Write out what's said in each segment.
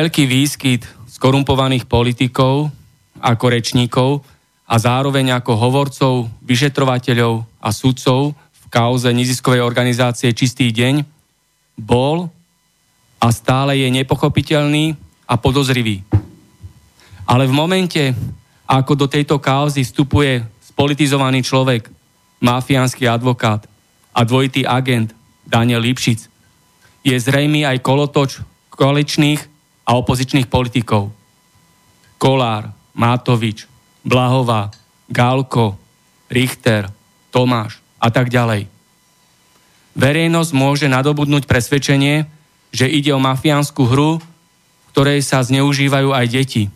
Veľký výskyt skorumpovaných politikov ako rečníkov a zároveň ako hovorcov, vyšetrovateľov a sudcov v kauze neziskovej organizácie Čistý deň bol a stále je nepochopiteľný a podozrivý. Ale v momente, ako do tejto kauzy vstupuje spolitizovaný človek, mafiánsky advokát a dvojitý agent Daniel Lipšic, je zrejmý aj kolotoč koaličných a opozičných politikov. Kolár, Mátovič, Blahová, Gálko, Richter, Tomáš a tak ďalej. Verejnosť môže nadobudnúť presvedčenie, že ide o mafiánsku hru, ktorej sa zneužívajú aj deti,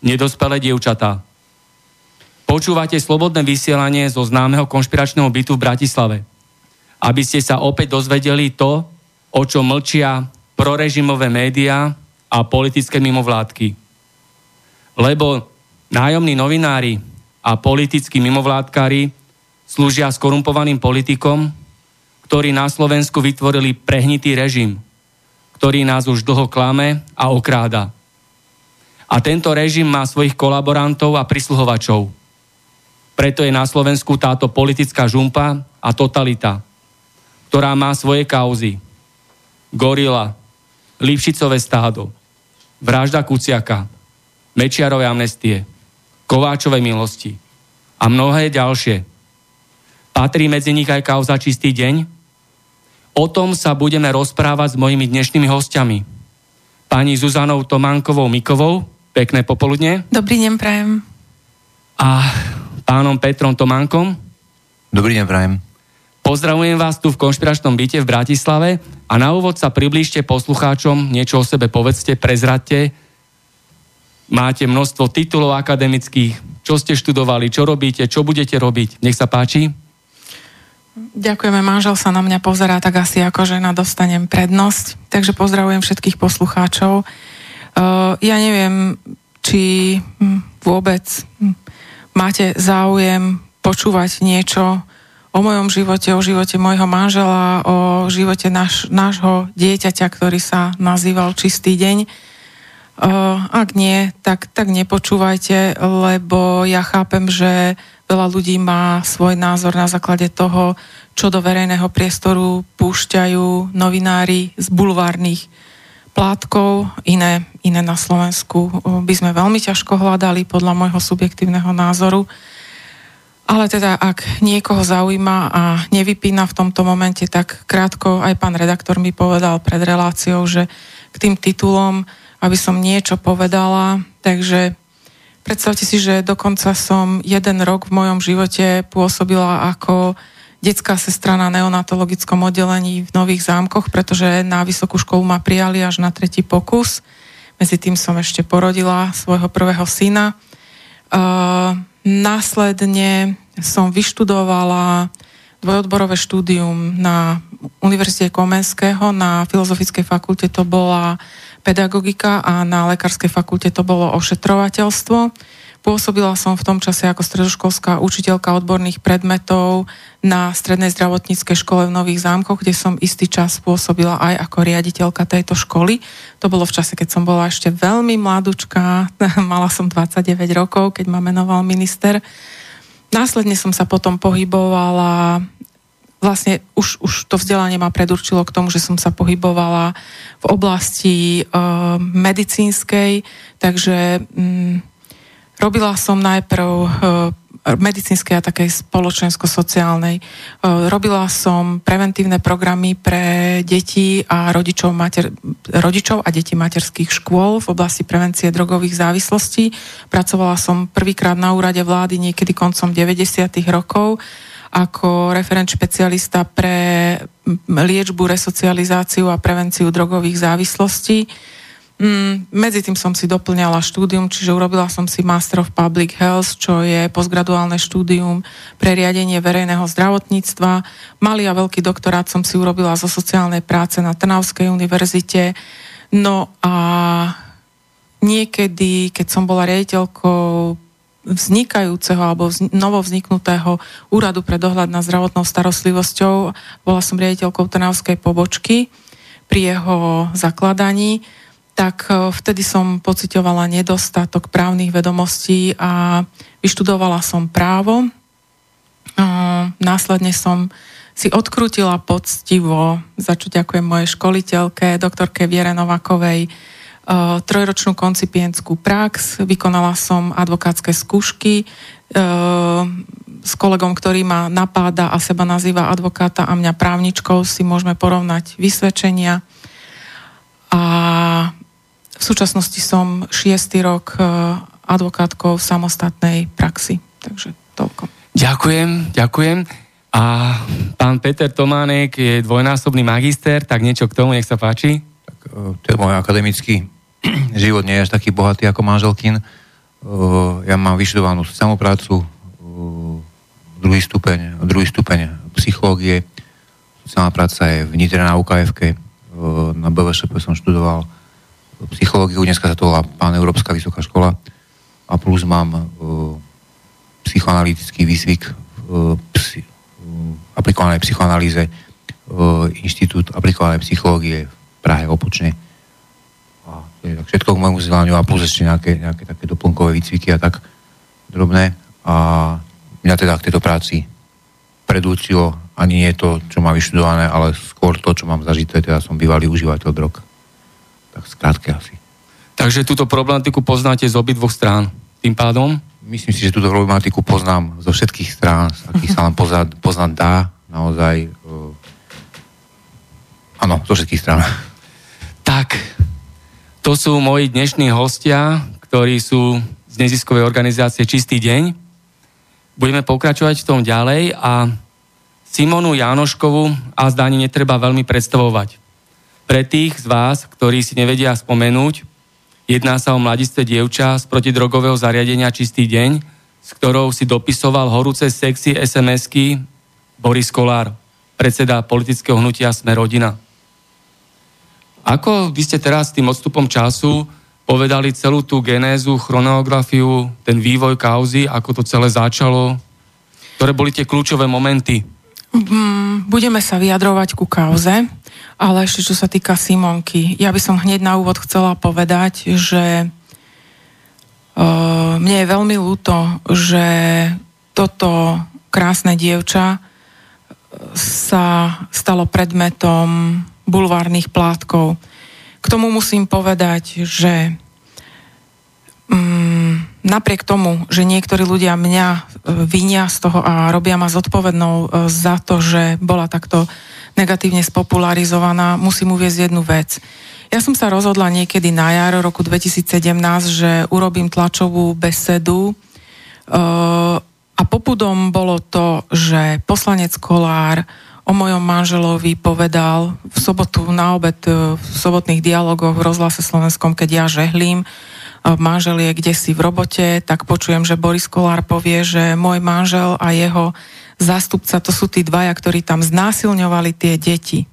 nedospelé dievčatá. Počúvate slobodné vysielanie zo známeho konšpiračného bytu v Bratislave, aby ste sa opäť dozvedeli to, o čom mlčia prorežimové médiá a politické mimovládky. Lebo nájomní novinári a politickí mimovládkári slúžia skorumpovaným politikom, ktorí na Slovensku vytvorili prehnitý režim, ktorý nás už dlho klame a okráda. A tento režim má svojich kolaborantov a prisluhovačov. Preto je na Slovensku táto politická žumpa a totalita, ktorá má svoje kauzy. Gorila, Lipšicové stádo, vražda Kuciaka, Mečiarové amnestie, Kováčové milosti a mnohé ďalšie. Patrí medzi nich aj kauza Čistý deň? O tom sa budeme rozprávať s mojimi dnešnými hostiami. Pani Zuzanou Tománkovou Mikovou, pekné popoludne. Dobrý deň, prajem. A pánom Petrom Tománkom. Dobrý deň, prajem. Pozdravujem vás tu v konšpiračnom byte v Bratislave a na úvod sa približte poslucháčom, niečo o sebe povedzte, prezradte. Máte množstvo titulov akademických, čo ste študovali, čo robíte, čo budete robiť. Nech sa páči. Ďakujeme, manžel sa na mňa pozerá, tak asi ako žena dostanem prednosť. Takže pozdravujem všetkých poslucháčov. Uh, ja neviem, či hm, vôbec hm, máte záujem počúvať niečo o mojom živote, o živote môjho manžela, o živote náš, nášho dieťaťa, ktorý sa nazýval Čistý deň. Ak nie, tak, tak nepočúvajte, lebo ja chápem, že veľa ľudí má svoj názor na základe toho, čo do verejného priestoru púšťajú novinári z bulvárnych plátkov. Iné, iné na Slovensku by sme veľmi ťažko hľadali podľa môjho subjektívneho názoru. Ale teda, ak niekoho zaujíma a nevypína v tomto momente, tak krátko aj pán redaktor mi povedal pred reláciou, že k tým titulom, aby som niečo povedala, takže predstavte si, že dokonca som jeden rok v mojom živote pôsobila ako detská sestra na neonatologickom oddelení v Nových zámkoch, pretože na vysokú školu ma prijali až na tretí pokus. Medzi tým som ešte porodila svojho prvého syna. Uh, Následne som vyštudovala dvojodborové štúdium na Univerzite Komenského, na Filozofickej fakulte to bola pedagogika a na Lekárskej fakulte to bolo ošetrovateľstvo. Pôsobila som v tom čase ako stredoškolská učiteľka odborných predmetov na Strednej zdravotníckej škole v Nových zámkoch, kde som istý čas pôsobila aj ako riaditeľka tejto školy. To bolo v čase, keď som bola ešte veľmi mladúčka, mala som 29 rokov, keď ma menoval minister. Následne som sa potom pohybovala vlastne už, už to vzdelanie ma predurčilo k tomu, že som sa pohybovala v oblasti uh, medicínskej, takže um, robila som najprv uh, medicínskej a takej spoločensko-sociálnej. Uh, robila som preventívne programy pre deti a rodičov, mater, rodičov a detí materských škôl v oblasti prevencie drogových závislostí. Pracovala som prvýkrát na úrade vlády niekedy koncom 90. rokov ako referent špecialista pre liečbu, resocializáciu a prevenciu drogových závislostí. Mm, medzi tým som si doplňala štúdium, čiže urobila som si Master of Public Health, čo je postgraduálne štúdium pre riadenie verejného zdravotníctva. Malý a veľký doktorát som si urobila zo sociálnej práce na Trnavskej univerzite. No a niekedy, keď som bola riaditeľkou vznikajúceho alebo vz, novo vzniknutého úradu pre dohľad nad zdravotnou starostlivosťou. Bola som riaditeľkou Trnavskej pobočky pri jeho zakladaní tak e, vtedy som pocitovala nedostatok právnych vedomostí a vyštudovala som právo. E, následne som si odkrutila poctivo, za čo ďakujem mojej školiteľke, doktorke Viere Novakovej, uh, trojročnú koncipientskú prax, vykonala som advokátske skúšky s kolegom, ktorý ma napáda a seba nazýva advokáta a mňa právničkou, si môžeme porovnať vysvedčenia. A v súčasnosti som šiestý rok uh, advokátkou v samostatnej praxi. Takže toľko. Ďakujem, ďakujem. A pán Peter Tománek je dvojnásobný magister, tak niečo k tomu, nech sa páči. Tak, to je môj akademický život nie je až taký bohatý ako manželkin. Ja mám vyštudovanú samoprácu, druhý stupeň, druhý stupeň psychológie, sociálna práca je v Nitre na UKFK, na BVŠP som študoval psychológiu, dneska sa to volá Európska vysoká škola a plus mám psychoanalytický výzvyk v psi, aplikovanej psychoanalýze Inštitút aplikovanej psychológie v Prahe opočne tak všetko k môjmu vzdelaniu a plus ešte nejaké, nejaké také doplnkové výcviky a tak drobné. A mňa teda k tejto práci predúčilo ani nie to, čo mám vyštudované, ale skôr to, čo mám zažité, teda som bývalý užívateľ drog. Tak skrátke asi. Takže túto problematiku poznáte z obi dvoch strán. Tým pádom? Myslím si, že túto problematiku poznám zo všetkých strán, z akých sa len poznať, poznať dá. Naozaj. Uh, áno, zo všetkých strán. Tak, to sú moji dnešní hostia, ktorí sú z neziskovej organizácie Čistý deň. Budeme pokračovať v tom ďalej a Simonu Jánoškovu a zdáni netreba veľmi predstavovať. Pre tých z vás, ktorí si nevedia spomenúť, jedná sa o mladistvé dievča z protidrogového zariadenia Čistý deň, s ktorou si dopisoval horúce sexy SMS-ky Boris Kolár, predseda politického hnutia Sme rodina. Ako by ste teraz s tým odstupom času povedali celú tú genézu, chronografiu, ten vývoj kauzy, ako to celé začalo? Ktoré boli tie kľúčové momenty? Mm, budeme sa vyjadrovať ku kauze, ale ešte čo sa týka Simonky, ja by som hneď na úvod chcela povedať, že uh, mne je veľmi ľúto, že toto krásne dievča sa stalo predmetom bulvárnych plátkov. K tomu musím povedať, že mm, napriek tomu, že niektorí ľudia mňa e, vinia z toho a robia ma zodpovednou e, za to, že bola takto negatívne spopularizovaná, musím uviezť jednu vec. Ja som sa rozhodla niekedy na jar roku 2017, že urobím tlačovú besedu e, a popudom bolo to, že poslanec Kolár o mojom manželovi povedal v sobotu na obed v sobotných dialogoch v rozhlase Slovenskom, keď ja žehlím, manžel je kde si v robote, tak počujem, že Boris Kolár povie, že môj manžel a jeho zástupca, to sú tí dvaja, ktorí tam znásilňovali tie deti.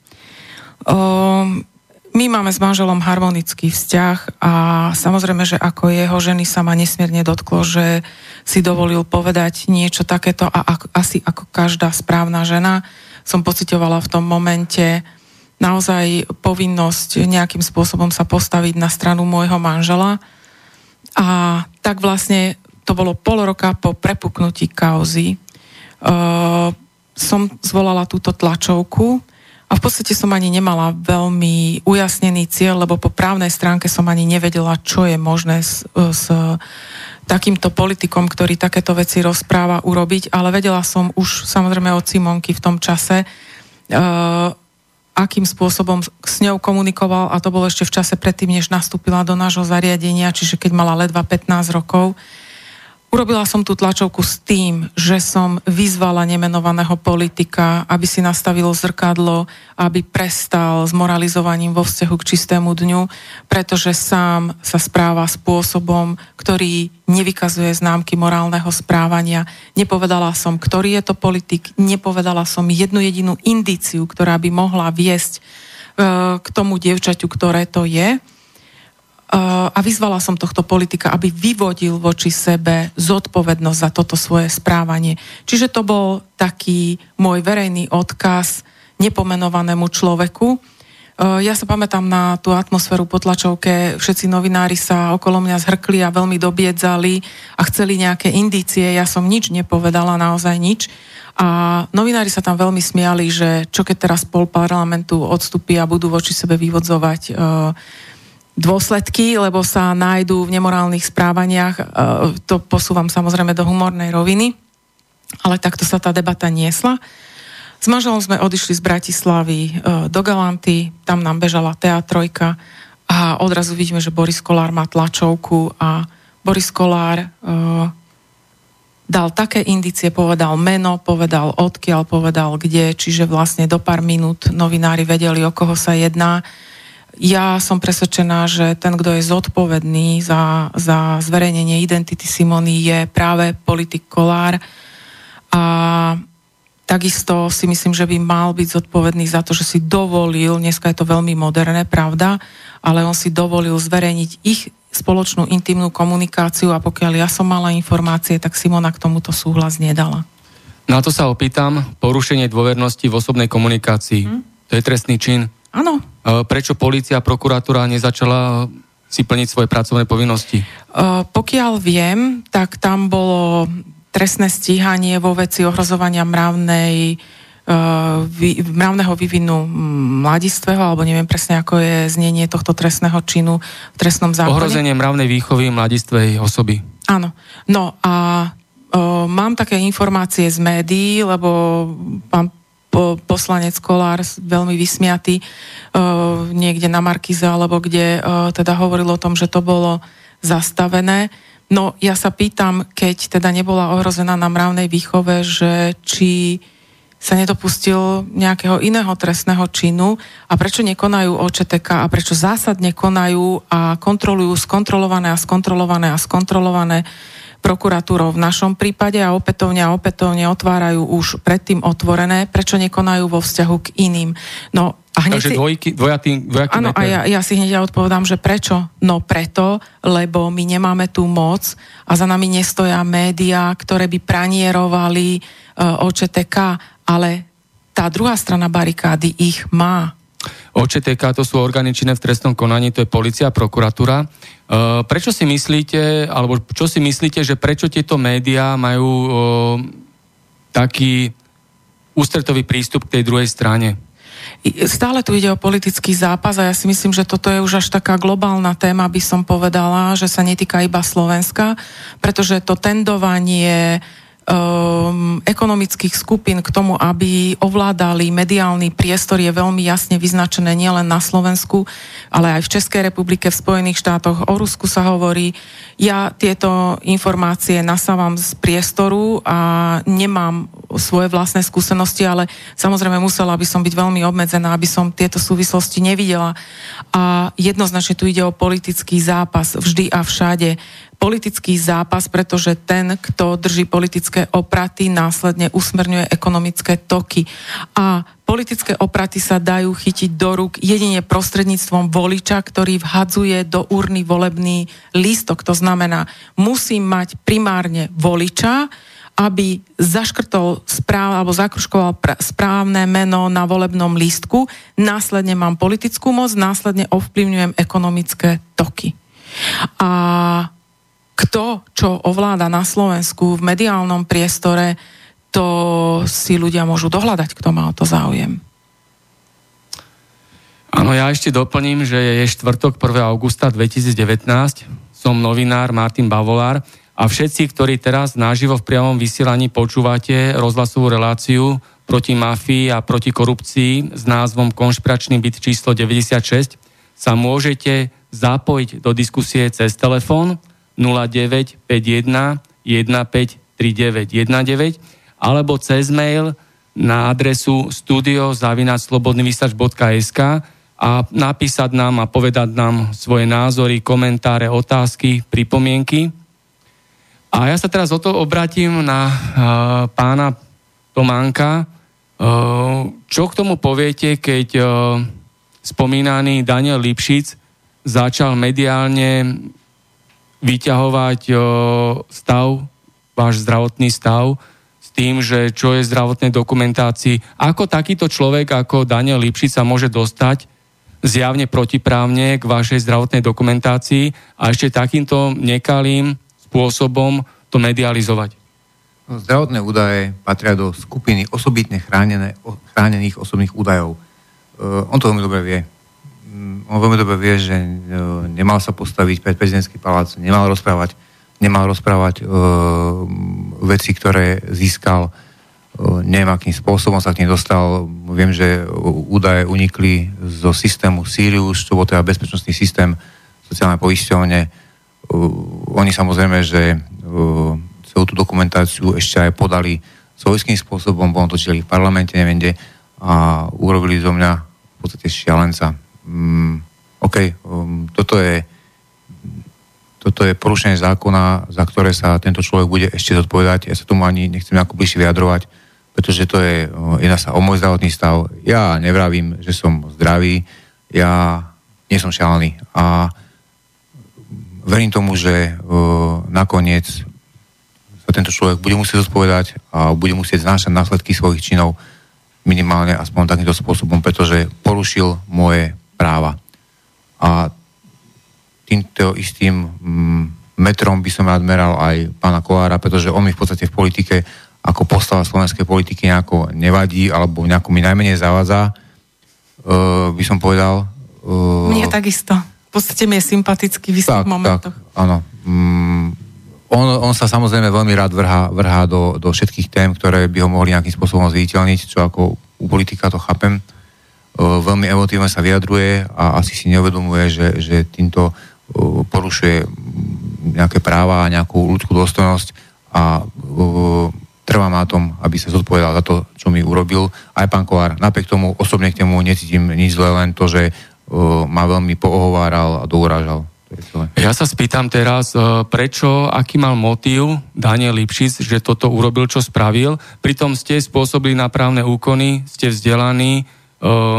Um, my máme s manželom harmonický vzťah a samozrejme, že ako jeho ženy sa ma nesmierne dotklo, že si dovolil povedať niečo takéto a ako, asi ako každá správna žena som pocitovala v tom momente naozaj povinnosť nejakým spôsobom sa postaviť na stranu môjho manžela. A tak vlastne to bolo pol roka po prepuknutí kauzy. Uh, som zvolala túto tlačovku a v podstate som ani nemala veľmi ujasnený cieľ, lebo po právnej stránke som ani nevedela, čo je možné s, s takýmto politikom, ktorý takéto veci rozpráva, urobiť, ale vedela som už samozrejme od Simonky v tom čase, uh, akým spôsobom s ňou komunikoval a to bolo ešte v čase predtým, než nastúpila do nášho zariadenia, čiže keď mala ledva 15 rokov. Urobila som tú tlačovku s tým, že som vyzvala nemenovaného politika, aby si nastavilo zrkadlo, aby prestal s moralizovaním vo vzťahu k čistému dňu, pretože sám sa správa spôsobom, ktorý nevykazuje známky morálneho správania. Nepovedala som, ktorý je to politik, nepovedala som jednu jedinú indíciu, ktorá by mohla viesť e, k tomu dievčaťu, ktoré to je a vyzvala som tohto politika, aby vyvodil voči sebe zodpovednosť za toto svoje správanie. Čiže to bol taký môj verejný odkaz nepomenovanému človeku. Ja sa pamätám na tú atmosféru po tlačovke, všetci novinári sa okolo mňa zhrkli a veľmi dobiedzali a chceli nejaké indície, ja som nič nepovedala, naozaj nič. A novinári sa tam veľmi smiali, že čo keď teraz pol parlamentu odstupí a budú voči sebe vyvodzovať uh, dôsledky, lebo sa nájdú v nemorálnych správaniach. E, to posúvam samozrejme do humornej roviny, ale takto sa tá debata niesla. S manželom sme odišli z Bratislavy e, do Galanty, tam nám bežala teatrojka a odrazu vidíme, že Boris Kolár má tlačovku a Boris Kolár uh, dal také indície, povedal meno, povedal odkiaľ, povedal kde, čiže vlastne do pár minút novinári vedeli, o koho sa jedná. Ja som presvedčená, že ten, kto je zodpovedný za, za zverejnenie identity Simony, je práve politik Kolár. A takisto si myslím, že by mal byť zodpovedný za to, že si dovolil, dneska je to veľmi moderné, pravda, ale on si dovolil zverejniť ich spoločnú intimnú komunikáciu a pokiaľ ja som mala informácie, tak Simona k tomuto súhlas nedala. Na to sa opýtam, porušenie dôvernosti v osobnej komunikácii. Hm? To je trestný čin. Áno. Prečo policia a prokuratúra nezačala si plniť svoje pracovné povinnosti? Pokiaľ viem, tak tam bolo trestné stíhanie vo veci ohrozovania mravnej mravného vývinu mladistvého, alebo neviem presne, ako je znenie tohto trestného činu v trestnom zákone. Ohrozenie mravnej výchovy mladistvej osoby. Áno. No a o, mám také informácie z médií, lebo pán poslanec Kolár veľmi vysmiatý uh, niekde na Markize alebo kde uh, teda hovoril o tom, že to bolo zastavené. No ja sa pýtam, keď teda nebola ohrozená na mravnej výchove, že či sa nedopustil nejakého iného trestného činu a prečo nekonajú OČTK a prečo zásadne konajú a kontrolujú skontrolované a skontrolované a skontrolované prokuratúrou v našom prípade a opätovne a opätovne otvárajú už predtým otvorené, prečo nekonajú vo vzťahu k iným. No a hneď Takže si... dvojky, dvojatý, dvojatý Áno, a ja, ja si hneď odpovedám, že prečo? No preto, lebo my nemáme tú moc a za nami nestoja médiá, ktoré by pranierovali uh, OČTK, ale tá druhá strana barikády ich má. OČTK to sú orgány činné v trestnom konaní, to je policia, prokuratúra. E, prečo si myslíte, alebo čo si myslíte, že prečo tieto médiá majú e, taký ústretový prístup k tej druhej strane? Stále tu ide o politický zápas a ja si myslím, že toto je už až taká globálna téma, by som povedala, že sa netýka iba Slovenska, pretože to tendovanie um, ekonomických skupín k tomu, aby ovládali mediálny priestor je veľmi jasne vyznačené nielen na Slovensku, ale aj v Českej republike, v Spojených štátoch, o Rusku sa hovorí. Ja tieto informácie nasávam z priestoru a nemám svoje vlastné skúsenosti, ale samozrejme musela by som byť veľmi obmedzená, aby som tieto súvislosti nevidela. A jednoznačne tu ide o politický zápas vždy a všade politický zápas, pretože ten, kto drží politické opraty, následne usmerňuje ekonomické toky. A politické opraty sa dajú chytiť do rúk jedine prostredníctvom voliča, ktorý vhadzuje do urny volebný lístok. To znamená, musím mať primárne voliča, aby zaškrtol správ, alebo zakruškoval pr- správne meno na volebnom lístku, následne mám politickú moc, následne ovplyvňujem ekonomické toky. A kto čo ovláda na Slovensku v mediálnom priestore, to si ľudia môžu dohľadať, kto má o to záujem. Áno, ja ešte doplním, že je štvrtok 1. augusta 2019, som novinár Martin Bavolár a všetci, ktorí teraz naživo v priamom vysielaní počúvate rozhlasovú reláciu proti mafii a proti korupcii s názvom Konšpiračný byt číslo 96, sa môžete zapojiť do diskusie cez telefón 0951 153919 alebo cez mail na adresu studiozavinačslobodnyvysač.sk a napísať nám a povedať nám svoje názory, komentáre, otázky, pripomienky. A ja sa teraz o to obratím na uh, pána Tománka. Uh, čo k tomu poviete, keď uh, spomínaný Daniel Lipšic začal mediálne vyťahovať stav, váš zdravotný stav, s tým, že čo je zdravotnej dokumentácii. Ako takýto človek, ako Daniel Lipšic sa môže dostať zjavne protiprávne k vašej zdravotnej dokumentácii a ešte takýmto nekalým spôsobom to medializovať? No, zdravotné údaje patria do skupiny osobitne chránené, chránených osobných údajov. Uh, on to veľmi dobre vie on veľmi dobre vie, že e, nemal sa postaviť pred prezidentský palác, nemal rozprávať, nemal rozprávať uh, veci, ktoré získal, uh, neviem akým spôsobom sa k nej dostal. Viem, že údaje unikli zo systému Sirius, čo bol teda bezpečnostný systém sociálnej poisťovne. Uh, oni samozrejme, že uh, celú tú dokumentáciu ešte aj podali svojským spôsobom, bol točili v parlamente, neviem kde, a urobili zo mňa v podstate šialenca um, OK, um, toto je toto je porušenie zákona, za ktoré sa tento človek bude ešte zodpovedať. Ja sa tomu ani nechcem nejako bližšie vyjadrovať, pretože to je, jedná sa o môj zdravotný stav. Ja nevravím, že som zdravý, ja nie som šialený a verím tomu, že uh, nakoniec sa tento človek bude musieť zodpovedať a bude musieť znášať následky svojich činov minimálne aspoň takýmto spôsobom, pretože porušil moje práva. A týmto istým mm, metrom by som rád meral aj pána Kolára, pretože on mi v podstate v politike ako postava slovenskej politiky nejako nevadí alebo nejako mi najmenej zavádza, uh, by som povedal. Uh, Mne takisto. V podstate mi je sympatický v istých momentoch. Tak, áno. Mm, on, on sa samozrejme veľmi rád vrhá, vrhá do, do všetkých tém, ktoré by ho mohli nejakým spôsobom zviditeľniť, čo ako u politika to chápem. Uh, veľmi emotívne sa vyjadruje a asi si neuvedomuje, že, že týmto porušuje nejaké práva a nejakú ľudskú dôstojnosť a trvá na tom, aby sa zodpovedal za to, čo mi urobil. Aj pán Kolár, napriek tomu osobne k nemu necítim nič zle, len to, že ma veľmi poohováral a dourážal. Ja sa spýtam teraz, prečo, aký mal motív Daniel Lipšic, že toto urobil, čo spravil. Pritom ste spôsobili na právne úkony, ste vzdelaní,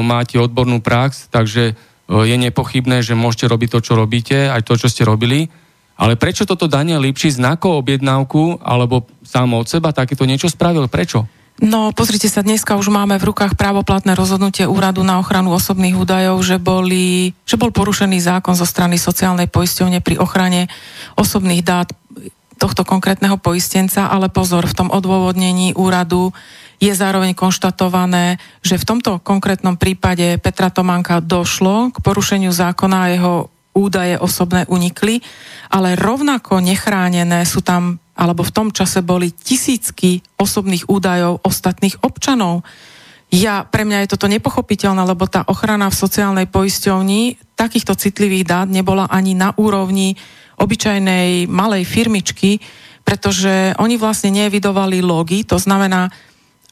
máte odbornú prax, takže je nepochybné, že môžete robiť to, čo robíte, aj to, čo ste robili. Ale prečo toto Daniel Lipši znakou objednávku, alebo sám od seba takéto niečo spravil? Prečo? No, pozrite sa, dneska už máme v rukách právoplatné rozhodnutie Úradu na ochranu osobných údajov, že, boli, že bol porušený zákon zo strany sociálnej poisťovne pri ochrane osobných dát tohto konkrétneho poistenca, ale pozor, v tom odôvodnení úradu je zároveň konštatované, že v tomto konkrétnom prípade Petra Tománka došlo k porušeniu zákona a jeho údaje osobné unikli, ale rovnako nechránené sú tam, alebo v tom čase boli tisícky osobných údajov ostatných občanov. Ja, pre mňa je toto nepochopiteľné, lebo tá ochrana v sociálnej poisťovni takýchto citlivých dát nebola ani na úrovni obyčajnej malej firmičky, pretože oni vlastne neevidovali logy, to znamená,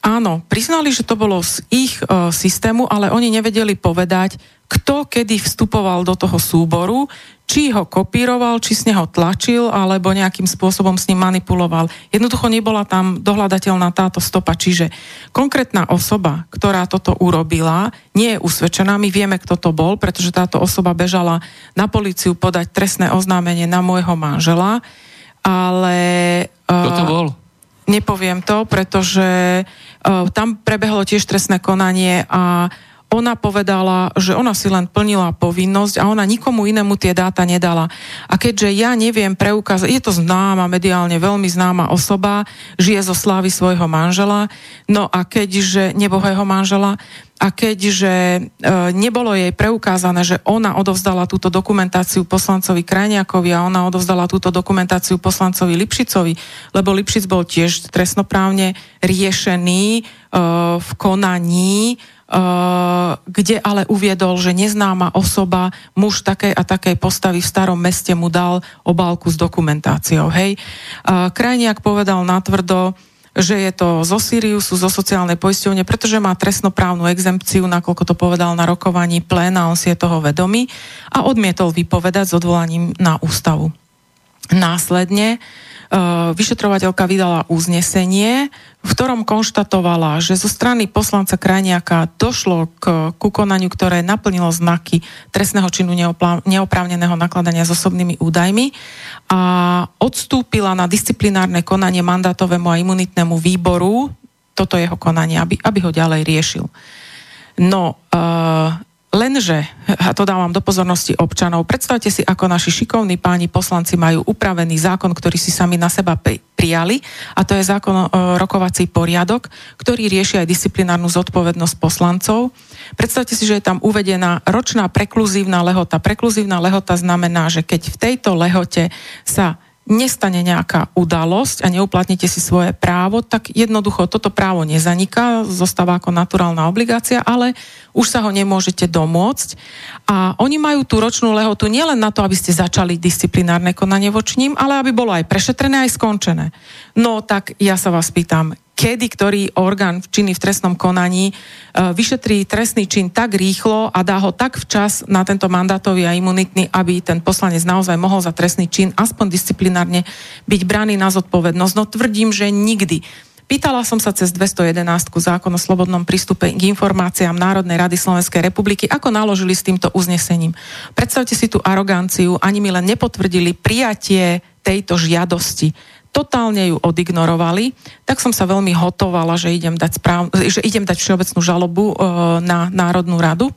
áno, priznali, že to bolo z ich uh, systému, ale oni nevedeli povedať, kto kedy vstupoval do toho súboru, či ho kopíroval, či z neho tlačil, alebo nejakým spôsobom s ním manipuloval. Jednoducho nebola tam dohľadateľná táto stopa, čiže konkrétna osoba, ktorá toto urobila, nie je usvedčená. My vieme, kto to bol, pretože táto osoba bežala na policiu podať trestné oznámenie na môjho manžela, ale... Kto to bol? Nepoviem to, pretože uh, tam prebehlo tiež trestné konanie a ona povedala, že ona si len plnila povinnosť a ona nikomu inému tie dáta nedala. A keďže ja neviem preukázať, je to známa, mediálne veľmi známa osoba, žije zo slávy svojho manžela, no a keďže, nebohého manžela, a keďže e, nebolo jej preukázané, že ona odovzdala túto dokumentáciu poslancovi Krajniakovi a ona odovzdala túto dokumentáciu poslancovi Lipšicovi, lebo Lipšic bol tiež trestnoprávne riešený e, v konaní kde ale uviedol, že neznáma osoba, muž takej a takej postavy v starom meste mu dal obálku s dokumentáciou. Hej. Eh, Krajniak povedal natvrdo, že je to zo Siriusu, zo sociálnej poisťovne, pretože má trestnoprávnu exempciu, nakoľko to povedal na rokovaní pléna, on si je toho vedomý a odmietol vypovedať s odvolaním na ústavu. Následne uh, Eh, vyšetrovateľka vydala uznesenie, v ktorom konštatovala, že zo strany poslanca Krajniaka došlo k, k konaniu, ktoré naplnilo znaky trestného činu neoprávneného nakladania s osobnými údajmi a odstúpila na disciplinárne konanie mandátovému a imunitnému výboru, toto jeho konanie, aby, aby ho ďalej riešil. No, uh, Lenže, a to dávam do pozornosti občanov, predstavte si, ako naši šikovní páni poslanci majú upravený zákon, ktorý si sami na seba prijali, a to je zákon rokovací poriadok, ktorý rieši aj disciplinárnu zodpovednosť poslancov. Predstavte si, že je tam uvedená ročná prekluzívna lehota. Prekluzívna lehota znamená, že keď v tejto lehote sa nestane nejaká udalosť a neuplatnite si svoje právo, tak jednoducho toto právo nezaniká, zostáva ako naturálna obligácia, ale už sa ho nemôžete domôcť. A oni majú tú ročnú lehotu nielen na to, aby ste začali disciplinárne konanie voči ním, ale aby bolo aj prešetrené, aj skončené. No tak ja sa vás pýtam, kedy ktorý orgán v činy v trestnom konaní e, vyšetrí trestný čin tak rýchlo a dá ho tak včas na tento mandátový a imunitný, aby ten poslanec naozaj mohol za trestný čin aspoň disciplinárne byť braný na zodpovednosť. No tvrdím, že nikdy. Pýtala som sa cez 211 zákon o slobodnom prístupe k informáciám Národnej rady Slovenskej republiky, ako naložili s týmto uznesením. Predstavte si tú aroganciu, ani mi len nepotvrdili prijatie tejto žiadosti totálne ju odignorovali, tak som sa veľmi hotovala, že idem dať, správ, že idem dať všeobecnú žalobu e, na Národnú radu.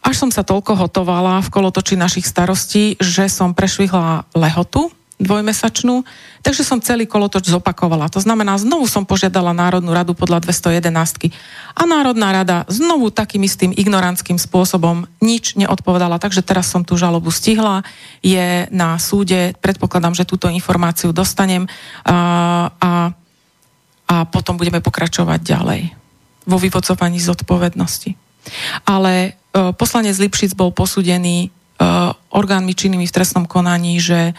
Až som sa toľko hotovala v kolotoči našich starostí, že som prešvihla lehotu dvojmesačnú, takže som celý kolotoč zopakovala. To znamená, znovu som požiadala Národnú radu podľa 211. A Národná rada znovu takým istým ignorantským spôsobom nič neodpovedala, takže teraz som tú žalobu stihla, je na súde, predpokladám, že túto informáciu dostanem a, a, a potom budeme pokračovať ďalej vo vyvodcovaní zodpovednosti. Ale e, poslanec Lipšic bol posúdený e, orgánmi činnými v trestnom konaní, že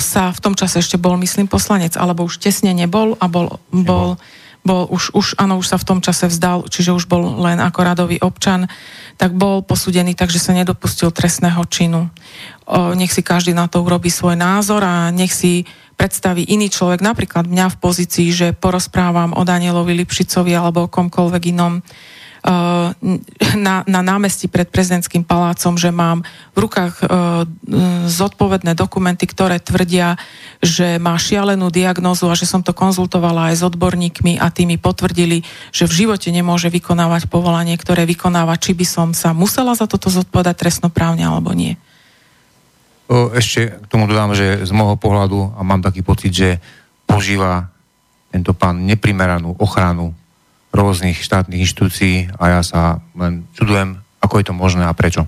sa v tom čase ešte bol, myslím, poslanec, alebo už tesne nebol a bol, bol, bol už, už, áno, už sa v tom čase vzdal, čiže už bol len ako radový občan, tak bol posúdený, takže sa nedopustil trestného činu. O, nech si každý na to urobí svoj názor a nech si predstaví iný človek, napríklad mňa v pozícii, že porozprávam o Danielovi Lipšicovi alebo o komkoľvek inom na, na námestí pred prezidentským palácom, že mám v rukách eh, zodpovedné dokumenty, ktoré tvrdia, že má šialenú diagnózu a že som to konzultovala aj s odborníkmi a tými potvrdili, že v živote nemôže vykonávať povolanie, ktoré vykonáva, či by som sa musela za toto zodpovedať trestnoprávne alebo nie. Ešte k tomu dodám, že z môjho pohľadu, a mám taký pocit, že požíva tento pán neprimeranú ochranu rôznych štátnych inštitúcií a ja sa len čudujem, ako je to možné a prečo.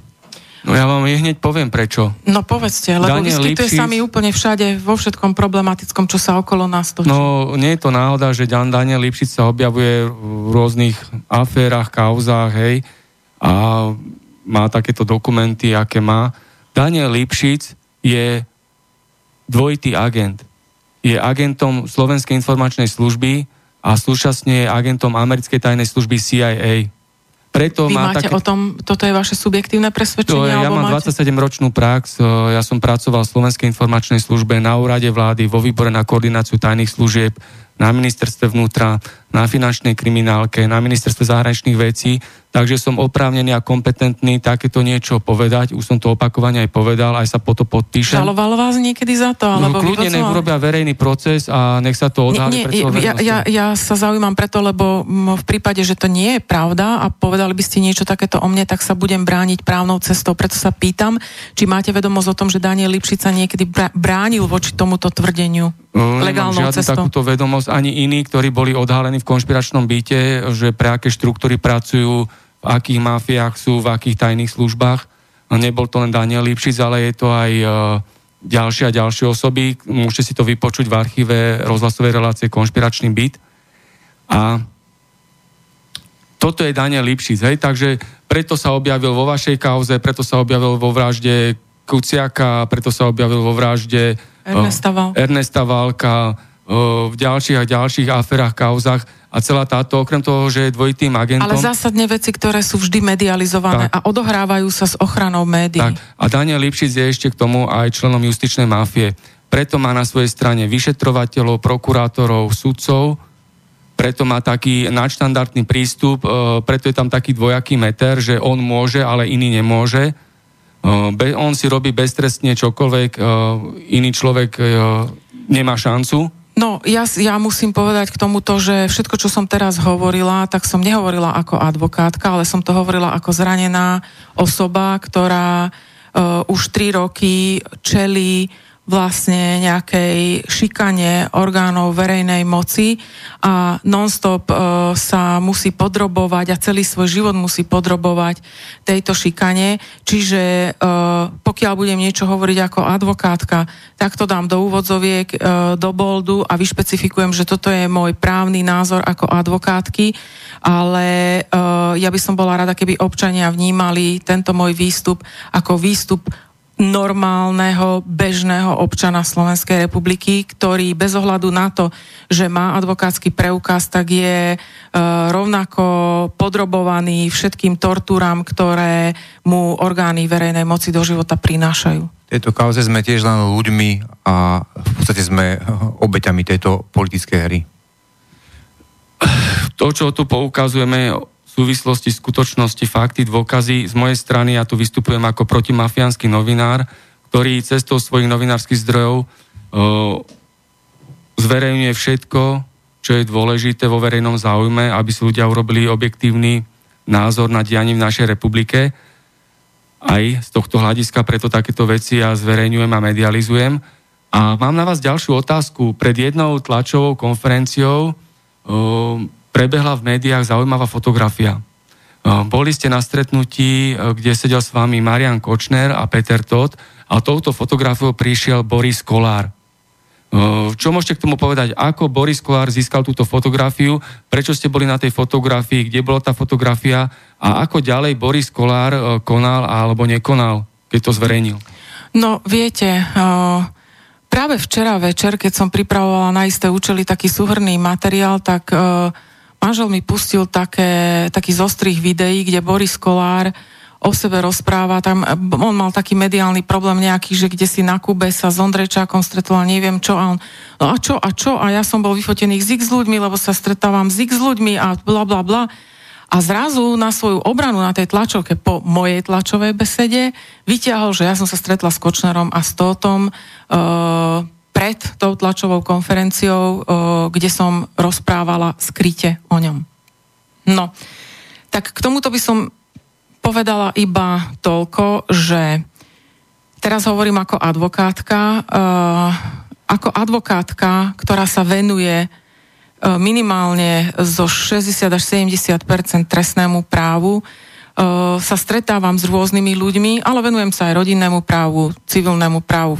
No ja vám hneď poviem prečo. No povedzte, lebo Daniel vyskytuje Lipšic... sa mi úplne všade, vo všetkom problematickom, čo sa okolo nás točí. No nie je to náhoda, že Dan Daniel Lipšic sa objavuje v rôznych aférach, kauzách, hej, a má takéto dokumenty, aké má. Daniel Lipšic je dvojitý agent. Je agentom Slovenskej informačnej služby, a súčasne je agentom americkej tajnej služby CIA. Preto Vy má máte také... o tom, toto je vaše subjektívne presvedčenie? To je, ja mám máte... 27-ročnú prax, ja som pracoval v Slovenskej informačnej službe na úrade vlády, vo výbore na koordináciu tajných služieb, na ministerstve vnútra, na finančnej kriminálke, na ministerstve zahraničných vecí takže som oprávnený a kompetentný takéto niečo povedať. Už som to opakovane aj povedal, aj sa po to podpíšem. Žalovalo vás niekedy za to? Alebo no, kľudne nech urobia verejný proces a nech sa to odhalí nie, nie, ja, ja, ja sa zaujímam preto, lebo v prípade, že to nie je pravda a povedali by ste niečo takéto o mne, tak sa budem brániť právnou cestou. Preto sa pýtam, či máte vedomosť o tom, že Daniel Lipšica niekedy bránil voči tomuto tvrdeniu no, legálnou cestou? takúto vedomosť ani iní, ktorí boli odhalení v konšpiračnom byte, že pre aké štruktúry pracujú v akých mafiách sú, v akých tajných službách. Nebol to len Daniel Lipšic, ale je to aj uh, ďalšie a ďalšie osoby. Môžete si to vypočuť v archíve rozhlasovej relácie Konšpiračný byt. A toto je Daniel Lipšic, hej, takže preto sa objavil vo vašej kauze, preto sa objavil vo vražde Kuciaka, preto sa objavil vo vražde Ernesta, Val. Ernesta Válka, v ďalších a ďalších aferách, kauzach a celá táto, okrem toho, že je dvojitým agentom... Ale zásadne veci, ktoré sú vždy medializované tak, a odohrávajú sa s ochranou médií. Tak, a Daniel Lipšic je ešte k tomu aj členom justičnej mafie. Preto má na svojej strane vyšetrovateľov, prokurátorov, sudcov, preto má taký nadštandardný prístup, e, preto je tam taký dvojaký meter, že on môže, ale iný nemôže. E, on si robí beztrestne čokoľvek, e, iný človek nemá šancu No, ja, ja musím povedať k tomuto, že všetko, čo som teraz hovorila, tak som nehovorila ako advokátka, ale som to hovorila ako zranená osoba, ktorá uh, už tri roky čelí vlastne nejakej šikane orgánov verejnej moci a nonstop e, sa musí podrobovať a celý svoj život musí podrobovať tejto šikane. Čiže e, pokiaľ budem niečo hovoriť ako advokátka, tak to dám do úvodzoviek, e, do boldu a vyšpecifikujem, že toto je môj právny názor ako advokátky, ale e, ja by som bola rada, keby občania vnímali tento môj výstup ako výstup normálneho, bežného občana Slovenskej republiky, ktorý bez ohľadu na to, že má advokátsky preukaz, tak je e, rovnako podrobovaný všetkým tortúram, ktoré mu orgány verejnej moci do života prinášajú. V tejto kauze sme tiež len ľuďmi a v podstate sme obeťami tejto politickej hry. To, čo tu poukazujeme, súvislosti, skutočnosti, fakty, dôkazy. Z mojej strany ja tu vystupujem ako protimafiánsky novinár, ktorý cestou svojich novinárskych zdrojov o, zverejňuje všetko, čo je dôležité vo verejnom záujme, aby si ľudia urobili objektívny názor na dianím v našej republike. Aj z tohto hľadiska preto takéto veci ja zverejňujem a medializujem. A mám na vás ďalšiu otázku. Pred jednou tlačovou konferenciou prebehla v médiách zaujímavá fotografia. Boli ste na stretnutí, kde sedel s vami Marian Kočner a Peter Todt a touto fotografiou prišiel Boris Kolár. Čo môžete k tomu povedať? Ako Boris Kolár získal túto fotografiu? Prečo ste boli na tej fotografii? Kde bola tá fotografia? A ako ďalej Boris Kolár konal alebo nekonal, keď to zverejnil? No, viete, práve včera večer, keď som pripravovala na isté účely taký súhrný materiál, tak manžel mi pustil také, taký zostrých videí, kde Boris Kolár o sebe rozpráva, tam on mal taký mediálny problém nejaký, že kde si na Kube sa s Ondrejčákom stretol a neviem čo a on, no a čo a čo? A ja som bol vyfotený s x ľuďmi, lebo sa stretávam s x ľuďmi a bla bla bla. A zrazu na svoju obranu na tej tlačovke po mojej tlačovej besede vyťahol, že ja som sa stretla s Kočnerom a s Tótom uh, pred tou tlačovou konferenciou, kde som rozprávala skryte o ňom. No, tak k tomuto by som povedala iba toľko, že teraz hovorím ako advokátka, ako advokátka, ktorá sa venuje minimálne zo 60 až 70% trestnému právu, sa stretávam s rôznymi ľuďmi, ale venujem sa aj rodinnému právu, civilnému právu,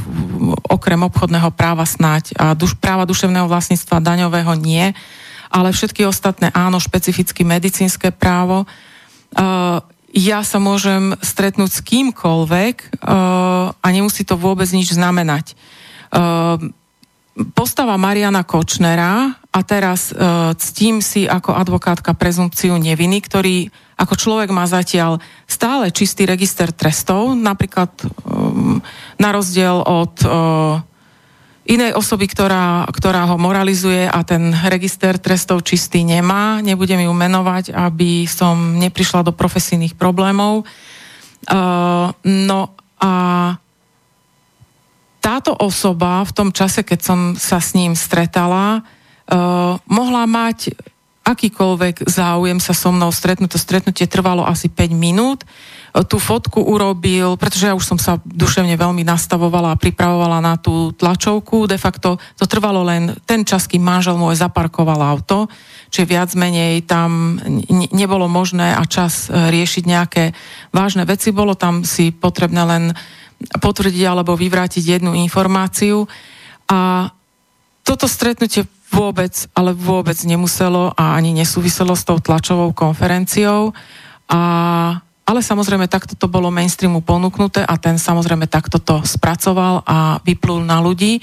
okrem obchodného práva snáď a duš, práva duševného vlastníctva daňového nie, ale všetky ostatné áno, špecificky medicínske právo. Ja sa môžem stretnúť s kýmkoľvek a nemusí to vôbec nič znamenať. Postava Mariana Kočnera a teraz ctím si ako advokátka prezumpciu neviny, ktorý ako človek má zatiaľ stále čistý register trestov, napríklad um, na rozdiel od uh, inej osoby, ktorá, ktorá ho moralizuje a ten register trestov čistý nemá. Nebudem ju menovať, aby som neprišla do profesijných problémov. Uh, no a táto osoba v tom čase, keď som sa s ním stretala, uh, mohla mať akýkoľvek záujem sa so mnou stretnúť. To stretnutie trvalo asi 5 minút. Tú fotku urobil, pretože ja už som sa duševne veľmi nastavovala a pripravovala na tú tlačovku. De facto to trvalo len ten čas, kým manžel môj zaparkoval auto, čiže viac menej tam nebolo možné a čas e, riešiť nejaké vážne veci. Bolo tam si potrebné len potvrdiť alebo vyvrátiť jednu informáciu. A toto stretnutie vôbec, ale vôbec nemuselo a ani nesúviselo s tou tlačovou konferenciou. A, ale samozrejme takto to bolo mainstreamu ponúknuté a ten samozrejme takto to spracoval a vyplul na ľudí.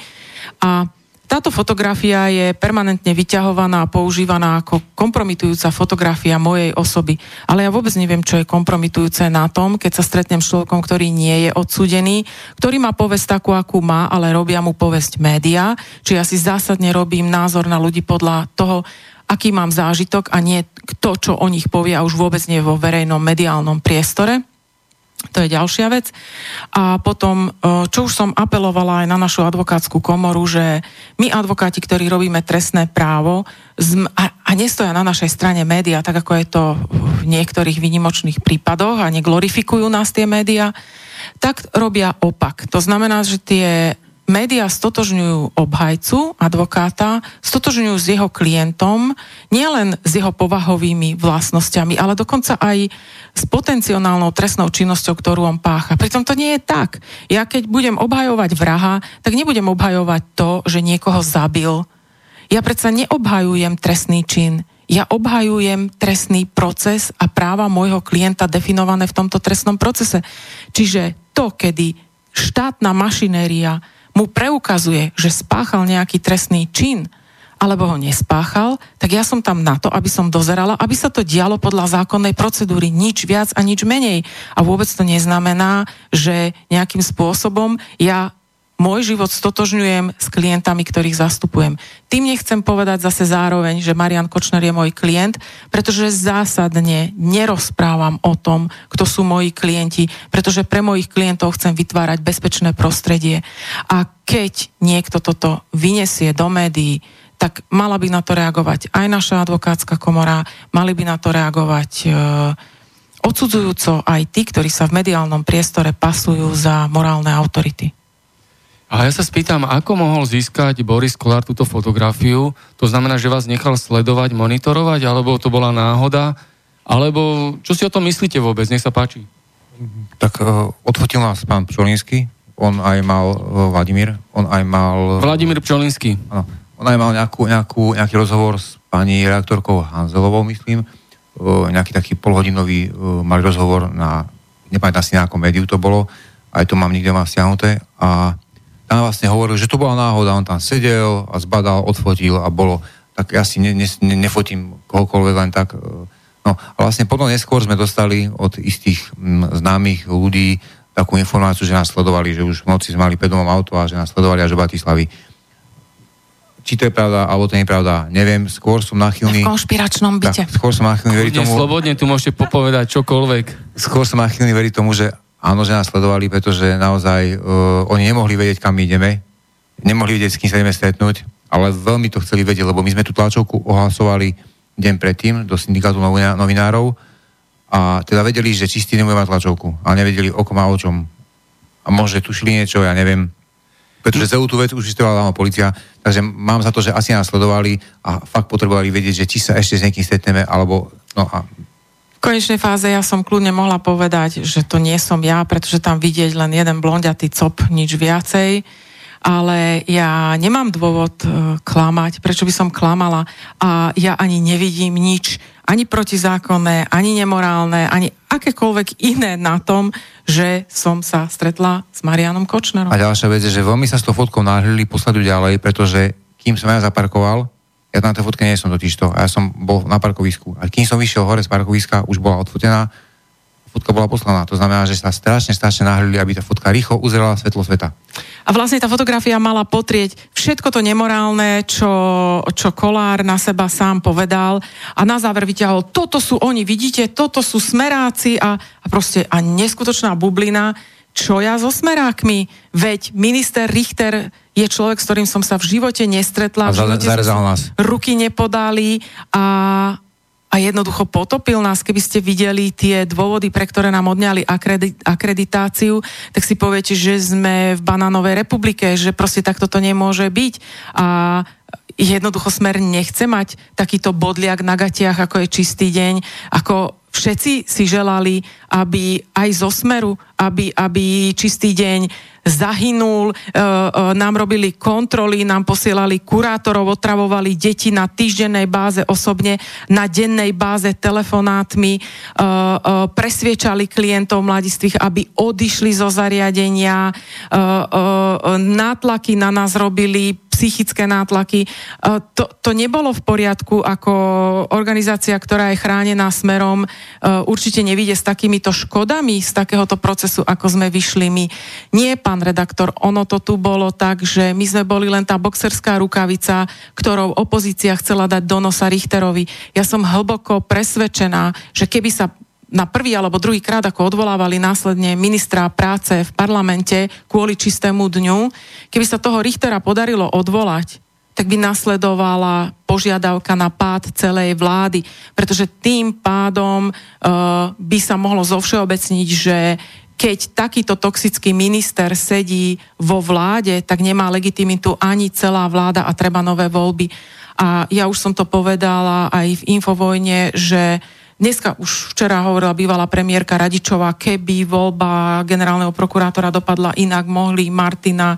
A táto fotografia je permanentne vyťahovaná a používaná ako kompromitujúca fotografia mojej osoby. Ale ja vôbec neviem, čo je kompromitujúce na tom, keď sa stretnem s človekom, ktorý nie je odsúdený, ktorý má povesť takú, akú má, ale robia mu povesť média. Čiže ja si zásadne robím názor na ľudí podľa toho, aký mám zážitok a nie kto, čo o nich povie a už vôbec nie vo verejnom mediálnom priestore. To je ďalšia vec. A potom, e, čo už som apelovala aj na našu advokátsku komoru, že my advokáti, ktorí robíme trestné právo a, nestoja na našej strane média, tak ako je to v niektorých výnimočných prípadoch a neglorifikujú nás tie médiá, tak robia opak. To znamená, že tie médiá stotožňujú obhajcu, advokáta, stotožňujú s jeho klientom, nielen s jeho povahovými vlastnosťami, ale dokonca aj s potenciálnou trestnou činnosťou, ktorú on pácha. Pritom to nie je tak. Ja keď budem obhajovať vraha, tak nebudem obhajovať to, že niekoho zabil. Ja predsa neobhajujem trestný čin. Ja obhajujem trestný proces a práva môjho klienta definované v tomto trestnom procese. Čiže to, kedy štátna mašinéria mu preukazuje, že spáchal nejaký trestný čin, alebo ho nespáchal, tak ja som tam na to, aby som dozerala, aby sa to dialo podľa zákonnej procedúry, nič viac a nič menej. A vôbec to neznamená, že nejakým spôsobom ja môj život stotožňujem s klientami, ktorých zastupujem. Tým nechcem povedať zase zároveň, že Marian Kočner je môj klient, pretože zásadne nerozprávam o tom, kto sú moji klienti, pretože pre mojich klientov chcem vytvárať bezpečné prostredie. A keď niekto toto vyniesie do médií, tak mala by na to reagovať aj naša advokátska komora, mali by na to reagovať e, odsudzujúco aj tí, ktorí sa v mediálnom priestore pasujú za morálne autority. A ja sa spýtam, ako mohol získať Boris Kolár túto fotografiu? To znamená, že vás nechal sledovať, monitorovať, alebo to bola náhoda? Alebo čo si o tom myslíte vôbec? Nech sa páči. Tak uh, odfotil nás pán Pčolinsky, on aj mal, uh, Vladimír, on aj mal... Vladimír Pčolinsky. Áno, on aj mal nejakú, nejakú, nejaký rozhovor s pani reaktorkou Hanzelovou, myslím, uh, nejaký taký polhodinový uh, malý rozhovor na, nepamätám si na médiu to bolo, aj to mám nikde mám stiahnuté a tam vlastne hovoril, že to bola náhoda, on tam sedel a zbadal, odfotil a bolo, tak ja si ne, ne, ne, nefotím kohokoľvek len tak. E, no a vlastne potom neskôr sme dostali od istých m, známych ľudí takú informáciu, že nás sledovali, že už v noci sme mali pedomom auto a že nás sledovali až do Bratislavy. Či to je pravda, alebo to nie je pravda, neviem, skôr som nachylný... V konšpiračnom byte. Tak, skôr som nachylný veriť tomu... Slobodne tu môžete popovedať čokoľvek. Skôr som nachylný veriť tomu, že áno, že nás sledovali, pretože naozaj uh, oni nemohli vedieť, kam my ideme, nemohli vedieť, s kým sa ideme stretnúť, ale veľmi to chceli vedieť, lebo my sme tú tlačovku ohlasovali deň predtým do syndikátu novinárov a teda vedeli, že čistý nebude mať tlačovku, ale nevedeli o kom a o čom. A možno tušili niečo, ja neviem. Pretože celú tú vec už vyšetrovala policia, takže mám za to, že asi nás sledovali a fakt potrebovali vedieť, že či sa ešte s niekým stretneme, alebo no a konečnej fáze ja som kľudne mohla povedať, že to nie som ja, pretože tam vidieť len jeden blondiatý cop, nič viacej. Ale ja nemám dôvod e, klamať, prečo by som klamala a ja ani nevidím nič, ani protizákonné, ani nemorálne, ani akékoľvek iné na tom, že som sa stretla s Marianom Kočnerom. A ďalšia vec je, že veľmi sa s tou fotkou náhlili posladu ďalej, pretože kým som ja zaparkoval, Ja na tej fotke nie som totiž to. Ja som bol na parkovisku. A kým som vyšiel hore z parkoviska, už bola odfotená, fotka bola poslaná. To znamená, že sa strašne, strašne nahľadili, aby tá fotka rýchlo uzrela svetlo sveta. A vlastne tá fotografia mala potrieť všetko to nemorálne, čo, čo Kolár na seba sám povedal a na záver vyťahol, toto sú oni, vidíte, toto sú smeráci a, a proste a neskutočná bublina, čo ja so smerákmi? Veď minister Richter je človek, s ktorým som sa v živote nestretla. A zarezal nás. Ruky nepodali a, a jednoducho potopil nás. Keby ste videli tie dôvody, pre ktoré nám odňali akreditáciu, tak si poviete, že sme v banánovej republike, že proste takto to nemôže byť. A jednoducho smer nechce mať takýto bodliak na gatiach, ako je čistý deň, ako všetci si želali, aby aj zo smeru, aby, aby čistý deň zahynul, e, e, nám robili kontroly, nám posielali kurátorov, otravovali deti na týždennej báze osobne, na dennej báze telefonátmi, e, presviečali klientov mladistvých, aby odišli zo zariadenia, nátlaky na nás robili, psychické nátlaky. To, to nebolo v poriadku ako organizácia, ktorá je chránená smerom, určite nevíde s takýmito škodami z takéhoto procesu, ako sme vyšli my. Nie, pán redaktor, ono to tu bolo tak, že my sme boli len tá boxerská rukavica, ktorou opozícia chcela dať do nosa Richterovi. Ja som hlboko presvedčená, že keby sa na prvý alebo druhý krát, ako odvolávali následne ministra práce v parlamente kvôli čistému dňu, keby sa toho Richtera podarilo odvolať, tak by nasledovala požiadavka na pád celej vlády, pretože tým pádom uh, by sa mohlo zovšeobecniť, že keď takýto toxický minister sedí vo vláde, tak nemá legitimitu ani celá vláda a treba nové voľby. A ja už som to povedala aj v Infovojne, že Dneska už včera hovorila bývalá premiérka Radičová, keby voľba generálneho prokurátora dopadla inak, mohli Martina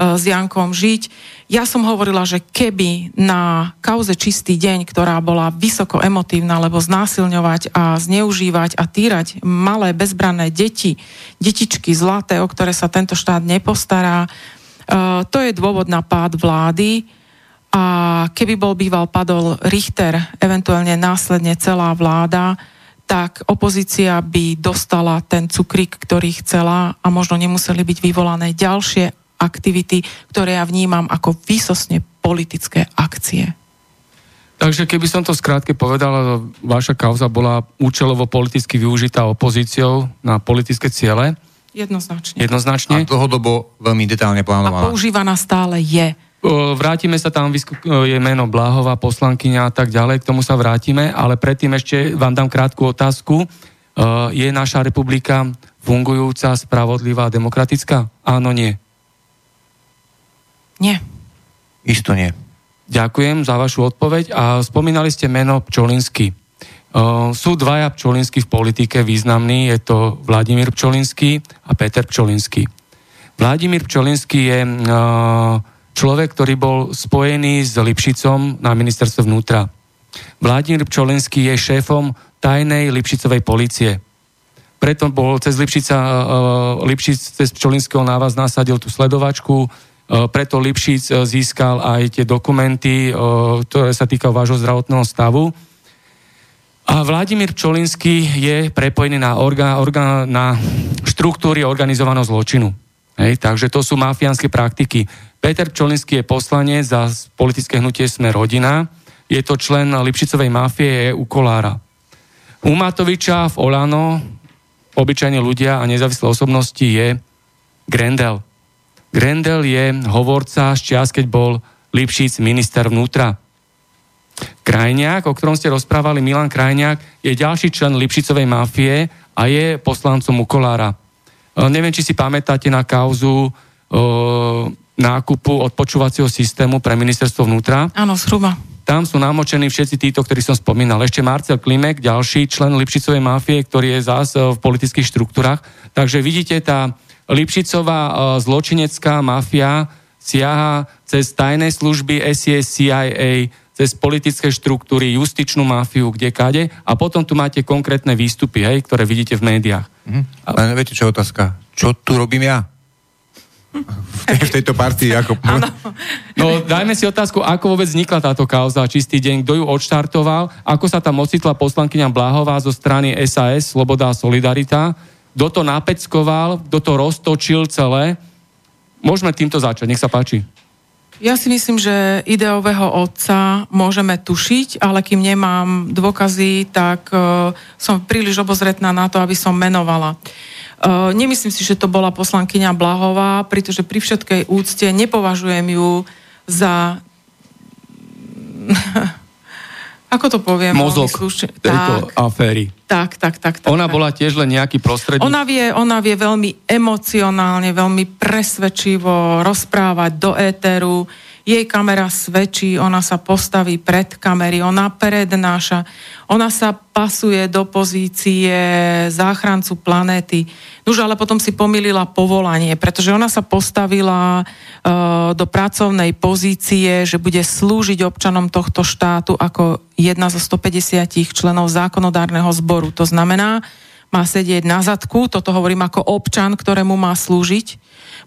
E, s Jankom žiť. Ja som hovorila, že keby na kauze Čistý deň, ktorá bola vysoko emotívna, lebo znásilňovať a zneužívať a týrať malé bezbranné deti, detičky zlaté, o ktoré sa tento štát nepostará, e, to je dôvod na pád vlády. A keby bol býval padol Richter, eventuálne následne celá vláda, tak opozícia by dostala ten cukrík, ktorý chcela a možno nemuseli byť vyvolané ďalšie aktivity, ktoré ja vnímam ako výsosne politické akcie. Takže keby som to skrátke povedal, vaša kauza bola účelovo politicky využitá opozíciou na politické ciele. Jednoznačne. Jednoznačne. A dlhodobo veľmi detálne plánovaná. A používaná stále je. Vrátime sa tam, je meno Bláhová, poslankyňa a tak ďalej, k tomu sa vrátime, ale predtým ešte vám dám krátku otázku. Je naša republika fungujúca, spravodlivá a demokratická? Áno, nie. Nie. Isto nie. Ďakujem za vašu odpoveď a spomínali ste meno Pčolinsky. Sú dvaja Pčolinsky v politike významní, je to Vladimír Pčolinský a Peter Pčolinský. Vladimír Pčolinský je uh, človek, ktorý bol spojený s Lipšicom na ministerstve vnútra. Vladimír Pčolinský je šéfom tajnej Lipšicovej policie. Preto bol cez Lipšica, uh, Lipšic cez Pčolinského návaz nasadil tú sledovačku, E, preto Lipšic e, získal aj tie dokumenty, e, ktoré sa týkajú vášho zdravotného stavu. A Vladimír Čolinský je prepojený na, orga, orga, na štruktúry organizovaného zločinu. Hej, takže to sú mafiánske praktiky. Peter Čolinský je poslanec za politické hnutie Sme rodina. Je to člen Lipšicovej mafie u Kolára. U Matoviča v Olano, obyčajní ľudia a nezávislé osobnosti je Grendel. Grendel je hovorca z čias, keď bol Lipšic minister vnútra. Krajňák, o ktorom ste rozprávali, Milan Krajňák, je ďalší člen Lipšicovej mafie a je poslancom Ukolára. E, neviem, či si pamätáte na kauzu e, nákupu odpočúvacieho systému pre ministerstvo vnútra. Áno, zhruba. Tam sú namočení všetci títo, ktorí som spomínal. Ešte Marcel Klimek, ďalší člen Lipšicovej mafie, ktorý je zás v politických štruktúrach. Takže vidíte, tá, Lipšicová e, zločinecká mafia siaha cez tajné služby SIS, CIA, cez politické štruktúry, justičnú mafiu, kde kade a potom tu máte konkrétne výstupy, hej, ktoré vidíte v médiách. Mhm. A... Len viete, čo je otázka? Čo tu robím ja? v tejto partii. Ako... No, dajme si otázku, ako vôbec vznikla táto kauza Čistý deň, kto ju odštartoval, ako sa tam ocitla poslankyňa Bláhová zo strany SAS, Sloboda a Solidarita, kto to napeckoval, kto to roztočil celé. Môžeme týmto začať, nech sa páči. Ja si myslím, že ideového otca môžeme tušiť, ale kým nemám dôkazy, tak uh, som príliš obozretná na to, aby som menovala. Uh, nemyslím si, že to bola poslankyňa Blahová, pretože pri všetkej úcte nepovažujem ju za ako to poviem? Mozog tejto tak, aféry. Tak, tak, tak, tak. Ona tak. bola tiež len nejaký prostredník? Ona vie, ona vie veľmi emocionálne, veľmi presvedčivo rozprávať do éteru. Jej kamera svedčí, ona sa postaví pred kamery, ona prednáša, ona sa pasuje do pozície záchrancu planéty. Nož ale potom si pomýlila povolanie, pretože ona sa postavila uh, do pracovnej pozície, že bude slúžiť občanom tohto štátu ako jedna zo 150 členov zákonodárneho zboru. To znamená, má sedieť na zadku, toto hovorím ako občan, ktorému má slúžiť,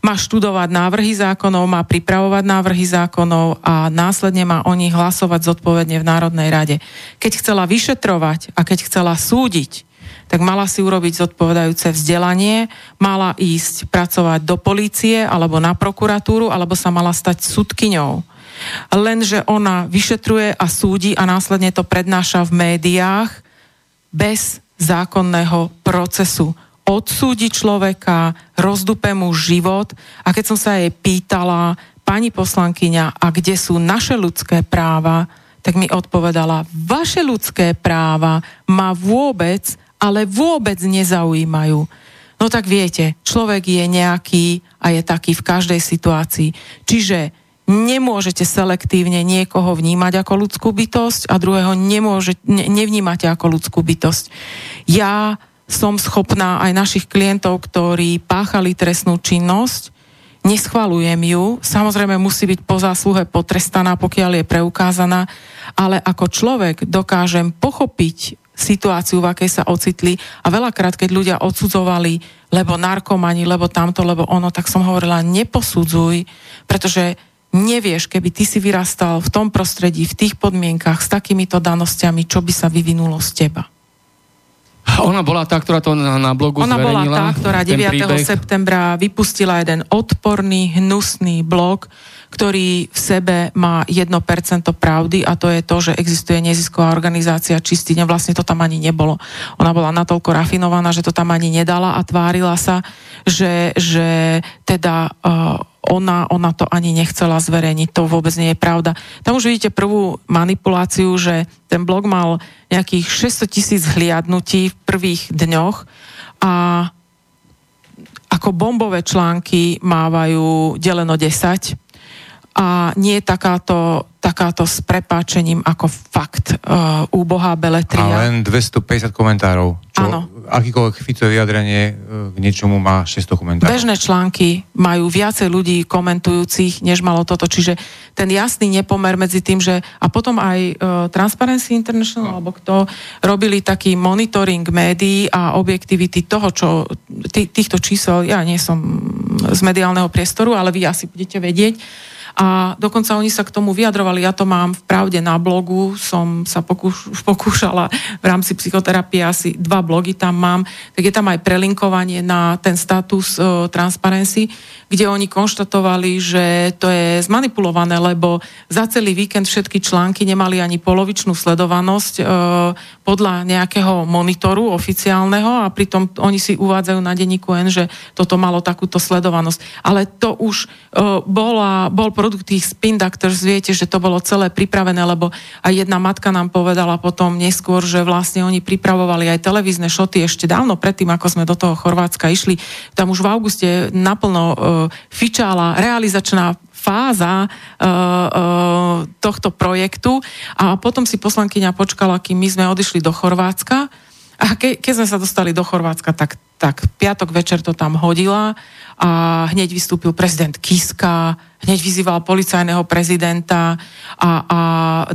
má študovať návrhy zákonov, má pripravovať návrhy zákonov a následne má o nich hlasovať zodpovedne v Národnej rade. Keď chcela vyšetrovať a keď chcela súdiť, tak mala si urobiť zodpovedajúce vzdelanie, mala ísť pracovať do polície alebo na prokuratúru, alebo sa mala stať sudkyňou. Lenže ona vyšetruje a súdi a následne to prednáša v médiách bez zákonného procesu. Odsúdi človeka, rozdupe mu život a keď som sa jej pýtala, pani poslankyňa, a kde sú naše ľudské práva, tak mi odpovedala, vaše ľudské práva ma vôbec ale vôbec nezaujímajú. No tak viete, človek je nejaký a je taký v každej situácii. Čiže nemôžete selektívne niekoho vnímať ako ľudskú bytosť a druhého nemôže, ne, nevnímate ako ľudskú bytosť. Ja som schopná aj našich klientov, ktorí páchali trestnú činnosť, neschvalujem ju, samozrejme musí byť po zásluhe potrestaná, pokiaľ je preukázaná, ale ako človek dokážem pochopiť situáciu, v akej sa ocitli. A veľakrát, keď ľudia odsudzovali, lebo narkomani, lebo tamto, lebo ono, tak som hovorila, neposudzuj, pretože nevieš, keby ty si vyrastal v tom prostredí, v tých podmienkach, s takýmito danosťami, čo by sa vyvinulo z teba. Ona bola tá, ktorá to na, na blogu Ona bola tá, ktorá 9. Príbeh. septembra vypustila jeden odporný, hnusný blog, ktorý v sebe má 1% pravdy a to je to, že existuje nezisková organizácia čistý deň. Vlastne to tam ani nebolo. Ona bola natoľko rafinovaná, že to tam ani nedala a tvárila sa, že, že teda uh, ona, ona to ani nechcela zverejniť. To vôbec nie je pravda. Tam už vidíte prvú manipuláciu, že ten blog mal nejakých 600 tisíc hliadnutí v prvých dňoch a ako bombové články mávajú deleno 10 a nie je takáto, takáto s prepáčením ako fakt uh, úbohá beletria. A len 250 komentárov. Čo Áno. Akýkoľvek Ficové vyjadrenie uh, k niečomu má 600 komentárov. Bežné články majú viacej ľudí komentujúcich, než malo toto. Čiže ten jasný nepomer medzi tým, že a potom aj uh, Transparency International, no. alebo kto robili taký monitoring médií a objektivity toho, čo tý, týchto čísel, ja nie som z mediálneho priestoru, ale vy asi budete vedieť, a dokonca oni sa k tomu vyjadrovali. Ja to mám v pravde na blogu, som sa pokúš, pokúšala v rámci psychoterapie, asi dva blogy tam mám, tak je tam aj prelinkovanie na ten status uh, Transparency, kde oni konštatovali, že to je zmanipulované, lebo za celý víkend všetky články nemali ani polovičnú sledovanosť uh, podľa nejakého monitoru oficiálneho a pritom oni si uvádzajú na denníku N, že toto malo takúto sledovanosť. Ale to už uh, bola, bol produkt tých spin doctors, viete, že to bolo celé pripravené, lebo aj jedna matka nám povedala potom neskôr, že vlastne oni pripravovali aj televízne šoty ešte dávno predtým, ako sme do toho Chorvátska išli. Tam už v auguste naplno uh, fičala realizačná fáza uh, uh, tohto projektu a potom si poslankyňa počkala, kým my sme odišli do Chorvátska A ke, keď sme sa dostali do Chorvátska, tak, tak piatok večer to tam hodila a hneď vystúpil prezident Kiska, hneď vyzýval policajného prezidenta a, a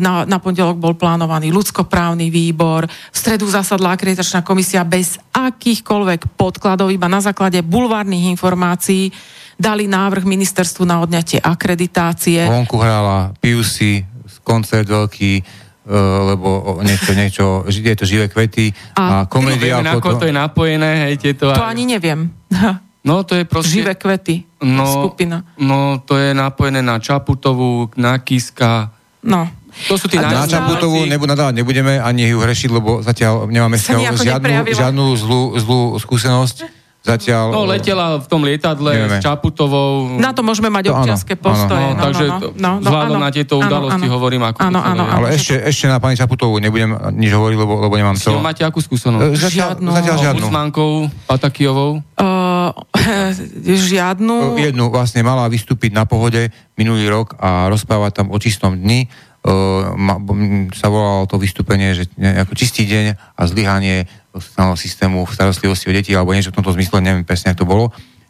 na, na pondelok bol plánovaný ľudskoprávny výbor. V stredu zasadla akreditačná komisia bez akýchkoľvek podkladov, iba na základe bulvárnych informácií dali návrh ministerstvu na odňatie akreditácie. Vonku hrála Piusy, koncert veľký, lebo niečo, niečo, je to živé kvety a, a komédia... Neviem, ako to... to je napojené, hej, tieto... To ani neviem. No, to je proste... Živé kvety, no, skupina. No, to je napojené na Čaputovú, na Kiska. No. To sú tí Na Čaputovú nebu, nadávať nebudeme ani ju hrešiť, lebo zatiaľ nemáme s žiadnu, žiadnu zlú, zlú skúsenosť. Zatiaľ... No, letela v tom lietadle nevieme. s Čaputovou. Na to môžeme mať občianske postoje. No, no, takže no, no, no, vzhľadom no, na tieto udalosti áno, hovorím, ako áno, áno, Ale ešte, ešte na pani Čaputovú nebudem nič hovoriť, lebo, lebo nemám to. S máte akú skúsenosť? E, zatiaľ žiadnu. Zatiaľ žiadnu. Usmankou, Patakijovou? Uh, žiadnu. Jednu vlastne mala vystúpiť na pohode minulý rok a rozprávať tam o čistom dni. Uh, ma, sa volalo to vystúpenie, že ako čistý deň a zlyhanie sociálneho systému v starostlivosti o deti alebo niečo v tomto zmysle, neviem presne, ako to bolo.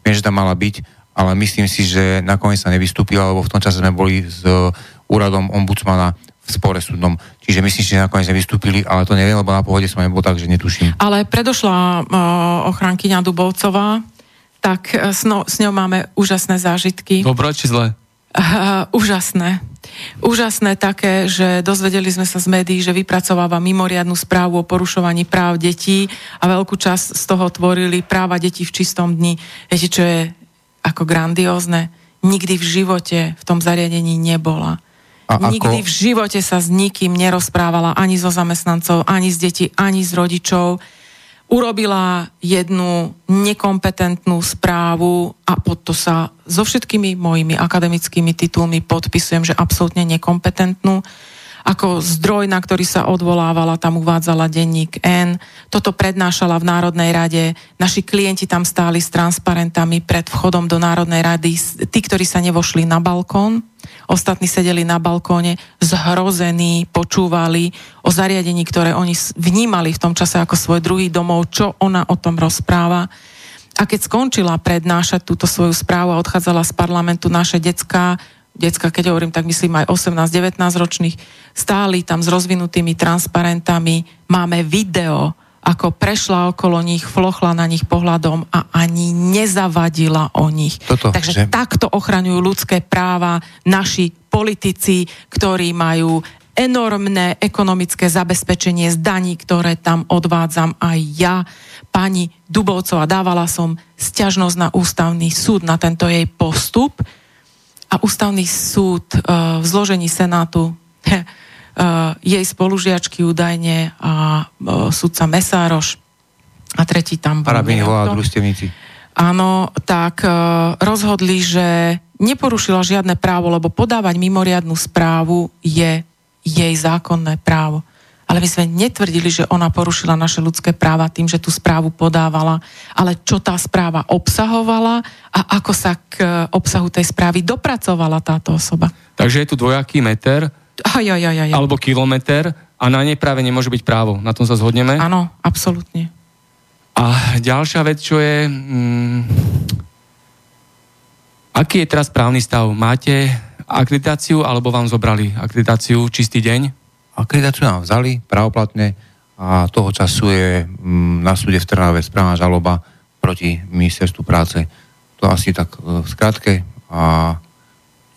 Viem, že tam mala byť, ale myslím si, že nakoniec sa nevystúpila, lebo v tom čase sme boli s uh, úradom ombudsmana v spore súdnom. Čiže myslím, že nakoniec nevystúpili, ale to neviem, lebo na pohode som nebol tak, že netuším. Ale predošla uh, ochrankyňa Dubovcová, tak uh, s, no, s ňou máme úžasné zážitky. Dobre či zle? Uh, úžasné. Úžasné také, že dozvedeli sme sa z médií, že vypracováva mimoriadnu správu o porušovaní práv detí a veľkú časť z toho tvorili práva detí v čistom dni. Viete, čo je ako grandiózne? Nikdy v živote v tom zariadení nebola. A Nikdy ako... v živote sa s nikým nerozprávala ani so zamestnancov, ani z detí, ani z rodičov urobila jednu nekompetentnú správu a pod to sa so všetkými mojimi akademickými titulmi podpisujem, že absolútne nekompetentnú. Ako zdroj, na ktorý sa odvolávala, tam uvádzala denník N. Toto prednášala v Národnej rade. Naši klienti tam stáli s transparentami pred vchodom do Národnej rady. Tí, ktorí sa nevošli na balkón, Ostatní sedeli na balkóne, zhrození, počúvali o zariadení, ktoré oni vnímali v tom čase ako svoj druhý domov, čo ona o tom rozpráva. A keď skončila prednášať túto svoju správu a odchádzala z parlamentu, naše detská, detská, keď hovorím, tak myslím aj 18-19 ročných, stáli tam s rozvinutými transparentami, máme video, ako prešla okolo nich, flochla na nich pohľadom a ani nezavadila o nich. Toto, Takže že... takto ochraňujú ľudské práva naši politici, ktorí majú enormné ekonomické zabezpečenie z daní, ktoré tam odvádzam aj ja. Pani Dubovcová, dávala som sťažnosť na ústavný súd na tento jej postup a ústavný súd uh, v zložení Senátu uh, jej spolužiačky údajne a uh, sudca Mesároš a tretí tam bol. Družstevníci. Áno, tak rozhodli, že neporušila žiadne právo, lebo podávať mimoriadnú správu je jej zákonné právo. Ale my sme netvrdili, že ona porušila naše ľudské práva tým, že tú správu podávala, ale čo tá správa obsahovala a ako sa k obsahu tej správy dopracovala táto osoba. Takže je tu dvojaký meter aj, aj, aj, aj. alebo kilometr a na nej práve nemôže byť právo. Na tom sa zhodneme? Áno, absolútne. A ďalšia vec, čo je... Mm, aký je teraz právny stav? Máte akreditáciu alebo vám zobrali akreditáciu čistý deň? Akreditáciu nám vzali pravoplatne a toho času je mm, na súde v Trnave správna žaloba proti ministerstvu práce. To asi tak e, v skratke a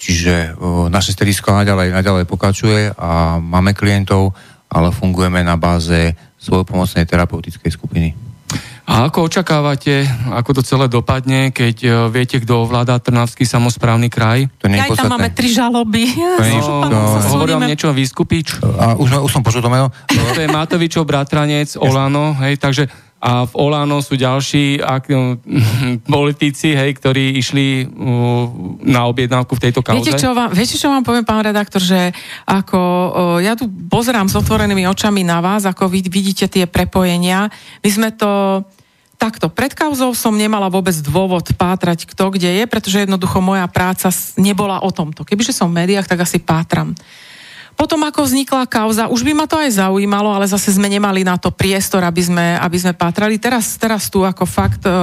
Čiže o, naše stredisko naďalej, naďalej pokračuje a máme klientov, ale fungujeme na báze svojho pomocnej terapeutickej skupiny. A ako očakávate, ako to celé dopadne, keď uh, viete, kto ovláda Trnavský samozprávny kraj? To nie je Aj tam máme tri žaloby. To nie, no, no, hovorím niečo Vyskupič. A už, už som počul to meno. To je Matovičov bratranec, Olano, hej, takže a v Olano sú ďalší ak, politici, hej, ktorí išli uh, na objednávku v tejto kauze. Viete, čo vám, viete, čo vám poviem, pán redaktor, že ako uh, ja tu pozerám s otvorenými očami na vás, ako vy vidíte tie prepojenia. My sme to takto, pred kauzou som nemala vôbec dôvod pátrať, kto kde je, pretože jednoducho moja práca nebola o tomto. Kebyže som v médiách, tak asi pátram. Potom ako vznikla kauza, už by ma to aj zaujímalo, ale zase sme nemali na to priestor, aby sme, aby sme pátrali. Teraz, teraz tu ako fakt, e,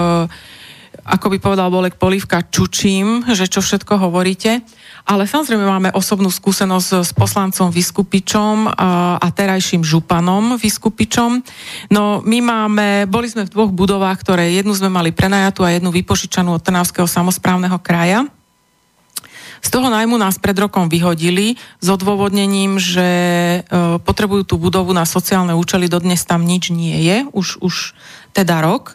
ako by povedal Bolek Polívka, čučím, že čo všetko hovoríte. Ale samozrejme máme osobnú skúsenosť s poslancom Vyskupičom a, a terajším županom Vyskupičom. No my máme, boli sme v dvoch budovách, ktoré jednu sme mali prenajatú a jednu vypožičanú od Trnavského samozprávneho kraja. Z toho najmu nás pred rokom vyhodili s odôvodnením, že e, potrebujú tú budovu na sociálne účely, dodnes tam nič nie je, už, už teda rok.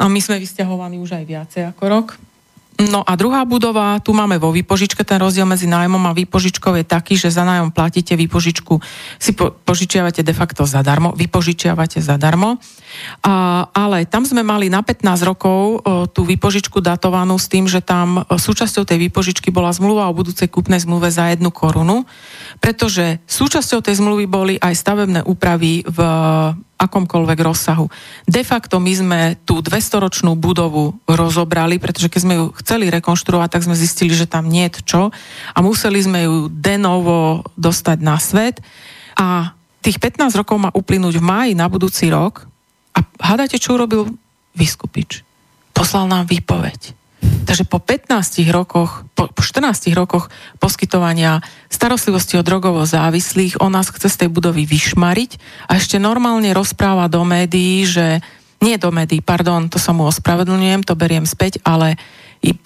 A my sme vysťahovaní už aj viacej ako rok. No a druhá budova, tu máme vo výpožičke, ten rozdiel medzi nájmom a výpožičkou je taký, že za nájom platíte výpožičku, si po, požičiavate de facto zadarmo, vypožičiavate zadarmo. A, ale tam sme mali na 15 rokov o, tú výpožičku datovanú s tým, že tam o, súčasťou tej výpožičky bola zmluva o budúcej kúpnej zmluve za jednu korunu, pretože súčasťou tej zmluvy boli aj stavebné úpravy v akomkoľvek rozsahu. De facto my sme tú 200-ročnú budovu rozobrali, pretože keď sme ju chceli rekonštruovať, tak sme zistili, že tam nie je čo a museli sme ju denovo dostať na svet a tých 15 rokov má uplynúť v máji na budúci rok a hádate, čo urobil Vyskupič? Poslal nám výpoveď Takže po 15 rokoch, po, po 14 rokoch poskytovania starostlivosti o drogovo závislých, on nás chce z tej budovy vyšmariť a ešte normálne rozpráva do médií, že nie do médií, pardon, to sa mu ospravedlňujem, to beriem späť, ale o, o,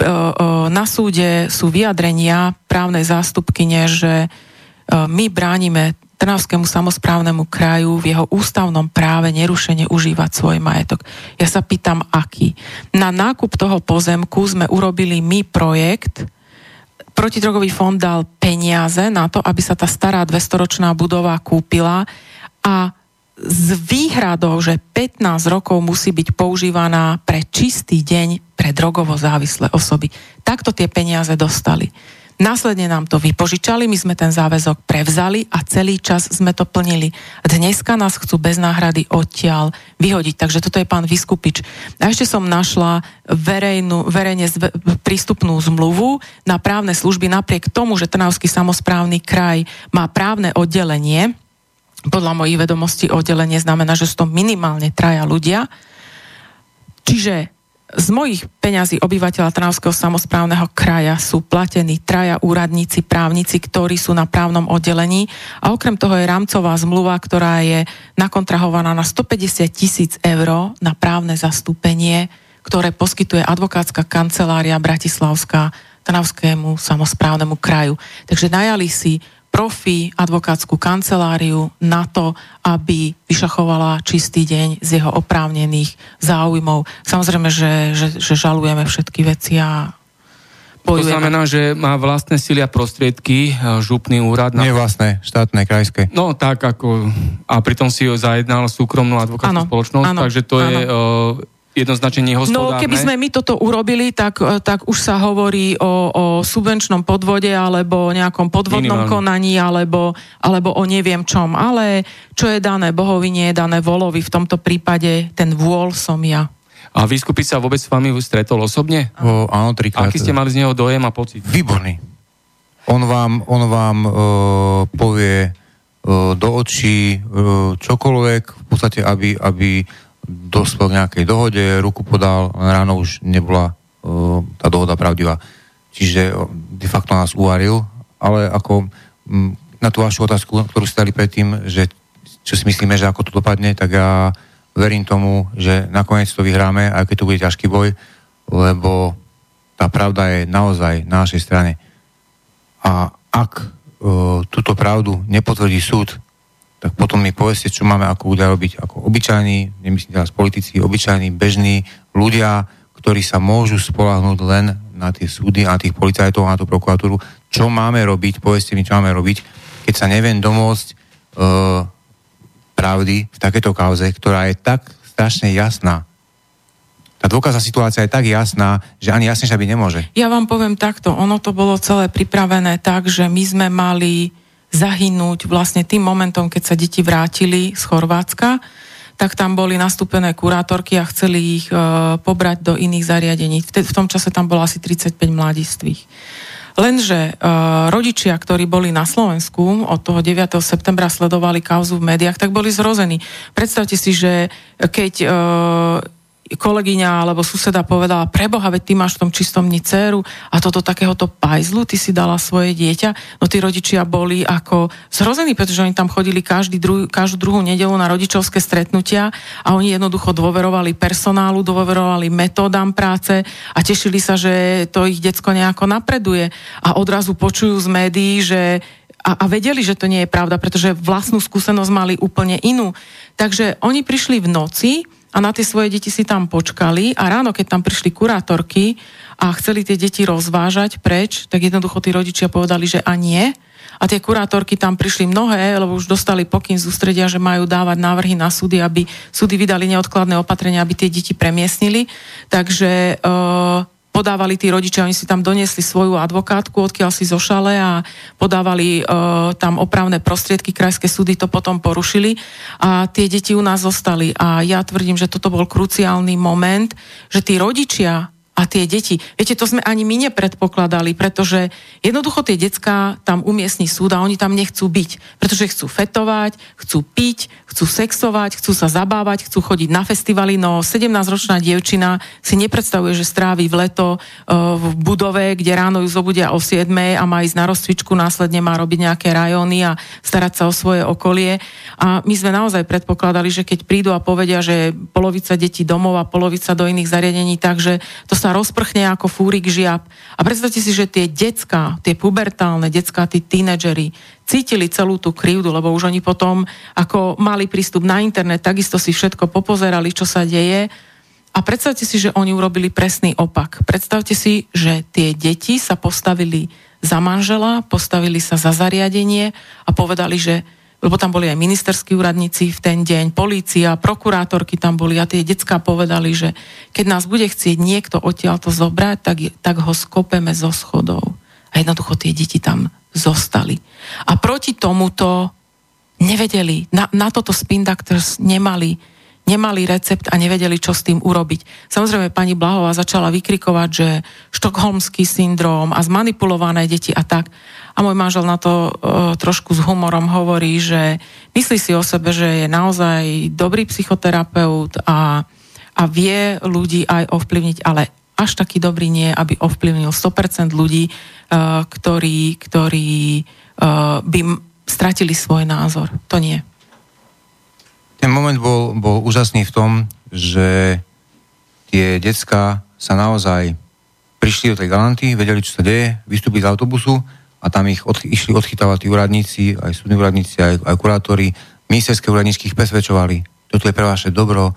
na súde sú vyjadrenia právnej zástupkyne, že o, my bránime Trnavskému samozprávnemu kraju v jeho ústavnom práve nerušene užívať svoj majetok. Ja sa pýtam, aký. Na nákup toho pozemku sme urobili my projekt, protidrogový fond dal peniaze na to, aby sa tá stará 200-ročná budova kúpila a s výhradou, že 15 rokov musí byť používaná pre čistý deň pre drogovo závislé osoby. Takto tie peniaze dostali. Následne nám to vypožičali, my sme ten záväzok prevzali a celý čas sme to plnili. Dneska nás chcú bez náhrady odtiaľ vyhodiť, takže toto je pán Vyskupič. A ešte som našla verejnú, verejne prístupnú zmluvu na právne služby napriek tomu, že Trnavský samozprávny kraj má právne oddelenie, podľa mojich vedomostí oddelenie znamená, že sú to minimálne traja ľudia, Čiže z mojich peňazí obyvateľa Trnavského samozprávneho kraja sú platení traja úradníci, právnici, ktorí sú na právnom oddelení a okrem toho je rámcová zmluva, ktorá je nakontrahovaná na 150 tisíc eur na právne zastúpenie, ktoré poskytuje advokátska kancelária Bratislavská Trnavskému samozprávnemu kraju. Takže najali si profi advokátsku kanceláriu na to, aby vyšachovala čistý deň z jeho oprávnených záujmov. Samozrejme, že, že, že žalujeme všetky veci a bojujeme. To znamená, že má vlastné sily a prostriedky, e, župný úrad. Na... Nie vlastné, štátne, krajské. No tak ako, a pritom si ho zajednal súkromnú advokátsku spoločnosť, ano, takže to ano. je uh, jednoznačne nehospodárne. No keby sme my toto urobili, tak, e, tak už sa hovorí o, o subvenčnom podvode alebo o nejakom podvodnom Minimálne. konaní alebo, alebo o neviem čom. Ale čo je dané Bohovi, nie je dané Volovi. V tomto prípade ten vôľ som ja. A vyskupiť sa vôbec s vami stretol osobne? O, áno, trikrát. Aký ste mali z neho dojem a pocit? Výborný. On vám, on vám uh, povie uh, do očí uh, čokoľvek, v podstate, aby, aby dospel k nejakej dohode, ruku podal, ráno už nebola uh, tá dohoda pravdivá. Čiže uh, de facto nás uvaril, ale ako um, na tú vašu otázku, ktorú ste dali predtým, že čo si myslíme, že ako to dopadne, tak ja verím tomu, že nakoniec to vyhráme, aj keď to bude ťažký boj, lebo tá pravda je naozaj na našej strane. A ak uh, túto pravdu nepotvrdí súd, tak potom mi povedzte, čo máme ako ľudia robiť ako obyčajní, nemyslím teraz politici, obyčajní, bežní ľudia, ktorí sa môžu spolahnúť len na tie súdy, na tých policajtov, na tú prokuratúru. Čo máme robiť, povedzte mi, čo máme robiť, keď sa neviem domôcť e, pravdy v takéto kauze, ktorá je tak strašne jasná. Tá dôkazná situácia je tak jasná, že ani jasnejšia byť nemôže. Ja vám poviem takto, ono to bolo celé pripravené tak, že my sme mali zahynúť vlastne tým momentom, keď sa deti vrátili z Chorvátska, tak tam boli nastúpené kurátorky a chceli ich e, pobrať do iných zariadení. V, te, v tom čase tam bolo asi 35 mladistvých. Lenže uh, rodičia, ktorí boli na Slovensku od toho 9. septembra sledovali kauzu v médiách, tak boli zrození. Predstavte si, že keď uh, kolegyňa alebo suseda povedala, preboha, veď ty máš v tom čistom dni dceru a toto takéhoto pajzlu, ty si dala svoje dieťa. No tí rodičia boli ako zrození, pretože oni tam chodili každý dru- každú druhú nedelu na rodičovské stretnutia a oni jednoducho dôverovali personálu, dôverovali metódam práce a tešili sa, že to ich decko nejako napreduje. A odrazu počujú z médií, že a, a vedeli, že to nie je pravda, pretože vlastnú skúsenosť mali úplne inú. Takže oni prišli v noci, a na tie svoje deti si tam počkali a ráno, keď tam prišli kurátorky a chceli tie deti rozvážať preč, tak jednoducho tí rodičia povedali, že a nie. A tie kurátorky tam prišli mnohé, lebo už dostali pokyn z ústredia, že majú dávať návrhy na súdy, aby súdy vydali neodkladné opatrenia, aby tie deti premiestnili. Takže uh, podávali tí rodičia, oni si tam doniesli svoju advokátku, odkiaľ si zošale a podávali e, tam opravné prostriedky, krajské súdy to potom porušili a tie deti u nás zostali. A ja tvrdím, že toto bol kruciálny moment, že tí rodičia a tie deti. Viete, to sme ani my nepredpokladali, pretože jednoducho tie decka tam umiestní súd a oni tam nechcú byť, pretože chcú fetovať, chcú piť, chcú sexovať, chcú sa zabávať, chcú chodiť na festivaly, no 17-ročná dievčina si nepredstavuje, že strávi v leto uh, v budove, kde ráno ju zobudia o 7 a má ísť na rozcvičku, následne má robiť nejaké rajóny a starať sa o svoje okolie. A my sme naozaj predpokladali, že keď prídu a povedia, že polovica detí domov a polovica do iných zariadení, takže to sa rozprchne ako fúrik žiab. A predstavte si, že tie decka, tie pubertálne decka, tí tínedžeri cítili celú tú krivdu, lebo už oni potom, ako mali prístup na internet, takisto si všetko popozerali, čo sa deje. A predstavte si, že oni urobili presný opak. Predstavte si, že tie deti sa postavili za manžela, postavili sa za zariadenie a povedali, že lebo tam boli aj ministerskí úradníci v ten deň, polícia, prokurátorky tam boli a tie decka povedali, že keď nás bude chcieť niekto odtiaľ to zobrať, tak, tak ho skopeme zo schodov. A jednoducho tie deti tam zostali. A proti tomuto nevedeli, na, na toto Spin Doctors nemali nemali recept a nevedeli, čo s tým urobiť. Samozrejme, pani Blahová začala vykrikovať, že štokholmský syndrom a zmanipulované deti a tak. A môj manžel na to uh, trošku s humorom hovorí, že myslí si o sebe, že je naozaj dobrý psychoterapeut a, a vie ľudí aj ovplyvniť, ale až taký dobrý nie, aby ovplyvnil 100% ľudí, uh, ktorí, ktorí uh, by stratili svoj názor. To nie ten moment bol, bol úžasný v tom, že tie decka sa naozaj prišli do tej galanty, vedeli, čo sa deje, vystúpili z autobusu a tam ich od, išli odchytávať tí úradníci, aj súdni úradníci, aj, aj kurátori, ministerské úradníčky ich presvedčovali. Toto je pre vaše dobro,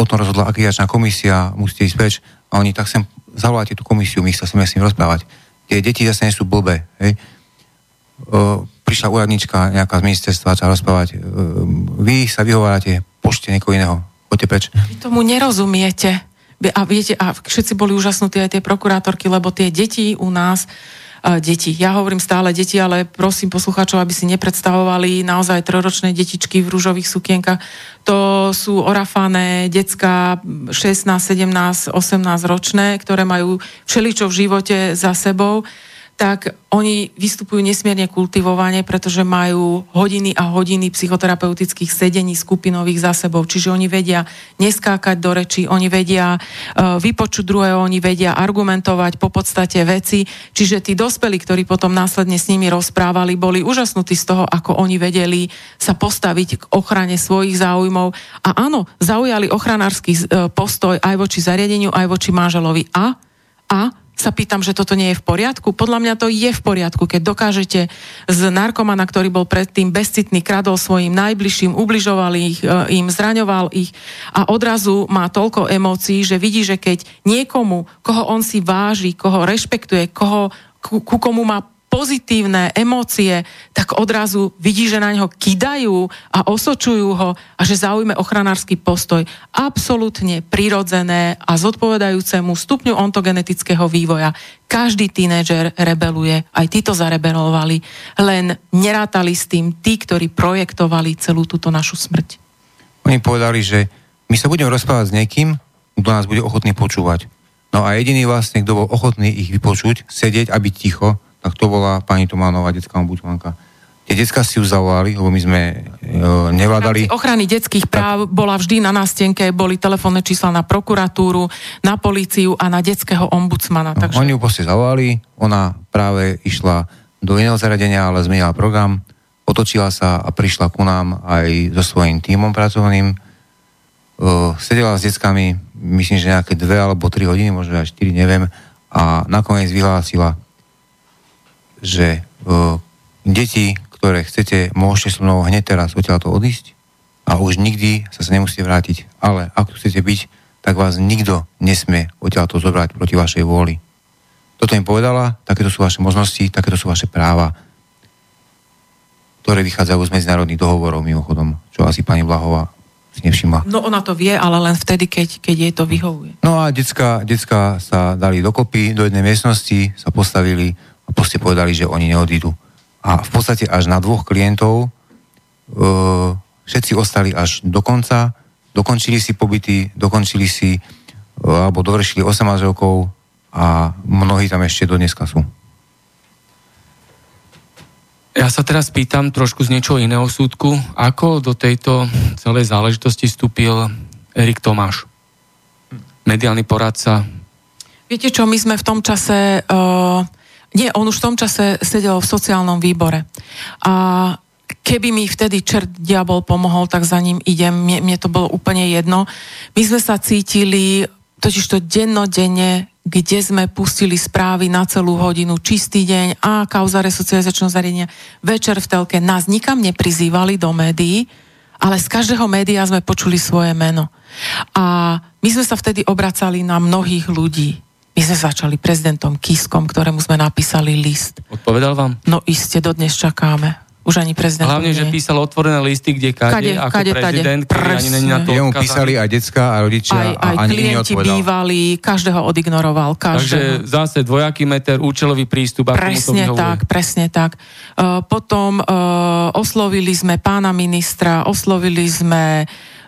o tom rozhodla akreditačná komisia, musíte ísť preč. A oni tak sem zavoláte tú komisiu, my sa chceme s ním rozprávať. Tie deti zase nie sú blbé. Hej? O, prišla úradnička nejaká z ministerstva a rozprávať, e, vy sa vyhovárate, pošte niekoho iného, poďte preč. Vy tomu nerozumiete. A viete, a všetci boli úžasnutí aj tie prokurátorky, lebo tie deti u nás, deti, ja hovorím stále deti, ale prosím poslucháčov, aby si nepredstavovali naozaj troročné detičky v rúžových sukienkach. To sú orafané decka 16, 17, 18 ročné, ktoré majú všeličo v živote za sebou tak oni vystupujú nesmierne kultivovane, pretože majú hodiny a hodiny psychoterapeutických sedení skupinových za sebou. Čiže oni vedia neskákať do reči, oni vedia uh, vypočuť druhého, oni vedia argumentovať po podstate veci. Čiže tí dospelí, ktorí potom následne s nimi rozprávali, boli úžasnutí z toho, ako oni vedeli sa postaviť k ochrane svojich záujmov. A áno, zaujali ochranársky uh, postoj aj voči zariadeniu, aj voči manželovi. A, a sa pýtam, že toto nie je v poriadku. Podľa mňa to je v poriadku, keď dokážete z narkomana, ktorý bol predtým bezcitný, kradol svojim najbližším, ubližoval ich, e, im zraňoval ich a odrazu má toľko emócií, že vidí, že keď niekomu, koho on si váži, koho rešpektuje, koho, ku, ku komu má pozitívne emócie, tak odrazu vidí, že na ňo kidajú a osočujú ho a že zaujme ochranársky postoj absolútne prirodzené a zodpovedajúcemu stupňu ontogenetického vývoja. Každý tínedžer rebeluje, aj títo zarebelovali, len nerátali s tým tí, ktorí projektovali celú túto našu smrť. Oni povedali, že my sa budeme rozprávať s niekým, kto nás bude ochotný počúvať. No a jediný vlastne, kto bol ochotný ich vypočuť, sedieť a byť ticho, tak to bola pani Tománová, detská ombudsmanka. Tie detská si ju zavolali, lebo my sme e, nevládali... Ochrany detských práv tak. bola vždy na nástenke, boli telefónne čísla na prokuratúru, na políciu a na detského ombudsmana. No, takže... Oni ju proste zavolali, ona práve išla do iného zaradenia, ale zmenila program, otočila sa a prišla ku nám aj so svojím tímom pracovným. Uh, sedela s deckami, myslím, že nejaké dve alebo tri hodiny, možno aj štyri, neviem, a nakoniec vyhlásila, že uh, deti, ktoré chcete, môžete so mnou hneď teraz odtiaľto odísť a už nikdy sa sa nemusíte vrátiť. Ale ak tu chcete byť, tak vás nikto nesmie odtiaľto zobrať proti vašej vôli. Toto im povedala, takéto sú vaše možnosti, takéto sú vaše práva, ktoré vychádzajú z medzinárodných dohovorov mimochodom, čo asi pani Blahová si nevšimla. No ona to vie, ale len vtedy, keď, keď jej to vyhovuje. No a decka, decka sa dali dokopy do jednej miestnosti, sa postavili a proste povedali, že oni neodídu a v podstate až na dvoch klientov uh, všetci ostali až do konca, dokončili si pobyty, dokončili si uh, alebo dovršili 18 rokov a mnohí tam ešte do dneska sú. Ja sa teraz pýtam trošku z niečoho iného súdku. Ako do tejto celej záležitosti vstúpil Erik Tomáš, mediálny poradca? Viete čo, my sme v tom čase uh, nie, on už v tom čase sedel v sociálnom výbore. A keby mi vtedy čert diabol pomohol, tak za ním idem. Mne, mne to bolo úplne jedno. My sme sa cítili totiž to dennodenne, kde sme pustili správy na celú hodinu, čistý deň a kauza resocializačného zariadenia, večer v telke. Nás nikam neprizývali do médií, ale z každého média sme počuli svoje meno. A my sme sa vtedy obracali na mnohých ľudí my sme začali prezidentom Kiskom, ktorému sme napísali list. Odpovedal vám? No iste, dodnes čakáme. Už ani prezident. Hlavne, nie. že písal otvorené listy, kde kade, kade ako kade, prezident, kade. ani není na to Jemu písali aj decka, aj rodičia aj, aj a ani klienti bývali, každého odignoroval. Každého. Takže zase dvojaký meter, účelový prístup. Presne tak, presne tak. Uh, potom uh, oslovili sme pána ministra, oslovili sme uh,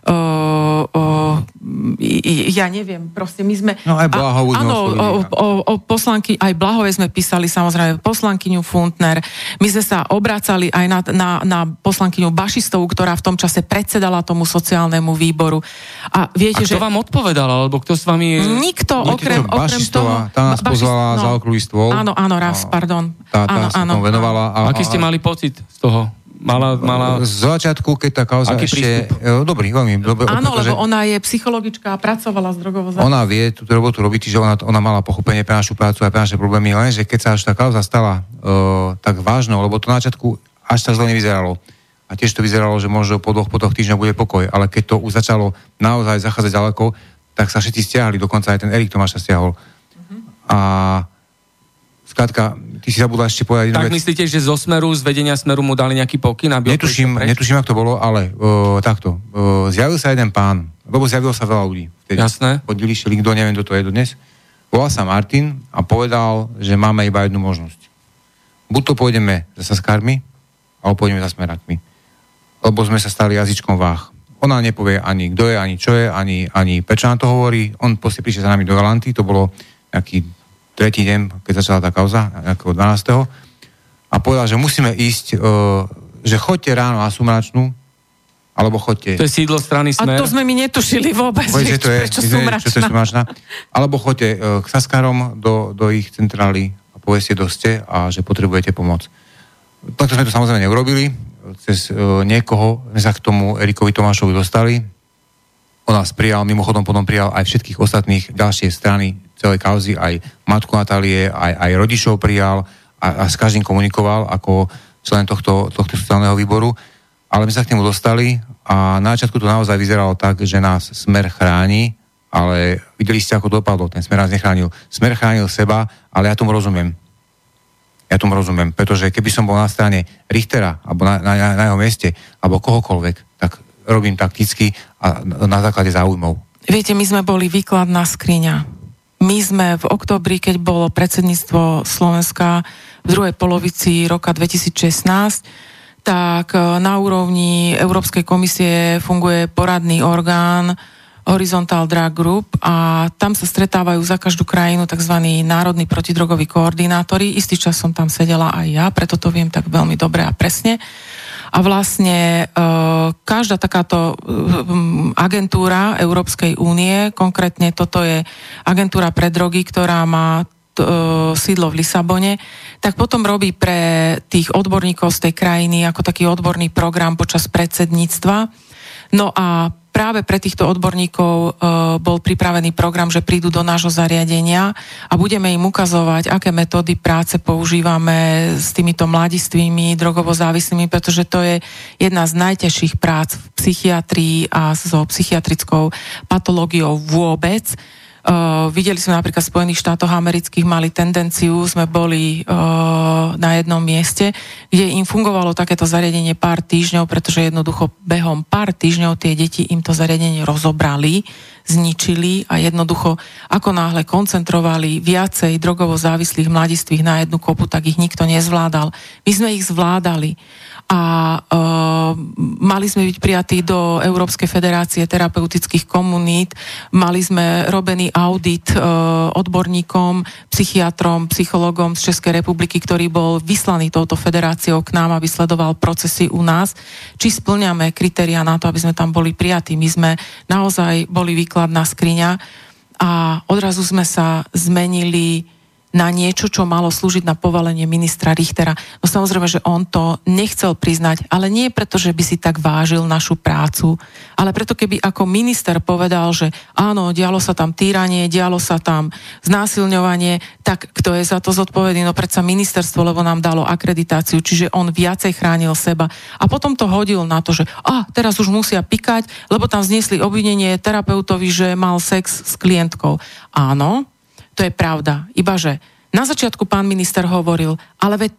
ja neviem, proste my sme... No aj Blahovú Áno, o, o, o poslanky, aj Blahove sme písali samozrejme poslankyňu Funtner. My sme sa obracali aj na, na, na poslankyňu Bašistovú, ktorá v tom čase predsedala tomu sociálnemu výboru. A viete, a kto že... vám odpovedal, alebo kto s vami... Nikto, okrem, okrem toho... Tá nás pozvala no, za okrúhly stôl. Áno, áno, raz, pardon. Tá, tá áno, sa áno, venovala. A, Aký ste mali pocit z toho? Mala, mala... Z začiatku, keď tá kauza Aký ešte... Prístup? E, dobrý, veľmi. Dobrý, Áno, pretože... lebo ona je psychologička a pracovala s drogovou závislosťou. Ona vie túto robotu robiť, že ona, ona mala pochopenie pre našu prácu a pre naše problémy, lenže keď sa až tá kauza stala uh, tak vážnou, lebo to na začiatku až tak zle nevyzeralo. A tiež to vyzeralo, že možno po dvoch, po dvoch týždňoch bude pokoj. Ale keď to už začalo naozaj zachádzať ďaleko, tak sa všetci stiahli, dokonca aj ten Erik Tomáš sa stiahol. Uh-huh. A Skrátka, ty si zabudla ešte povedať Tak vec. myslíte, že zo Smeru, z vedenia Smeru mu dali nejaký pokyn? Aby netuším, netuším, ako to bolo, ale uh, takto. Uh, zjavil sa jeden pán, lebo zjavilo sa veľa ľudí. Vtedy. Jasné. Podili šli, kto neviem, kto to je dnes. Volal sa Martin a povedal, že máme iba jednu možnosť. Buď to pôjdeme za Saskármi, alebo pôjdeme za Smerakmi. Lebo sme sa stali jazyčkom váh. Ona nepovie ani kto je, ani čo je, ani, ani prečo nám to hovorí. On proste prišiel za nami do Galanty, to bolo nejaký tretí deň, keď začala tá kauza, ako 12. A povedal, že musíme ísť, uh, že chodte ráno na Sumračnú, alebo chodte... To je sídlo strany Smer. A to sme mi netušili vôbec, Poď, že to je, prečo Sumračná. Čo to je Sumračná. Alebo chodte uh, k Saskarom do, do ich centrály a povedzte, kto ste a že potrebujete pomoc. Takto sme to samozrejme neurobili. Cez uh, niekoho sme sa k tomu Erikovi Tomášovi dostali. On nás prijal, mimochodom potom prijal aj všetkých ostatných ďalšie strany celej kauzy, aj matku Natálie, aj, aj rodičov prijal a, a s každým komunikoval ako člen tohto, tohto sociálneho výboru. Ale my sa k nemu dostali a na začiatku to naozaj vyzeralo tak, že nás smer chráni, ale videli ste, ako dopadlo. Ten smer nás nechránil. Smer chránil seba, ale ja tomu rozumiem. Ja tomu rozumiem, pretože keby som bol na strane Richtera, alebo na, na, na jeho mieste, alebo kohokoľvek, tak robím takticky a na základe záujmov. Viete, my sme boli výkladná skriňa my sme v oktobri, keď bolo predsedníctvo Slovenska v druhej polovici roka 2016, tak e, na úrovni Európskej komisie funguje poradný orgán, Horizontal Drug Group a tam sa stretávajú za každú krajinu tzv. národní protidrogoví koordinátori. Istý čas som tam sedela aj ja, preto to viem tak veľmi dobre a presne. A vlastne e, každá takáto e, agentúra Európskej únie, konkrétne toto je agentúra pre drogy, ktorá má e, sídlo v Lisabone, tak potom robí pre tých odborníkov z tej krajiny ako taký odborný program počas predsedníctva. No a práve pre týchto odborníkov e, bol pripravený program, že prídu do nášho zariadenia a budeme im ukazovať, aké metódy práce používame s týmito mladistvými drogovo závislými, pretože to je jedna z najťažších prác v psychiatrii a so psychiatrickou patológiou vôbec Uh, videli sme napríklad v Spojených štátoch amerických mali tendenciu, sme boli uh, na jednom mieste, kde im fungovalo takéto zariadenie pár týždňov, pretože jednoducho behom pár týždňov tie deti im to zariadenie rozobrali, zničili a jednoducho ako náhle koncentrovali viacej drogovo závislých mladistvých na jednu kopu, tak ich nikto nezvládal. My sme ich zvládali a uh, mali sme byť prijatí do Európskej federácie terapeutických komunít, mali sme robený audit uh, odborníkom, psychiatrom, psychologom z Českej republiky, ktorý bol vyslaný touto federáciou k nám, aby sledoval procesy u nás, či splňame kritéria na to, aby sme tam boli prijatí. My sme naozaj boli výkladná skriňa a odrazu sme sa zmenili na niečo, čo malo slúžiť na povalenie ministra Richtera. No samozrejme, že on to nechcel priznať, ale nie preto, že by si tak vážil našu prácu, ale preto, keby ako minister povedal, že áno, dialo sa tam týranie, dialo sa tam znásilňovanie, tak kto je za to zodpovedný? No predsa ministerstvo, lebo nám dalo akreditáciu, čiže on viacej chránil seba. A potom to hodil na to, že a teraz už musia pikať, lebo tam zniesli obvinenie terapeutovi, že mal sex s klientkou. Áno, to je pravda. Iba že na začiatku pán minister hovoril, ale veď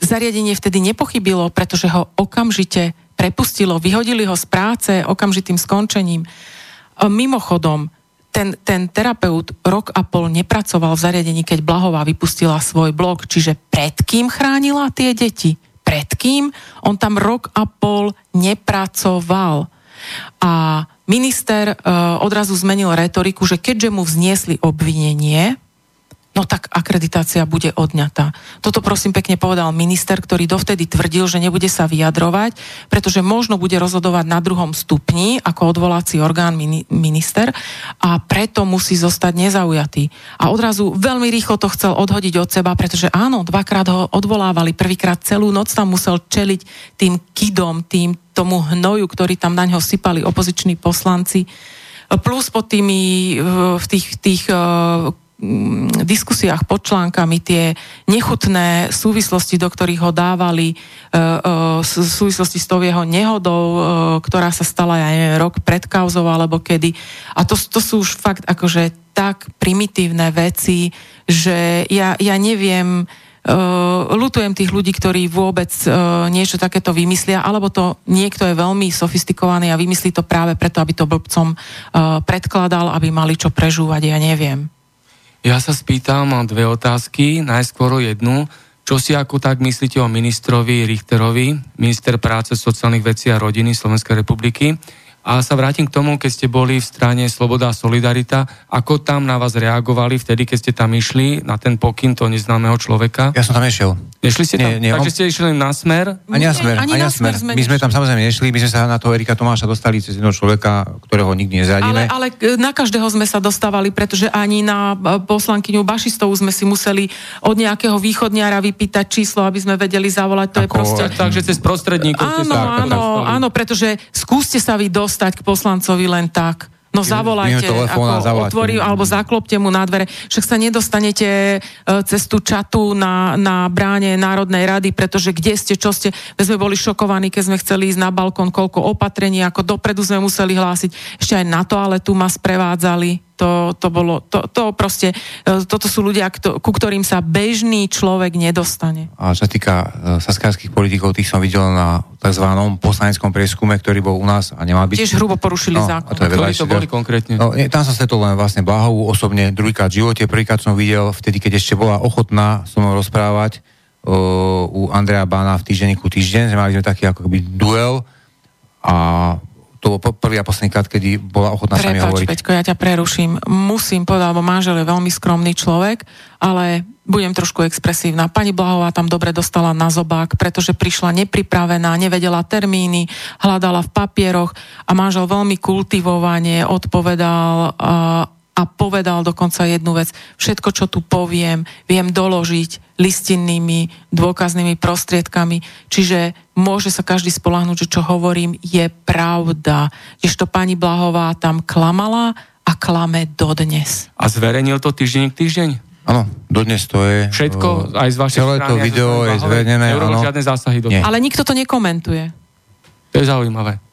zariadenie vtedy nepochybilo, pretože ho okamžite prepustilo, vyhodili ho z práce okamžitým skončením. Mimochodom, ten, ten terapeut rok a pol nepracoval v zariadení, keď Blahová vypustila svoj blog, čiže pred kým chránila tie deti? Pred kým? On tam rok a pol nepracoval. A minister uh, odrazu zmenil retoriku, že keďže mu vzniesli obvinenie, no tak akreditácia bude odňatá. Toto prosím pekne povedal minister, ktorý dovtedy tvrdil, že nebude sa vyjadrovať, pretože možno bude rozhodovať na druhom stupni ako odvolací orgán minister a preto musí zostať nezaujatý. A odrazu veľmi rýchlo to chcel odhodiť od seba, pretože áno, dvakrát ho odvolávali, prvýkrát celú noc tam musel čeliť tým kidom, tým tomu hnoju, ktorý tam na ňo sypali opoziční poslanci plus pod tými v tých, tých Mm, diskusiách pod článkami tie nechutné súvislosti, do ktorých ho dávali e, e, súvislosti s tou jeho nehodou, e, ktorá sa stala, ja neviem, rok pred kauzou alebo kedy. A to, to sú už fakt akože tak primitívne veci, že ja, ja neviem, lutujem tých ľudí, ktorí vôbec niečo takéto vymyslia, alebo to niekto je veľmi sofistikovaný a vymyslí to práve preto, aby to blbcom predkladal, aby mali čo prežúvať, ja neviem. Ja sa spýtam, mám dve otázky. Najskôr jednu. Čo si ako tak myslíte o ministrovi Richterovi, minister práce, sociálnych vecí a rodiny Slovenskej republiky? A sa vrátim k tomu, keď ste boli v strane Sloboda a Solidarita, ako tam na vás reagovali vtedy, keď ste tam išli na ten pokyn toho neznámeho človeka? Ja som tam nešiel. Nešli ste tam? Nie, nie, Takže on... ste išli na smer? Ani na smer, ani, ani na smer. smer. My sme tam samozrejme nešli, my sme sa na toho Erika Tomáša dostali cez jedného človeka, ktorého nikdy nezradíme. Ale, ale na každého sme sa dostávali, pretože ani na e, poslankyňu Bašistovú sme si museli od nejakého východniara vypýtať číslo, aby sme vedeli zavolať. To Ako... je proste... Takže cez prostredníkov áno, ste sa áno, áno, pretože skúste sa vy dostať dostať k poslancovi len tak. No zavolajte, ako otvorí, alebo zaklopte mu na dvere. Však sa nedostanete e, cez tú čatu na, na bráne Národnej rady, pretože kde ste, čo ste. My sme boli šokovaní, keď sme chceli ísť na balkón, koľko opatrení, ako dopredu sme museli hlásiť. Ešte aj na to, ale tu ma sprevádzali to, to bolo, to, to proste, e, toto sú ľudia, kto, ku ktorým sa bežný človek nedostane. A čo sa týka uh, saskárských politikov, tých som videl na tzv. poslaneckom prieskume, ktorý bol u nás a nemal byť... Tiež hrubo porušili no, zákon. A to je Ktorí to boli konkrétne? No, nie, tam som stretol len vlastne Blahovú osobne, druhýkrát v živote, prvýkrát som videl vtedy, keď ešte bola ochotná so mnou rozprávať uh, u Andreja Bána v týždenníku Týždeň, mali sme taký ako duel a to bol prvý a posledný krát, kedy bola ochotná sa mi hovoriť. Peťko, ja ťa preruším. Musím povedať, lebo manžel je veľmi skromný človek, ale budem trošku expresívna. Pani Blahová tam dobre dostala na zobák, pretože prišla nepripravená, nevedela termíny, hľadala v papieroch a manžel veľmi kultivovane odpovedal uh, a povedal dokonca jednu vec. Všetko, čo tu poviem, viem doložiť listinnými dôkaznými prostriedkami. Čiže môže sa každý spolahnúť, že čo hovorím je pravda. Kdežto pani Blahová tam klamala a klame dodnes. A zverejnil to týždeň k týždeň? Áno, dodnes to je. Všetko, aj z vašej Celé to video je zverejnené. žiadne zásahy do Nie. Ale nikto to nekomentuje. To je zaujímavé.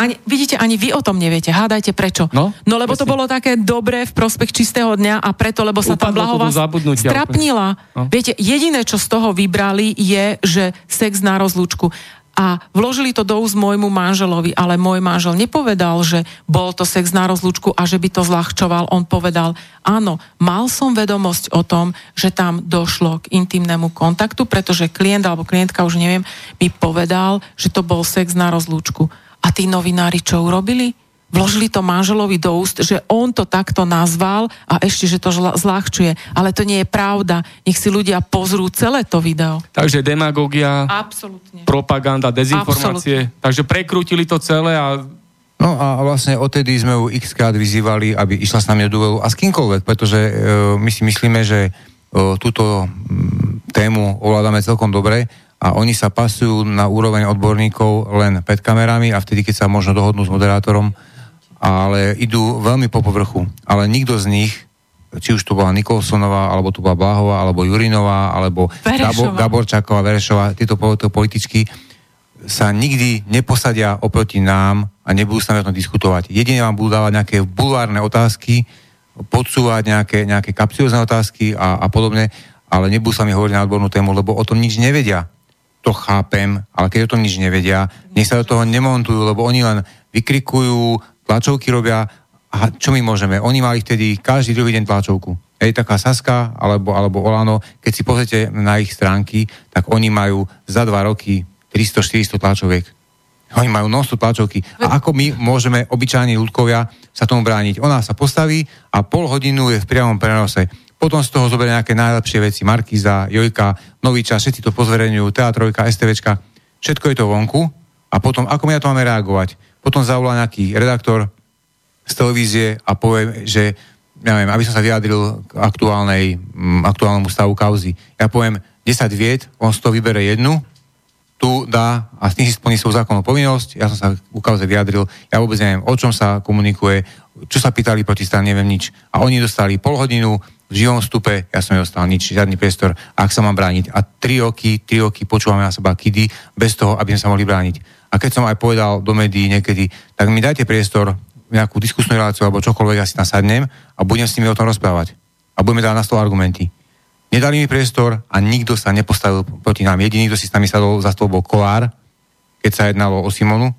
Ani, vidíte, ani vy o tom neviete. Hádajte prečo. No, no lebo to presne. bolo také dobré v prospech čistého dňa a preto, lebo sa tam to Blahová strapnila. No. Viete, jediné, čo z toho vybrali, je, že sex na rozlúčku. A vložili to do úst môjmu manželovi, ale môj manžel nepovedal, že bol to sex na rozlúčku a že by to zľahčoval. On povedal, áno, mal som vedomosť o tom, že tam došlo k intimnému kontaktu, pretože klient alebo klientka, už neviem, mi povedal, že to bol sex na rozlúčku. A tí novinári čo urobili? Vložili to manželovi do úst, že on to takto nazval a ešte, že to zľahčuje. Ale to nie je pravda. Nech si ľudia pozrú celé to video. Takže demagogia, Absolútne. propaganda, dezinformácie. Takže prekrútili to celé a No a vlastne odtedy sme ju x krát vyzývali, aby išla s nami do duelu a s kýmkoľvek, pretože e, my si myslíme, že e, túto mm, tému ovládame celkom dobre a oni sa pasujú na úroveň odborníkov len pred kamerami a vtedy, keď sa možno dohodnú s moderátorom, ale idú veľmi po povrchu. Ale nikto z nich, či už to bola Nikolsonová, alebo to bola Bláhová, alebo Jurinová, alebo. Gabor, Gaborčáková, Verešová, tieto po- to političky, sa nikdy neposadia oproti nám a nebudú sa tom diskutovať. Jedine vám budú dávať nejaké bulvárne otázky, podsúvať nejaké, nejaké kapciozne otázky a, a podobne, ale nebudú sa mi hovoriť na odbornú tému, lebo o tom nič nevedia. To chápem, ale keď o tom nič nevedia, nech sa do toho nemontujú, lebo oni len vykrikujú, tlačovky robia a čo my môžeme? Oni mali vtedy každý druhý deň tlačovku. Hej, taká Saska alebo, alebo Olano, keď si pozrite na ich stránky, tak oni majú za dva roky 300-400 tlačoviek. Oni majú non tlačovky. A ako my môžeme, obyčajní ľudkovia, sa tomu brániť? Ona sa postaví a pol hodinu je v priamom prenose. Potom z toho zoberie nejaké najlepšie veci. Markiza, Jojka, Nový čas, všetci to pozverejňujú, Teatrojka, STVčka. Všetko je to vonku. A potom, ako my na to máme reagovať? Potom zavolá nejaký redaktor z televízie a povie, že neviem, aby som sa vyjadril k aktuálnej, mm, aktuálnemu stavu kauzy. Ja poviem 10 vied, on z toho vybere jednu, tu dá a s tým si splní svoju zákonnú povinnosť. Ja som sa u kauze vyjadril, ja vôbec neviem, o čom sa komunikuje, čo sa pýtali proti strane, neviem nič. A oni dostali pol hodinu v živom vstupe, ja som nedostal nič, žiadny priestor, ak sa mám brániť. A tri roky, tri roky počúvame na seba kidy, bez toho, aby sme sa mohli brániť. A keď som aj povedal do médií niekedy, tak mi dajte priestor, nejakú diskusnú reláciu alebo čokoľvek, ja si nasadnem a budem s nimi o tom rozprávať. A budeme dať na stôl argumenty. Nedali mi priestor a nikto sa nepostavil proti nám. Jediný, kto si s nami sadol za stôl, bol Kolár, keď sa jednalo o Simonu.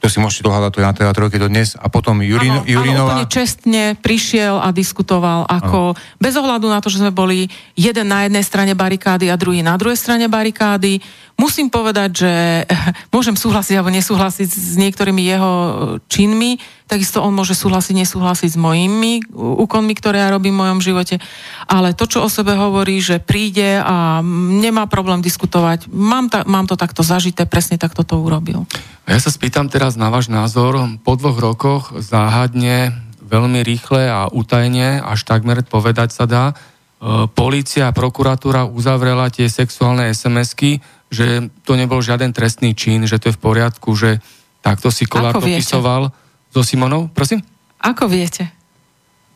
To si môžete dohľadať, to na teda trojke do dnes. A potom Jurin, Áno, áno, Jurinová. úplne čestne prišiel a diskutoval ako, bez ohľadu na to, že sme boli jeden na jednej strane barikády a druhý na druhej strane barikády. Musím povedať, že môžem súhlasiť alebo nesúhlasiť s niektorými jeho činmi, takisto on môže súhlasiť, nesúhlasiť s mojimi úkonmi, ktoré ja robím v mojom živote, ale to, čo o sebe hovorí, že príde a nemá problém diskutovať, mám, ta, mám to takto zažité, presne takto to urobil. Ja sa spýtam teraz na váš názor. Po dvoch rokoch záhadne, veľmi rýchle a utajne, až takmer povedať sa dá, e, polícia a prokuratúra uzavrela tie sexuálne SMS-ky, že to nebol žiaden trestný čin, že to je v poriadku, že takto si Kolár dopisoval so Simonou. Prosím? Ako viete?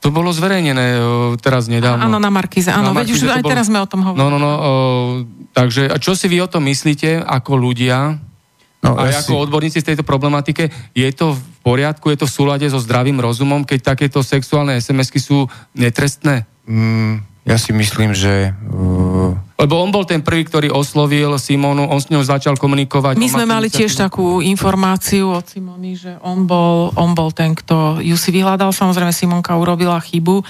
To bolo zverejnené e, teraz nedávno. Áno, na Markize. Áno, Na veď už aj bolo- teraz sme o tom hovorili. No, no, no. O, takže, a čo si vy o tom myslíte ako ľudia, No, a ja si- ako odborníci z tejto problematike, je to v poriadku, je to v súlade so zdravým rozumom, keď takéto sexuálne SMS-ky sú netrestné? Mm, ja si myslím, že uh, Lebo on bol ten prvý, ktorý oslovil Simonu, on s ňou začal komunikovať. My sme mali tiež takú informáciu od Simony, že on bol, on bol ten, kto ju si vyhľadal. Samozrejme, Simonka urobila chybu,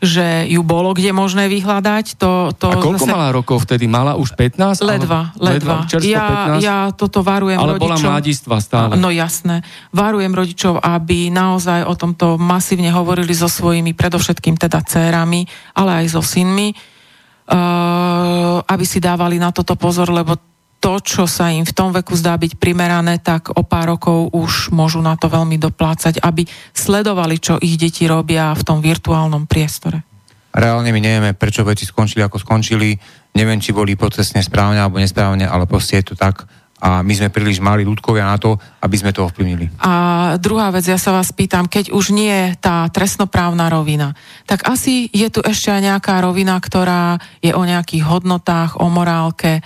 že ju bolo kde možné vyhľadať. To, to a koľko zase... mala rokov vtedy? Mala už 15? Ledva, ledva. ledva ja, 15? ja toto varujem Ale rodičom. bola mladistva stále. No jasné. Varujem rodičov, aby naozaj o tomto masívne hovorili so svojimi, predovšetkým teda dcérami, ale aj so synmi, uh, aby si dávali na toto pozor, lebo to, čo sa im v tom veku zdá byť primerané, tak o pár rokov už môžu na to veľmi doplácať, aby sledovali, čo ich deti robia v tom virtuálnom priestore. Reálne my nevieme, prečo veci skončili, ako skončili. Neviem, či boli procesne správne alebo nesprávne, ale proste je to tak. A my sme príliš mali ľudkovia na to, aby sme to ovplyvnili. A druhá vec, ja sa vás pýtam, keď už nie je tá trestnoprávna rovina, tak asi je tu ešte aj nejaká rovina, ktorá je o nejakých hodnotách, o morálke,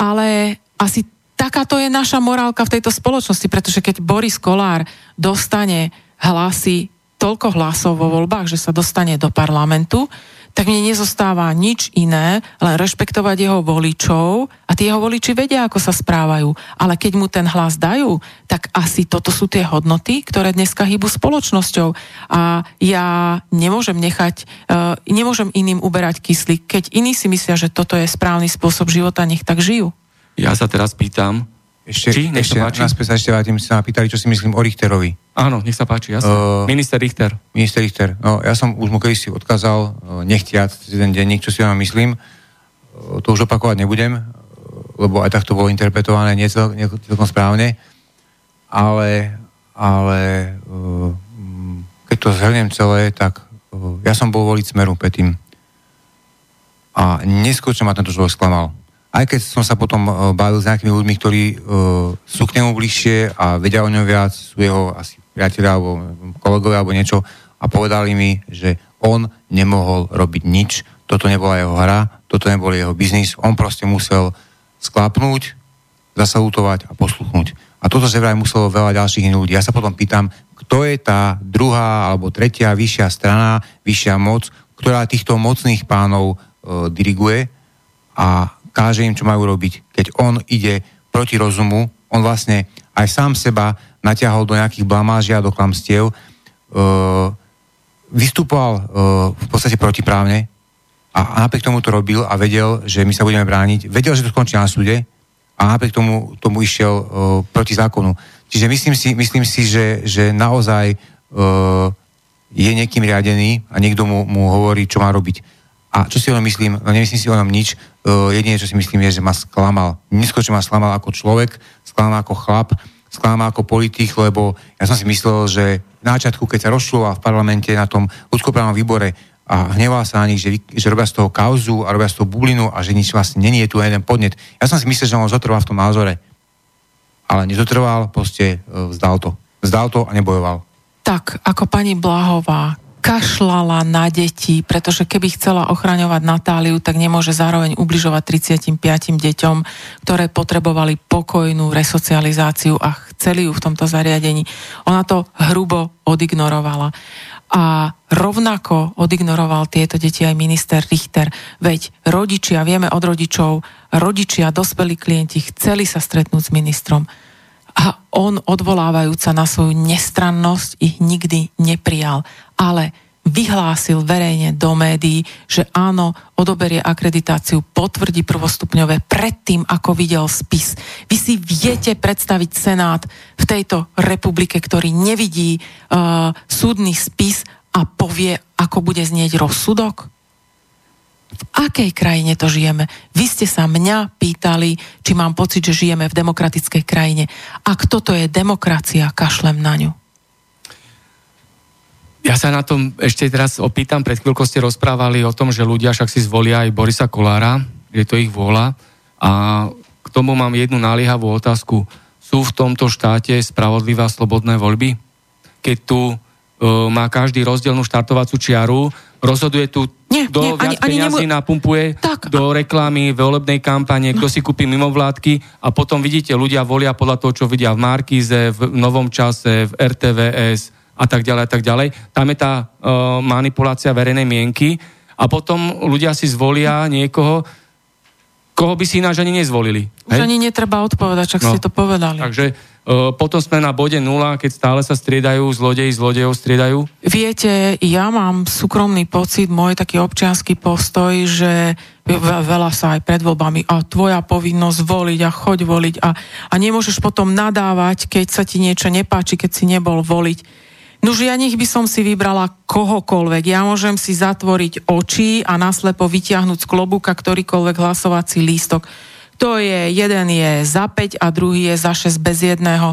ale asi takáto je naša morálka v tejto spoločnosti, pretože keď Boris Kolár dostane hlasy, toľko hlasov vo voľbách, že sa dostane do parlamentu, tak mne nezostáva nič iné, len rešpektovať jeho voličov a tí jeho voliči vedia, ako sa správajú. Ale keď mu ten hlas dajú, tak asi toto sú tie hodnoty, ktoré dneska hýbu spoločnosťou. A ja nemôžem nechať, uh, nemôžem iným uberať kyslík. Keď iní si myslia, že toto je správny spôsob života, nech tak žijú. Ja sa teraz pýtam, Ešte, Či? Nech ešte sa páči. naspäť sa ešte vrátim, sa ma pýtali, čo si myslím o Richterovi. áno, nech sa páči, jasne. Uh, Minister Richter. Minister Richter, no ja som už mu kedysi odkázal, e, nechtiac jeden denník, čo si vám myslím. E, To už opakovať nebudem, e, lebo aj tak to bolo interpretované nie cel- nie celkom správne. Ale, ale keď to zhrnem celé, tak ja som bol voliť Smeru predtým. A neskutočne ma tento človek sklamal. Aj keď som sa potom e, bavil s nejakými ľuďmi, ktorí e, sú k nemu bližšie a vedia o ňom viac, sú jeho asi priatelia alebo kolegovia alebo niečo a povedali mi, že on nemohol robiť nič, toto nebola jeho hra, toto nebol jeho biznis, on proste musel sklapnúť, zasalutovať a posluchnúť. A toto že vraj muselo veľa ďalších iných ľudí. Ja sa potom pýtam, kto je tá druhá alebo tretia vyššia strana, vyššia moc, ktorá týchto mocných pánov e, diriguje a káže im, čo majú robiť. Keď on ide proti rozumu, on vlastne aj sám seba natiahol do nejakých blamáží a do klamstiev, e, vystupoval e, v podstate protiprávne a, a napriek tomu to robil a vedel, že my sa budeme brániť. Vedel, že to skončí na súde a napriek tomu, tomu išiel e, proti zákonu. Čiže myslím si, myslím si že, že naozaj e, je niekým riadený a niekto mu, mu hovorí, čo má robiť. A čo si o ňom myslím? No nemyslím si o ňom nič. Uh, jedine, čo si myslím, je, že ma sklamal. Neskočne ma sklamal ako človek, sklamal ako chlap, sklamal ako politik, lebo ja som si myslel, že na začiatku, keď sa rozšľoval v parlamente na tom ľudskoprávnom výbore a hneval sa na nich, že, že robia z toho kauzu a robia z toho bublinu a že nič vlastne není, je tu jeden podnet. Ja som si myslel, že on zotrval v tom názore. Ale nezotrval, proste uh, vzdal to. Vzdal to a nebojoval. Tak, ako pani Blahová kašlala na deti, pretože keby chcela ochraňovať Natáliu, tak nemôže zároveň ubližovať 35 deťom, ktoré potrebovali pokojnú resocializáciu a chceli ju v tomto zariadení. Ona to hrubo odignorovala. A rovnako odignoroval tieto deti aj minister Richter. Veď rodičia, vieme od rodičov, rodičia, dospelí klienti chceli sa stretnúť s ministrom a on, odvolávajúca na svoju nestrannosť, ich nikdy neprijal. Ale vyhlásil verejne do médií, že áno, odoberie akreditáciu, potvrdí prvostupňové predtým, ako videl spis. Vy si viete predstaviť Senát v tejto republike, ktorý nevidí uh, súdny spis a povie, ako bude znieť rozsudok? V akej krajine to žijeme? Vy ste sa mňa pýtali, či mám pocit, že žijeme v demokratickej krajine. Ak toto je demokracia, kašlem na ňu. Ja sa na tom ešte teraz opýtam, pred chvíľkou ste rozprávali o tom, že ľudia však si zvolia aj Borisa Kolára, je to ich vôľa. A k tomu mám jednu naliehavú otázku. Sú v tomto štáte spravodlivé a slobodné voľby? Keď tu má každý rozdielnú štartovacú čiaru, rozhoduje tu, Nie, kto nie, viac ani- ani peniazy nemu- napumpuje Tak, do reklamy, volebnej kampane, kto si kúpi mimovládky a potom vidíte, ľudia volia podľa toho, čo vidia v Markíze, v Novom čase, v RTVS a tak ďalej a tak ďalej. Tam je tá uh, manipulácia verejnej mienky a potom ľudia si zvolia niekoho, koho by si ináč ani nezvolili. Už ani netreba odpovedať, čak No. ste to povedali. Takže potom sme na bode nula, keď stále sa striedajú zlodeji, zlodejov striedajú? Viete, ja mám súkromný pocit, môj taký občianský postoj, že veľa sa aj pred voľbami a tvoja povinnosť voliť a choď voliť a, a nemôžeš potom nadávať, keď sa ti niečo nepáči, keď si nebol voliť. Nuž ja nech by som si vybrala kohokoľvek. Ja môžem si zatvoriť oči a naslepo vytiahnuť z klobúka ktorýkoľvek hlasovací lístok. To je, jeden je za 5 a druhý je za 6 bez jedného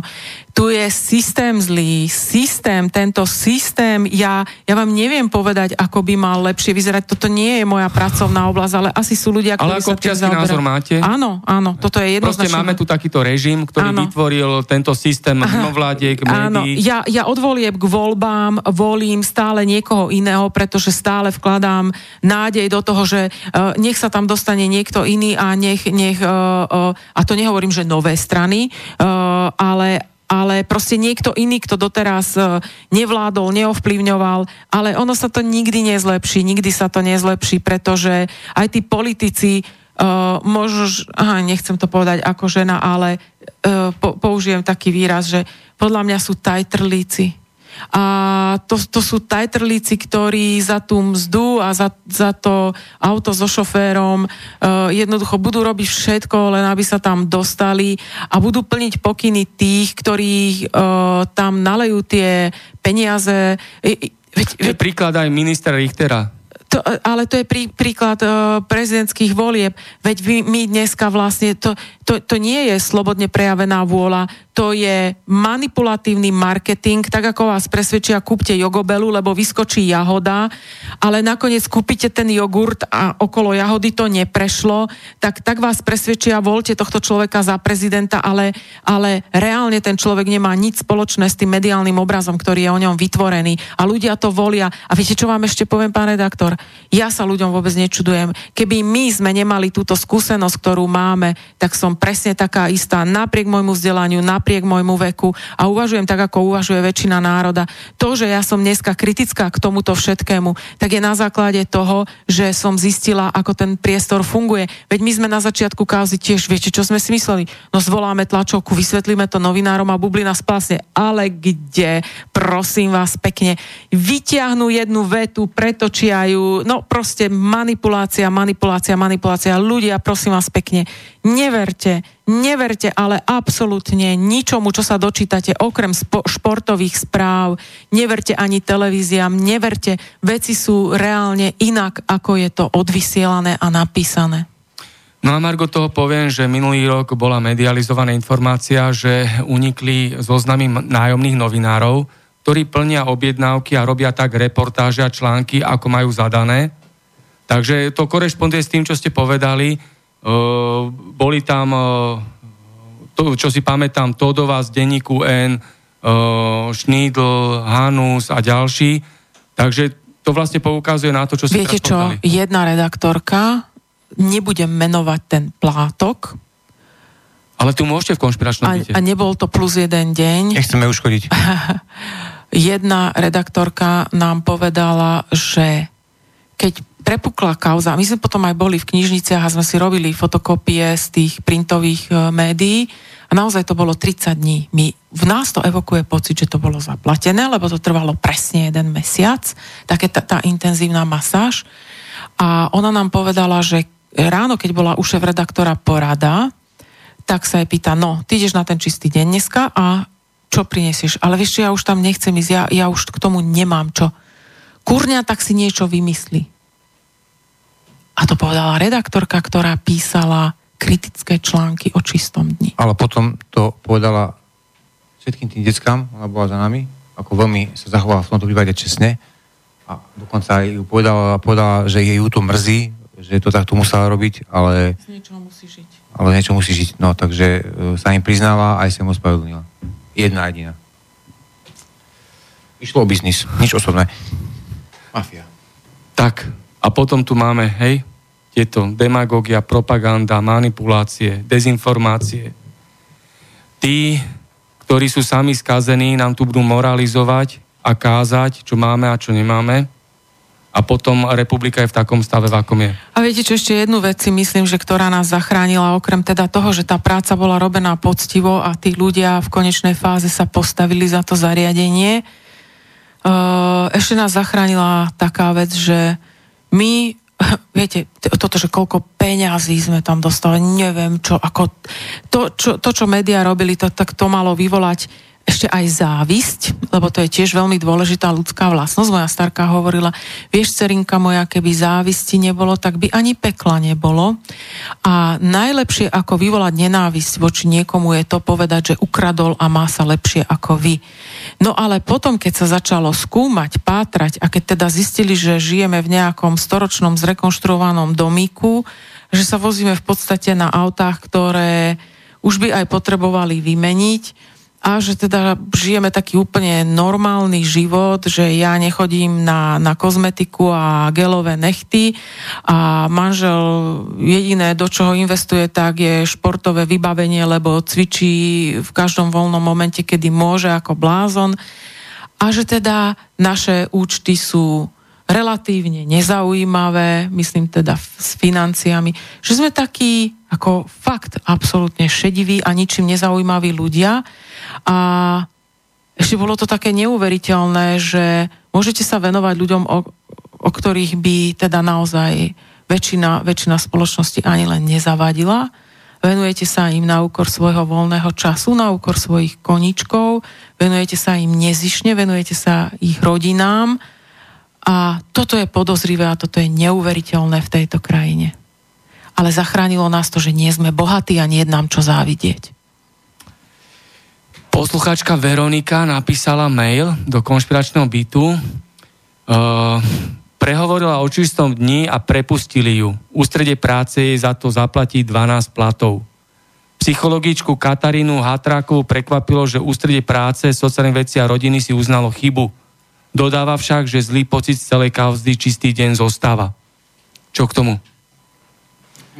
tu je systém zlý, systém, tento systém, ja, ja vám neviem povedať, ako by mal lepšie vyzerať. Toto nie je moja pracovná oblasť, ale asi sú ľudia, ktorí ale ako sa názor máte? Áno, áno, toto je jednoznačné. Proste máme tu takýto režim, ktorý áno. vytvoril tento systém mimovládiek. Áno, ja, ja od volieb k voľbám volím stále niekoho iného, pretože stále vkladám nádej do toho, že uh, nech sa tam dostane niekto iný a nech, nech uh, uh, a to nehovorím, že nové strany, uh, ale ale proste niekto iný, kto doteraz e, nevládol, neovplyvňoval, ale ono sa to nikdy nezlepší, nikdy sa to nezlepší, pretože aj tí politici, uh, možno, aha, nechcem to povedať ako žena, ale uh, po, použijem taký výraz, že podľa mňa sú tajtrlíci a to, to sú tajtrlíci, ktorí za tú mzdu a za, za to auto so šoférom uh, jednoducho budú robiť všetko, len aby sa tam dostali a budú plniť pokyny tých, ktorí uh, tam nalejú tie peniaze. Veď, veď, príklad aj ministra Richtera to, ale to je prí, príklad uh, prezidentských volieb. Veď my, my dneska vlastne, to, to, to nie je slobodne prejavená vôľa, to je manipulatívny marketing, tak ako vás presvedčia, kúpte jogobelu, lebo vyskočí jahoda, ale nakoniec kúpite ten jogurt a okolo jahody to neprešlo, tak, tak vás presvedčia, voľte tohto človeka za prezidenta, ale, ale reálne ten človek nemá nič spoločné s tým mediálnym obrazom, ktorý je o ňom vytvorený. A ľudia to volia. A viete, čo vám ešte poviem, pán redaktor? Ja sa ľuďom vôbec nečudujem. Keby my sme nemali túto skúsenosť, ktorú máme, tak som presne taká istá napriek môjmu vzdelaniu, napriek napriek môjmu veku a uvažujem tak, ako uvažuje väčšina národa. To, že ja som dneska kritická k tomuto všetkému, tak je na základe toho, že som zistila, ako ten priestor funguje. Veď my sme na začiatku kauzy tiež, viete, čo sme si mysleli? No zvoláme tlačovku, vysvetlíme to novinárom a bublina spásne. Ale kde, prosím vás pekne, vyťahnú jednu vetu, pretočia ju, no proste manipulácia, manipulácia, manipulácia. Ľudia, prosím vás pekne, neverte, neverte ale absolútne ničomu, čo sa dočítate, okrem spo- športových správ, neverte ani televíziám, neverte, veci sú reálne inak, ako je to odvysielané a napísané. No a Margo toho poviem, že minulý rok bola medializovaná informácia, že unikli zoznamy nájomných novinárov, ktorí plnia objednávky a robia tak reportáže a články, ako majú zadané. Takže to korešponduje s tým, čo ste povedali boli tam, to, čo si pamätám, Todová z denníku N, Šnídl, Hanus a ďalší. Takže to vlastne poukazuje na to, čo si Viete čo, povedali. jedna redaktorka, nebudem menovať ten plátok, ale tu môžete v konšpiračnom a, a nebol to plus jeden deň. Nechceme uškodiť. jedna redaktorka nám povedala, že keď prepukla kauza, my sme potom aj boli v knižniciach a sme si robili fotokopie z tých printových e, médií a naozaj to bolo 30 dní. My, v nás to evokuje pocit, že to bolo zaplatené, lebo to trvalo presne jeden mesiac, také tá, tá intenzívna masáž. A ona nám povedala, že ráno, keď bola u šéf redaktora porada, tak sa jej pýta, no, ty ideš na ten čistý deň dneska a čo prinesieš? Ale vieš, ja už tam nechcem ísť, ja, ja už k tomu nemám čo. Kurňa, tak si niečo vymyslí. A to povedala redaktorka, ktorá písala kritické články o čistom dni. Ale potom to povedala všetkým tým deckám, ona bola za nami, ako veľmi sa zachovala v tomto prípade čestne a dokonca aj ju povedala, povedala, že jej ju to mrzí, že to takto musela robiť, ale... Z niečoho musí žiť. Ale niečo musí žiť, no, takže e, sa im priznáva aj sa im ospravedlnila. Jedna jediná. Išlo o biznis, nič osobné. Mafia. Tak, a potom tu máme, hej, tieto demagogia, propaganda, manipulácie, dezinformácie. Tí, ktorí sú sami skazení, nám tu budú moralizovať a kázať, čo máme a čo nemáme. A potom republika je v takom stave, v akom je. A viete čo, ešte jednu vec si myslím, že ktorá nás zachránila, okrem teda toho, že tá práca bola robená poctivo a tí ľudia v konečnej fáze sa postavili za to zariadenie, ešte nás zachránila taká vec, že my viete, toto, že koľko peňazí sme tam dostali, neviem čo, ako to, čo, to, čo médiá robili, to, tak to malo vyvolať ešte aj závisť, lebo to je tiež veľmi dôležitá ľudská vlastnosť. Moja starka hovorila, vieš, cerinka moja, keby závisti nebolo, tak by ani pekla nebolo. A najlepšie, ako vyvolať nenávisť voči niekomu, je to povedať, že ukradol a má sa lepšie ako vy. No ale potom, keď sa začalo skúmať, pátrať a keď teda zistili, že žijeme v nejakom storočnom zrekonštruovanom domiku, že sa vozíme v podstate na autách, ktoré už by aj potrebovali vymeniť, a že teda žijeme taký úplne normálny život, že ja nechodím na, na kozmetiku a gelové nechty a manžel jediné, do čoho investuje, tak je športové vybavenie, lebo cvičí v každom voľnom momente, kedy môže ako blázon. A že teda naše účty sú relatívne nezaujímavé, myslím teda s financiami, že sme takí ako fakt absolútne šediví a ničím nezaujímaví ľudia, a ešte bolo to také neuveriteľné, že môžete sa venovať ľuďom, o, o ktorých by teda naozaj väčšina, väčšina spoločnosti ani len nezavadila. Venujete sa im na úkor svojho voľného času, na úkor svojich koničkov, venujete sa im nezišne, venujete sa ich rodinám a toto je podozrivé a toto je neuveriteľné v tejto krajine. Ale zachránilo nás to, že nie sme bohatí a nie je nám čo závidieť. Poslucháčka Veronika napísala mail do konšpiračného bytu. Uh, prehovorila o čistom dni a prepustili ju. Ústrede práce jej za to zaplatí 12 platov. Psychologičku Katarínu Hatrákovú prekvapilo, že ústrede práce, sociálnych veci a rodiny si uznalo chybu. Dodáva však, že zlý pocit z celej kauzy čistý deň zostáva. Čo k tomu?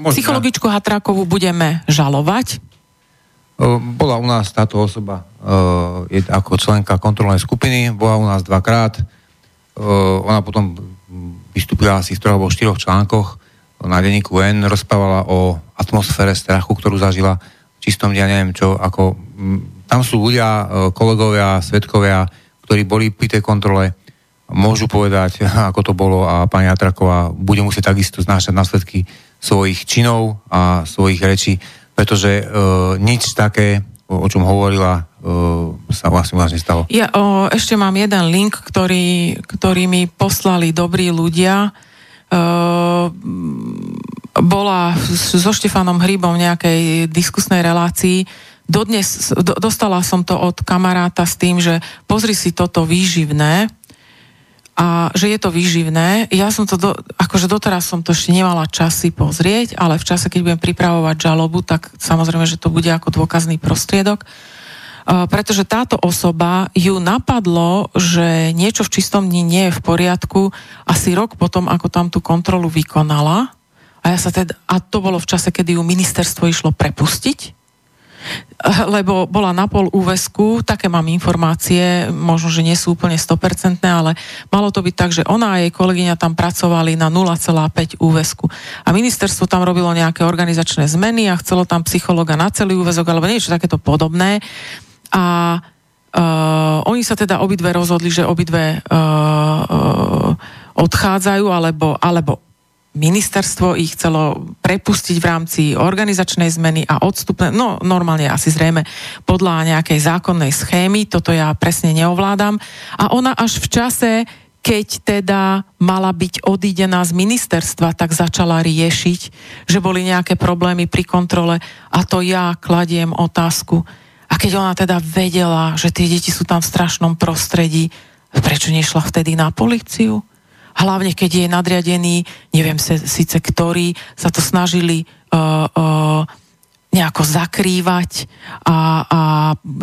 Možná. Psychologičku Hatrákovú budeme žalovať, bola u nás táto osoba je ako členka kontrolnej skupiny, bola u nás dvakrát. Ona potom vystúpila asi v troch alebo štyroch článkoch. Na denníku N, rozprávala o atmosfére strachu, ktorú zažila v čistom ja neviem čo, ako tam sú ľudia, kolegovia, svetkovia, ktorí boli pri tej kontrole, môžu povedať, ako to bolo a pani Atraková bude musieť takisto znášať následky svojich činov a svojich rečí pretože uh, nič také, o, čom hovorila, uh, sa vlastne vlastne stalo. Ja o, ešte mám jeden link, ktorý, ktorý mi poslali dobrí ľudia. Uh, bola so Štefanom Hrybom v nejakej diskusnej relácii. Dodnes, do, dostala som to od kamaráta s tým, že pozri si toto výživné, a že je to výživné. Ja som to, do, akože doteraz som to ešte nemala čas si pozrieť, ale v čase, keď budem pripravovať žalobu, tak samozrejme, že to bude ako dôkazný prostriedok. Pretože táto osoba ju napadlo, že niečo v čistom dni nie je v poriadku asi rok potom, ako tam tú kontrolu vykonala. A, ja sa teda, a to bolo v čase, kedy ju ministerstvo išlo prepustiť lebo bola na pol úvesku, také mám informácie, možno, že nie sú úplne 100%, ale malo to byť tak, že ona a jej kolegyňa tam pracovali na 0,5 úvesku. A ministerstvo tam robilo nejaké organizačné zmeny a chcelo tam psychologa na celý úvezok alebo niečo takéto podobné. A uh, oni sa teda obidve rozhodli, že obidve uh, uh, odchádzajú alebo, alebo ministerstvo ich chcelo prepustiť v rámci organizačnej zmeny a odstupné, no normálne asi zrejme podľa nejakej zákonnej schémy, toto ja presne neovládam. A ona až v čase, keď teda mala byť odídená z ministerstva, tak začala riešiť, že boli nejaké problémy pri kontrole a to ja kladiem otázku. A keď ona teda vedela, že tie deti sú tam v strašnom prostredí, prečo nešla vtedy na policiu? Hlavne keď je nadriadený, neviem síce ktorí, sa to snažili uh, uh, nejako zakrývať a, a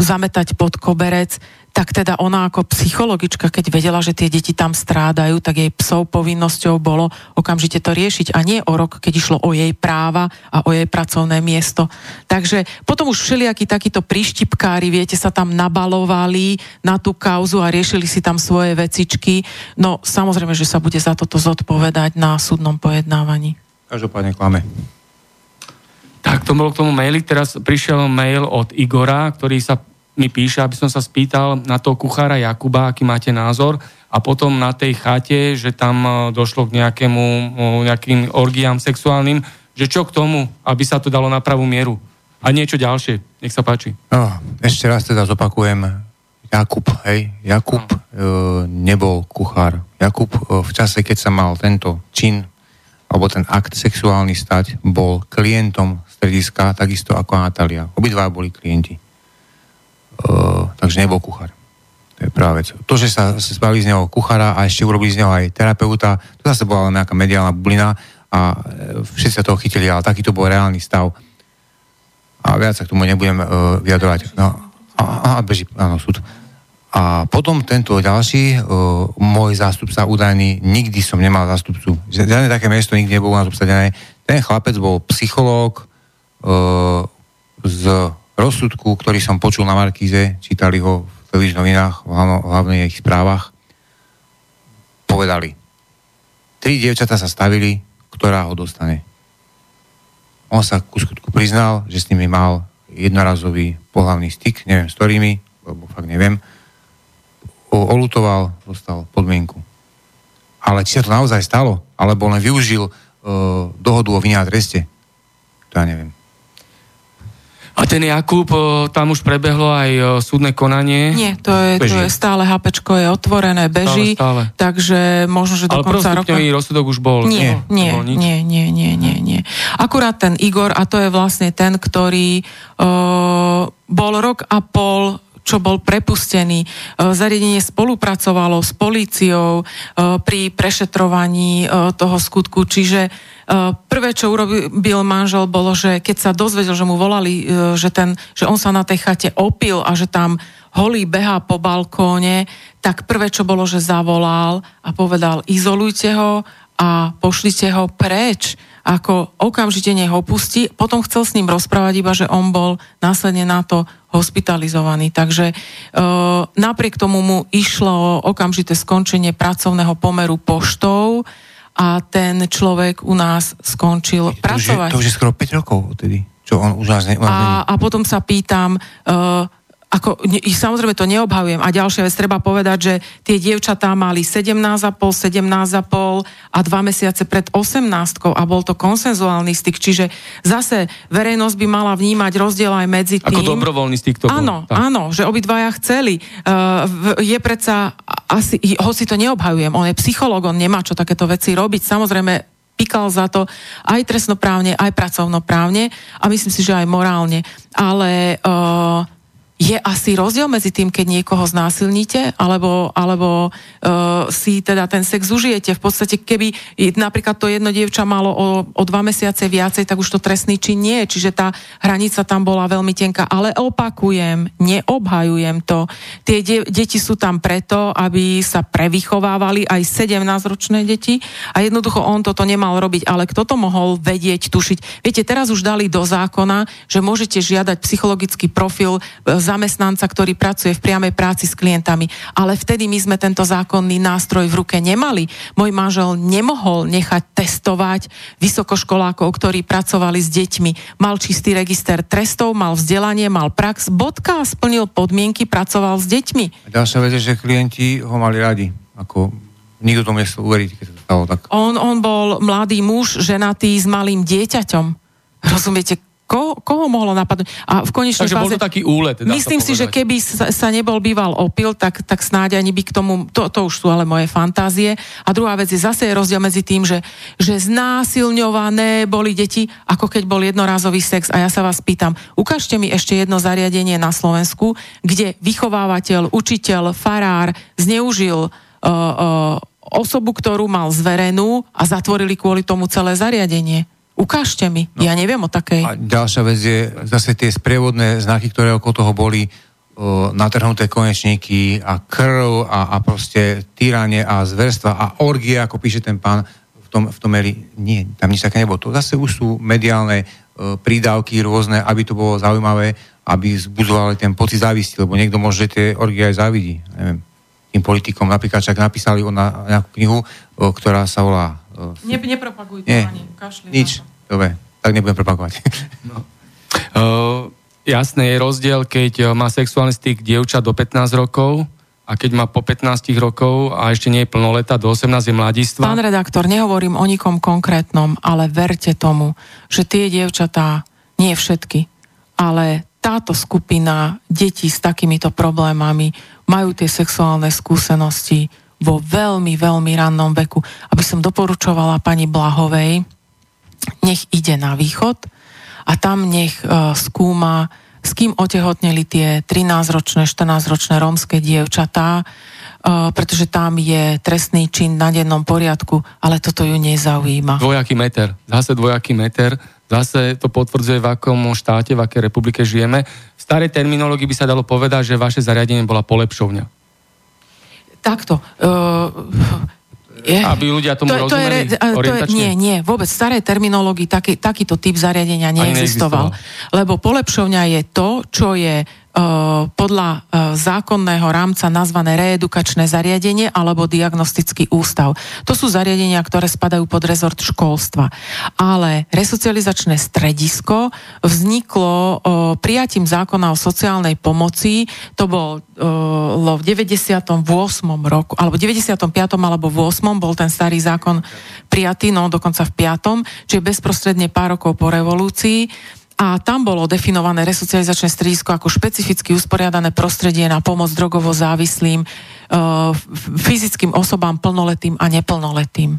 zametať pod koberec, tak teda ona ako psychologička, keď vedela, že tie deti tam strádajú, tak jej psov povinnosťou bolo okamžite to riešiť a nie o rok, keď išlo o jej práva a o jej pracovné miesto. Takže potom už všelijakí takíto príštipkári, viete, sa tam nabalovali na tú kauzu a riešili si tam svoje vecičky. No samozrejme, že sa bude za toto zodpovedať na súdnom pojednávaní. Každopádne klame. Tak to bolo k tomu maili. Teraz prišiel mail od Igora, ktorý sa mi píše, aby som sa spýtal na toho kuchára Jakuba, aký máte názor a potom na tej chate, že tam e, došlo k nejakému, nejakým orgiám sexuálnym, že čo k tomu, aby sa to dalo na pravú mieru. A niečo ďalšie. Nech sa páči. No, ešte raz teda zopakujem. Jakub, hej, Jakub no. e, nebol kuchár. Jakub e, v čase, keď sa mal tento čin alebo ten akt sexuálny stať, bol klientom strediska, takisto ako Natália. Obidva boli klienti. Uh, takže nebol kuchár. To je prvá vec. To, že sa zbavili z neho kuchára a ešte urobili z neho aj terapeuta, to zase bola nejaká mediálna bublina a e, všetci sa toho chytili, ale takýto bol reálny stav. A viac sa k tomu nebudem uh, vyjadrovať. No, a, a beží, áno, súd. A potom tento ďalší, uh, môj zástupca údajný, nikdy som nemal zástupcu. Žiadne také miesto nikdy nebolo na Ten chlapec bol psychológ uh, z rozsudku, ktorý som počul na Markíze, čítali ho v televíznych novinách, v hlavných ich správach, povedali, tri dievčatá sa stavili, ktorá ho dostane. On sa ku skutku priznal, že s nimi mal jednorazový pohľavný styk, neviem s ktorými, lebo fakt neviem, olutoval, dostal podmienku. Ale či sa to naozaj stalo, alebo len využil uh, dohodu o vine a treste, to ja neviem. A ten Jakub, tam už prebehlo aj súdne konanie? Nie, to je, to je stále HPčko je otvorené, beží, stále, stále. takže možno, že do Ale konca roka... Ale rozsudok už bol? Nie, nie, nie, nie, nie, nie, nie. Akurát ten Igor, a to je vlastne ten, ktorý uh, bol rok a pol čo bol prepustený. Zariadenie spolupracovalo s políciou pri prešetrovaní toho skutku, čiže prvé, čo urobil manžel, bolo, že keď sa dozvedel, že mu volali, že, ten, že on sa na tej chate opil a že tam holý behá po balkóne, tak prvé, čo bolo, že zavolal a povedal, izolujte ho a pošlite ho preč ako okamžite nech opustí. Potom chcel s ním rozprávať, iba že on bol následne na to hospitalizovaný. Takže e, napriek tomu mu išlo okamžité skončenie pracovného pomeru poštou a ten človek u nás skončil to pracovať. Už je, to už je skoro 5 rokov odtedy, čo on už nás ne, a, a potom sa pýtam, uh, ako, ne, samozrejme to neobhajujem. A ďalšia vec, treba povedať, že tie dievčatá mali 17,5, 17,5 a dva mesiace pred 18 a bol to konsenzuálny styk. Čiže zase verejnosť by mala vnímať rozdiel aj medzi tým... Ako dobrovoľný styk to Áno, bol, áno, že obidvaja chceli. Uh, je predsa asi, hoci to neobhajujem, on je psychológ, on nemá čo takéto veci robiť. Samozrejme, pikal za to aj trestnoprávne, aj pracovnoprávne a myslím si, že aj morálne. Ale uh, je asi rozdiel medzi tým, keď niekoho znásilníte, alebo, alebo uh, si teda ten sex užijete. V podstate, keby napríklad to jedno dievča malo o, o dva mesiace viacej, tak už to trestný čin nie. Čiže tá hranica tam bola veľmi tenká. Ale opakujem, neobhajujem to. Tie de- deti sú tam preto, aby sa prevychovávali aj 17-ročné deti a jednoducho on toto nemal robiť. Ale kto to mohol vedieť, tušiť? Viete, teraz už dali do zákona, že môžete žiadať psychologický profil e, zamestnanca, ktorý pracuje v priamej práci s klientami. Ale vtedy my sme tento zákonný nástroj v ruke nemali. Môj manžel nemohol nechať testovať vysokoškolákov, ktorí pracovali s deťmi. Mal čistý register trestov, mal vzdelanie, mal prax, bodka, splnil podmienky, pracoval s deťmi. A ďalšia vec je, že klienti ho mali radi. Ako nikto tomu nechcel uveriť, keď sa to stalo tak. On, on bol mladý muž, ženatý s malým dieťaťom. Rozumiete, Ko, koho mohlo napadnúť? A v konečnej Takže fáze, bol to taký úlet. Myslím si, že keby sa, sa nebol býval opil, tak, tak snáď ani by k tomu, to, to už sú ale moje fantázie. A druhá vec je zase rozdiel medzi tým, že, že znásilňované boli deti, ako keď bol jednorázový sex. A ja sa vás pýtam, ukážte mi ešte jedno zariadenie na Slovensku, kde vychovávateľ, učiteľ, farár zneužil uh, uh, osobu, ktorú mal zverenú a zatvorili kvôli tomu celé zariadenie. Ukážte mi, no. ja neviem o takej. A ďalšia vec je zase tie sprievodné znaky, ktoré okolo toho boli, o, natrhnuté konečníky a krv a, a proste týranie a zverstva a orgie, ako píše ten pán v tom, v tom meri. Nie, tam nič také nebolo. To zase už sú mediálne o, prídavky rôzne, aby to bolo zaujímavé, aby zbudzovali ten pocit závisti, lebo niekto môže tie orgie aj závidí. Neviem, tým politikom. Napríklad však napísali na nejakú knihu, o, ktorá sa volá ne, nepropaguj to Nie, ani, kašli nič, dobre, tak nebudem propagovať. No. Uh, jasné je rozdiel, keď e, má sexuálny styk dievča do 15 rokov a keď má po 15 rokov a ešte nie je plnoleta, do 18 je mladístva. Pán redaktor, nehovorím o nikom konkrétnom, ale verte tomu, že tie dievčatá, nie všetky, ale táto skupina detí s takýmito problémami majú tie sexuálne skúsenosti, vo veľmi, veľmi rannom veku. Aby som doporučovala pani Blahovej, nech ide na východ a tam nech uh, skúma, s kým otehotneli tie 13-ročné, 14-ročné rómske dievčatá, uh, pretože tam je trestný čin na dennom poriadku, ale toto ju nezaujíma. Dvojaký meter, zase dvojaký meter, zase to potvrdzuje, v akom štáte, v akej republike žijeme. V starej terminológii by sa dalo povedať, že vaše zariadenie bola polepšovňa takto. Uh, je, aby ľudia tomu to, rozumeli to je, to je, Nie, nie, vôbec v starej terminológii taký, takýto typ zariadenia neexistoval. Lebo polepšovňa je to, čo je podľa eh, zákonného rámca nazvané reedukačné zariadenie alebo diagnostický ústav. To sú zariadenia, ktoré spadajú pod rezort školstva. Ale resocializačné stredisko vzniklo eh, prijatím zákona o sociálnej pomoci, to bolo v 98. roku, alebo 95. alebo v 8. bol ten starý zákon prijatý, no dokonca v 5. čiže bezprostredne pár rokov po revolúcii a tam bolo definované resocializačné stredisko ako špecificky usporiadané prostredie na pomoc drogovo závislým, e, fyzickým osobám plnoletým a neplnoletým.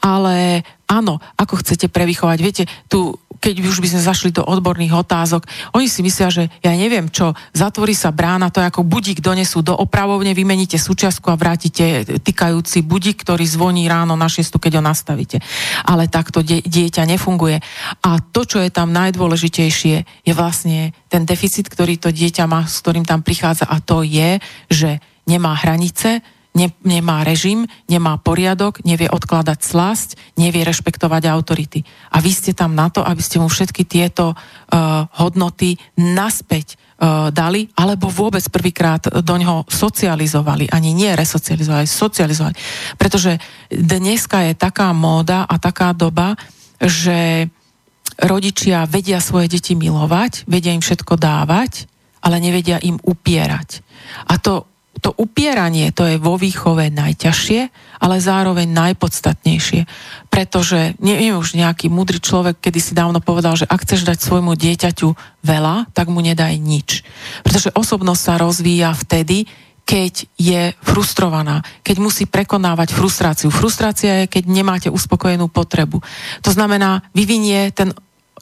Ale áno, ako chcete prevychovať. Viete, tu keď už by sme zašli do odborných otázok, oni si myslia, že ja neviem čo, zatvorí sa brána, to je ako budík donesú do opravovne, vymeníte súčiastku a vrátite tykajúci budík, ktorý zvoní ráno na 6, keď ho nastavíte. Ale takto die, dieťa nefunguje. A to, čo je tam najdôležitejšie, je vlastne ten deficit, ktorý to dieťa má, s ktorým tam prichádza a to je, že nemá hranice, ne, nemá režim, nemá poriadok, nevie odkladať slasť, nevie rešpektovať autority. A vy ste tam na to, aby ste mu všetky tieto uh, hodnoty naspäť uh, dali, alebo vôbec prvýkrát do ňoho socializovali, ani nie resocializovali, socializovali. Pretože dneska je taká móda a taká doba, že rodičia vedia svoje deti milovať, vedia im všetko dávať, ale nevedia im upierať. A to to upieranie, to je vo výchove najťažšie, ale zároveň najpodstatnejšie. Pretože, neviem už nejaký mudrý človek, kedy si dávno povedal, že ak chceš dať svojmu dieťaťu veľa, tak mu nedaj nič. Pretože osobnosť sa rozvíja vtedy, keď je frustrovaná, keď musí prekonávať frustráciu. Frustrácia je, keď nemáte uspokojenú potrebu. To znamená, vyvinie ten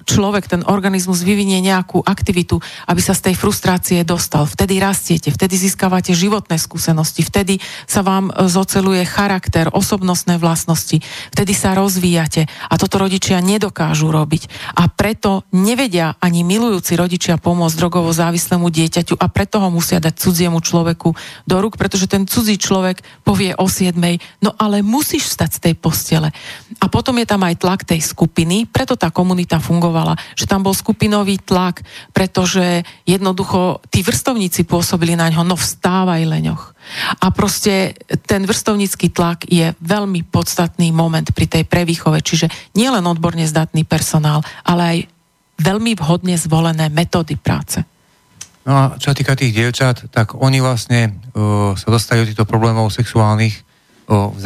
človek, ten organizmus vyvinie nejakú aktivitu, aby sa z tej frustrácie dostal. Vtedy rastiete, vtedy získavate životné skúsenosti, vtedy sa vám e, zoceluje charakter, osobnostné vlastnosti, vtedy sa rozvíjate a toto rodičia nedokážu robiť. A preto nevedia ani milujúci rodičia pomôcť drogovo závislému dieťaťu a preto ho musia dať cudziemu človeku do rúk, pretože ten cudzí človek povie o siedmej, no ale musíš stať z tej postele. A potom je tam aj tlak tej skupiny, preto tá komunita fungovala fungovala, že tam bol skupinový tlak, pretože jednoducho tí vrstovníci pôsobili na ňo, no vstávaj leňoch. A proste ten vrstovnícky tlak je veľmi podstatný moment pri tej prevýchove, čiže nielen odborne zdatný personál, ale aj veľmi vhodne zvolené metódy práce. No a čo sa týka tých dievčat, tak oni vlastne uh, sa dostali do týchto problémov sexuálnych uh, v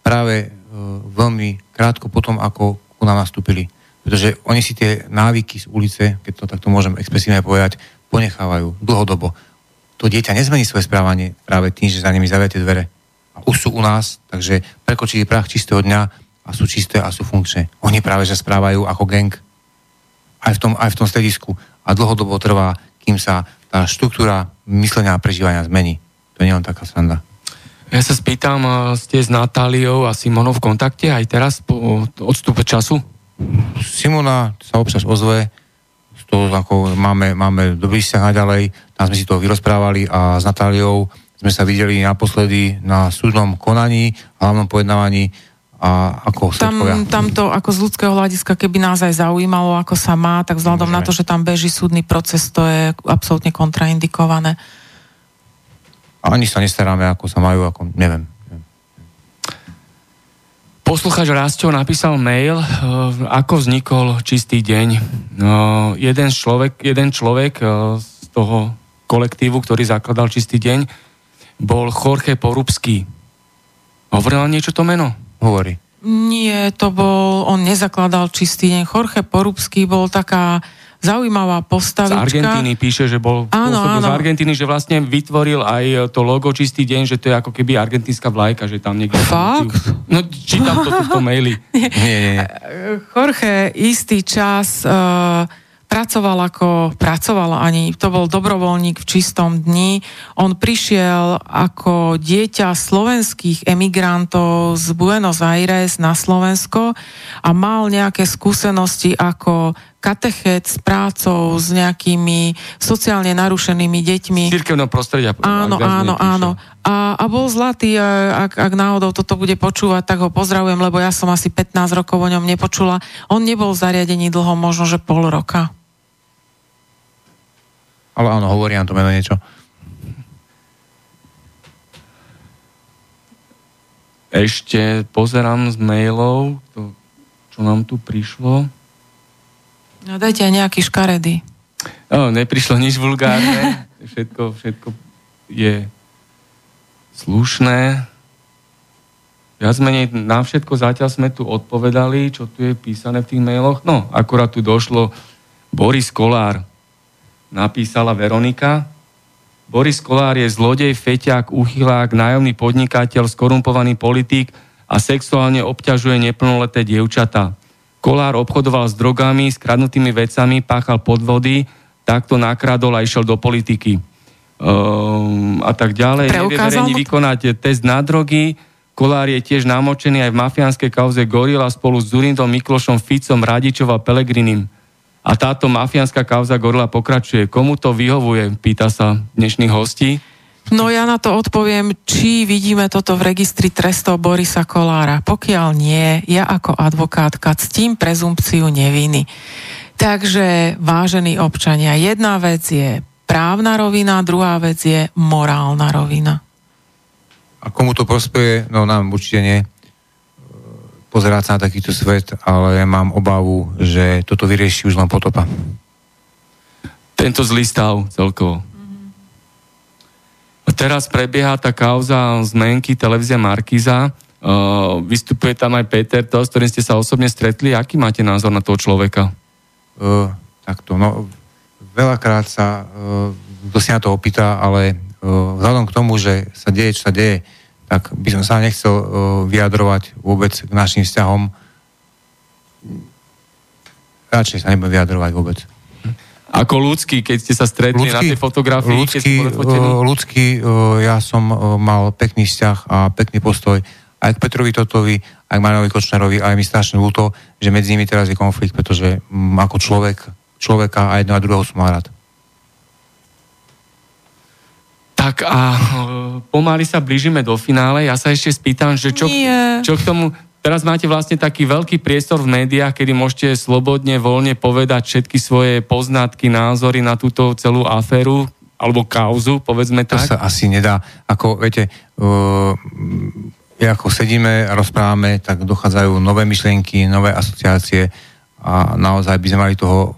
práve uh, veľmi krátko potom, ako ku nám nastúpili. Pretože oni si tie návyky z ulice, keď to takto môžem expresívne povedať, ponechávajú dlhodobo. To dieťa nezmení svoje správanie práve tým, že za nimi zaviete dvere. A už sú u nás, takže prekočili prach čistého dňa a sú čisté a sú funkčné. Oni práve že správajú ako gang aj v tom, aj v tom stredisku. A dlhodobo trvá, kým sa tá štruktúra myslenia a prežívania zmení. To nie je len taká sranda. Ja sa spýtam, ste s Natáliou a Simonou v kontakte aj teraz po odstupe času? Simona sa občas ozve, to ako máme, máme dobrý vzťah naďalej, tam sme si to vyrozprávali a s Natáliou sme sa videli naposledy na súdnom konaní, hlavnom pojednávaní a ako tam, tam to ako z ľudského hľadiska, keby nás aj zaujímalo, ako sa má, tak vzhľadom Môžeme. na to, že tam beží súdny proces, to je absolútne kontraindikované. Ani sa nestaráme, ako sa majú, ako neviem. Poslucháč Rastio napísal mail, eh, ako vznikol čistý deň. No, jeden človek, jeden človek eh, z toho kolektívu, ktorý zakladal čistý deň, bol Jorge Porubský. Hovorila niečo to meno? Hovorí. Nie, to bol, on nezakladal čistý deň. Jorge Porubský bol taká zaujímavá postavička. Z Argentíny píše, že bol áno, áno. z Argentíny, že vlastne vytvoril aj to logo Čistý deň, že to je ako keby argentínska vlajka, že tam niekde... Fakt? No, čítam to tu v tom maili. nie, nie, nie. Jorge istý čas uh, pracoval ako, pracoval ani, to bol dobrovoľník v čistom dni. On prišiel ako dieťa slovenských emigrantov z Buenos Aires na Slovensko a mal nejaké skúsenosti ako katechet s prácou s nejakými sociálne narušenými deťmi. Cirkevnom prostredia. Áno, áno, áno. A, a bol zlatý, ak, ak náhodou toto bude počúvať, tak ho pozdravujem, lebo ja som asi 15 rokov o ňom nepočula. On nebol v zariadení dlho, možno, že pol roka. Ale áno, hovorí nám to meno niečo. Ešte pozerám z mailov, to, čo nám tu prišlo. No dajte aj nejaký škaredy. No, neprišlo nič vulgárne. všetko, všetko je slušné. Viac menej na všetko zatiaľ sme tu odpovedali, čo tu je písané v tých mailoch. No, akurát tu došlo Boris Kolár, napísala Veronika. Boris Kolár je zlodej, feťák, uchylák, nájomný podnikateľ, skorumpovaný politik a sexuálne obťažuje neplnoleté dievčatá. Kolár obchodoval s drogami, s kradnutými vecami, páchal podvody, takto nakradol a išiel do politiky. Um, a tak ďalej. Nevie verejne vykonať test na drogy. Kolár je tiež namočený aj v mafiánskej kauze Gorila spolu s Zurindom, Miklošom, Ficom, Radičov a Pelegrinim. A táto mafiánska kauza Gorila pokračuje. Komu to vyhovuje, pýta sa dnešných hostí. No ja na to odpoviem, či vidíme toto v registri trestov Borisa Kolára. Pokiaľ nie, ja ako advokátka ctím prezumpciu neviny. Takže, vážení občania, jedna vec je právna rovina, druhá vec je morálna rovina. A komu to prospeje? No nám určite nie pozerať sa na takýto svet, ale mám obavu, že toto vyrieši už len potopa. Tento zlý stav celkovo. Teraz prebieha tá kauza zmenky televízia Markiza. Uh, vystupuje tam aj Peter, to, s ktorým ste sa osobne stretli. Aký máte názor na toho človeka? Uh, takto, no veľakrát sa uh, si na to opýta, ale uh, vzhľadom k tomu, že sa deje, čo sa deje, tak by som sa nechcel uh, vyjadrovať vôbec k našim vzťahom. Radšej sa nebudem vyjadrovať vôbec. Ako ľudský, keď ste sa stretli ľudský, na tej fotografii, ľudský, uh, ľudský, uh, ja som uh, mal pekný vzťah a pekný postoj aj k Petrovi Totovi, aj k Marianovi Kočnerovi, aj mi strašne ľúto, že medzi nimi teraz je konflikt, pretože um, ako človek, človeka a jedného a druhého som mal rád. Tak a pomaly sa blížime do finále. Ja sa ešte spýtam, že čo, čo k tomu... Teraz máte vlastne taký veľký priestor v médiách, kedy môžete slobodne, voľne povedať všetky svoje poznatky, názory na túto celú aféru alebo kauzu, povedzme tak. To sa asi nedá. Ako, viete, uh, ako sedíme a rozprávame, tak dochádzajú nové myšlienky, nové asociácie a naozaj by sme mali toho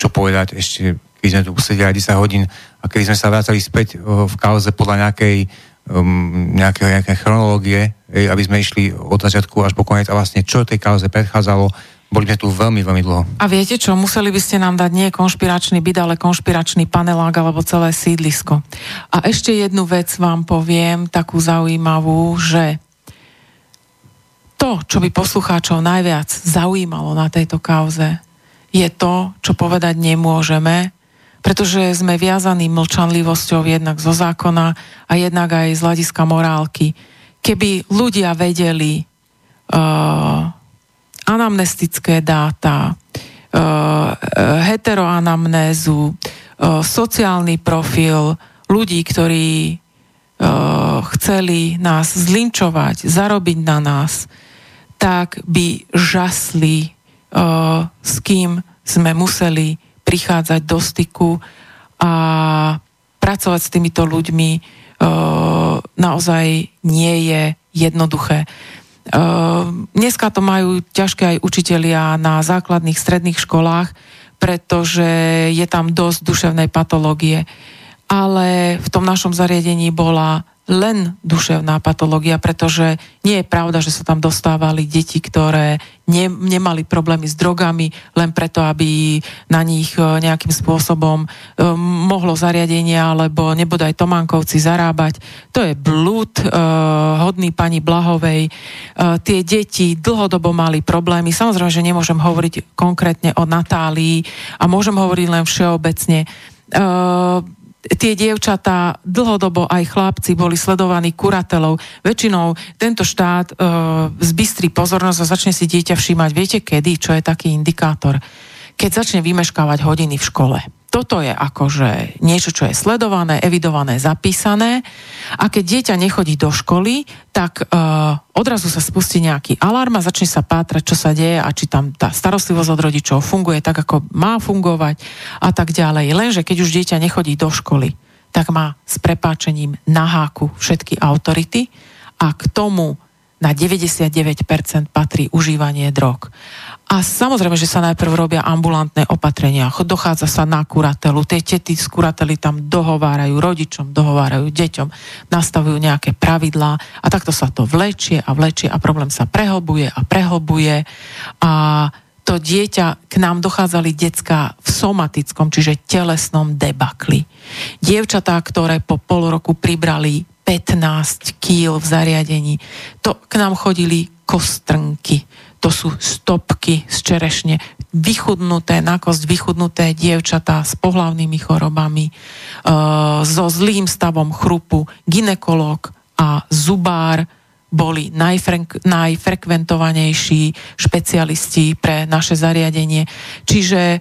čo povedať ešte, keď sme tu sedeli aj 10 hodín a keď sme sa vracali späť v kauze podľa nejakej, um, nejakej, nejakej chronológie, aby sme išli od začiatku až po koniec a vlastne čo tej kauze predchádzalo, boli sme tu veľmi, veľmi dlho. A viete čo, museli by ste nám dať nie konšpiračný byt, ale konšpiračný panelák alebo celé sídlisko. A ešte jednu vec vám poviem, takú zaujímavú, že to, čo by poslucháčov najviac zaujímalo na tejto kauze, je to, čo povedať nemôžeme, pretože sme viazaní mlčanlivosťou jednak zo zákona a jednak aj z hľadiska morálky. Keby ľudia vedeli, uh, anamnestické dáta, heteroanamnézu, sociálny profil ľudí, ktorí chceli nás zlinčovať, zarobiť na nás, tak by žasli, s kým sme museli prichádzať do styku a pracovať s týmito ľuďmi naozaj nie je jednoduché. Dneska to majú ťažké aj učitelia na základných, stredných školách, pretože je tam dosť duševnej patológie. Ale v tom našom zariadení bola len duševná patológia, pretože nie je pravda, že sa tam dostávali deti, ktoré ne, nemali problémy s drogami, len preto, aby na nich e, nejakým spôsobom um, mohlo zariadenie alebo nebodaj Tománkovci zarábať. To je blúd uh, hodný pani Blahovej. Uh, tie deti dlhodobo mali problémy. Samozrejme, že nemôžem hovoriť konkrétne o Natálii a môžem hovoriť len všeobecne. Uh, tie dievčatá, dlhodobo aj chlapci boli sledovaní kuratelov. Väčšinou tento štát e, zbystrí pozornosť a začne si dieťa všímať. Viete kedy, čo je taký indikátor? Keď začne vymeškávať hodiny v škole toto je akože niečo, čo je sledované, evidované, zapísané a keď dieťa nechodí do školy, tak uh, odrazu sa spustí nejaký alarm a začne sa pátrať, čo sa deje a či tam tá starostlivosť od rodičov funguje tak, ako má fungovať a tak ďalej. Lenže keď už dieťa nechodí do školy, tak má s prepáčením na háku všetky autority a k tomu na 99% patrí užívanie drog. A samozrejme, že sa najprv robia ambulantné opatrenia. Dochádza sa na kuratelu. Tie tety z kurately tam dohovárajú rodičom, dohovárajú deťom, nastavujú nejaké pravidlá a takto sa to vlečie a vlečie a problém sa prehlbuje a prehlbuje a to dieťa, k nám dochádzali decka v somatickom, čiže telesnom debakli. Dievčatá, ktoré po pol roku pribrali 15 kýl v zariadení, to k nám chodili kostrnky to sú stopky z čerešne, vychudnuté, na kost vychudnuté dievčatá s pohlavnými chorobami, e, so zlým stavom chrupu, ginekolog a zubár boli najfrek- najfrekventovanejší špecialisti pre naše zariadenie. Čiže e,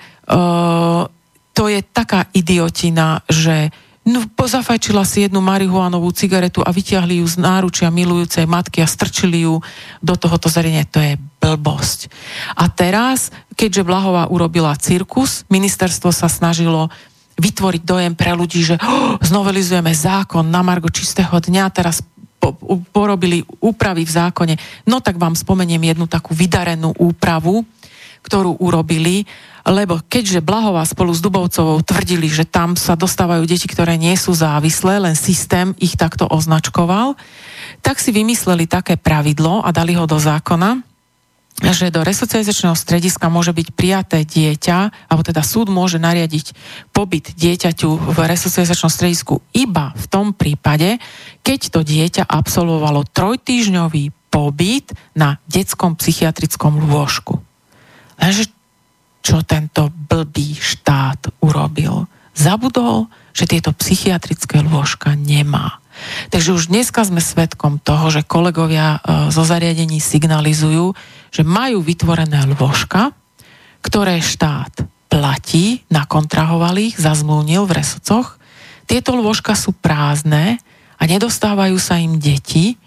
to je taká idiotina, že No, pozafajčila si jednu marihuánovú cigaretu a vyťahli ju z náručia milujúcej matky a strčili ju do tohoto zariadenia. To je blbosť. A teraz, keďže Blahová urobila cirkus, ministerstvo sa snažilo vytvoriť dojem pre ľudí, že oh, znovelizujeme zákon na Margo čistého dňa, teraz po, porobili úpravy v zákone. No tak vám spomeniem jednu takú vydarenú úpravu, ktorú urobili lebo keďže Blahová spolu s Dubovcovou tvrdili, že tam sa dostávajú deti, ktoré nie sú závislé, len systém ich takto označkoval, tak si vymysleli také pravidlo a dali ho do zákona, že do resocializačného strediska môže byť prijaté dieťa, alebo teda súd môže nariadiť pobyt dieťaťu v resocializačnom stredisku iba v tom prípade, keď to dieťa absolvovalo trojtýžňový pobyt na detskom psychiatrickom lôžku. Lenže čo tento blbý štát urobil. Zabudol, že tieto psychiatrické lôžka nemá. Takže už dneska sme svedkom toho, že kolegovia e, zo zariadení signalizujú, že majú vytvorené lôžka, ktoré štát platí, nakontrahoval ich, zazmluvnil v resococh. Tieto lôžka sú prázdne a nedostávajú sa im deti.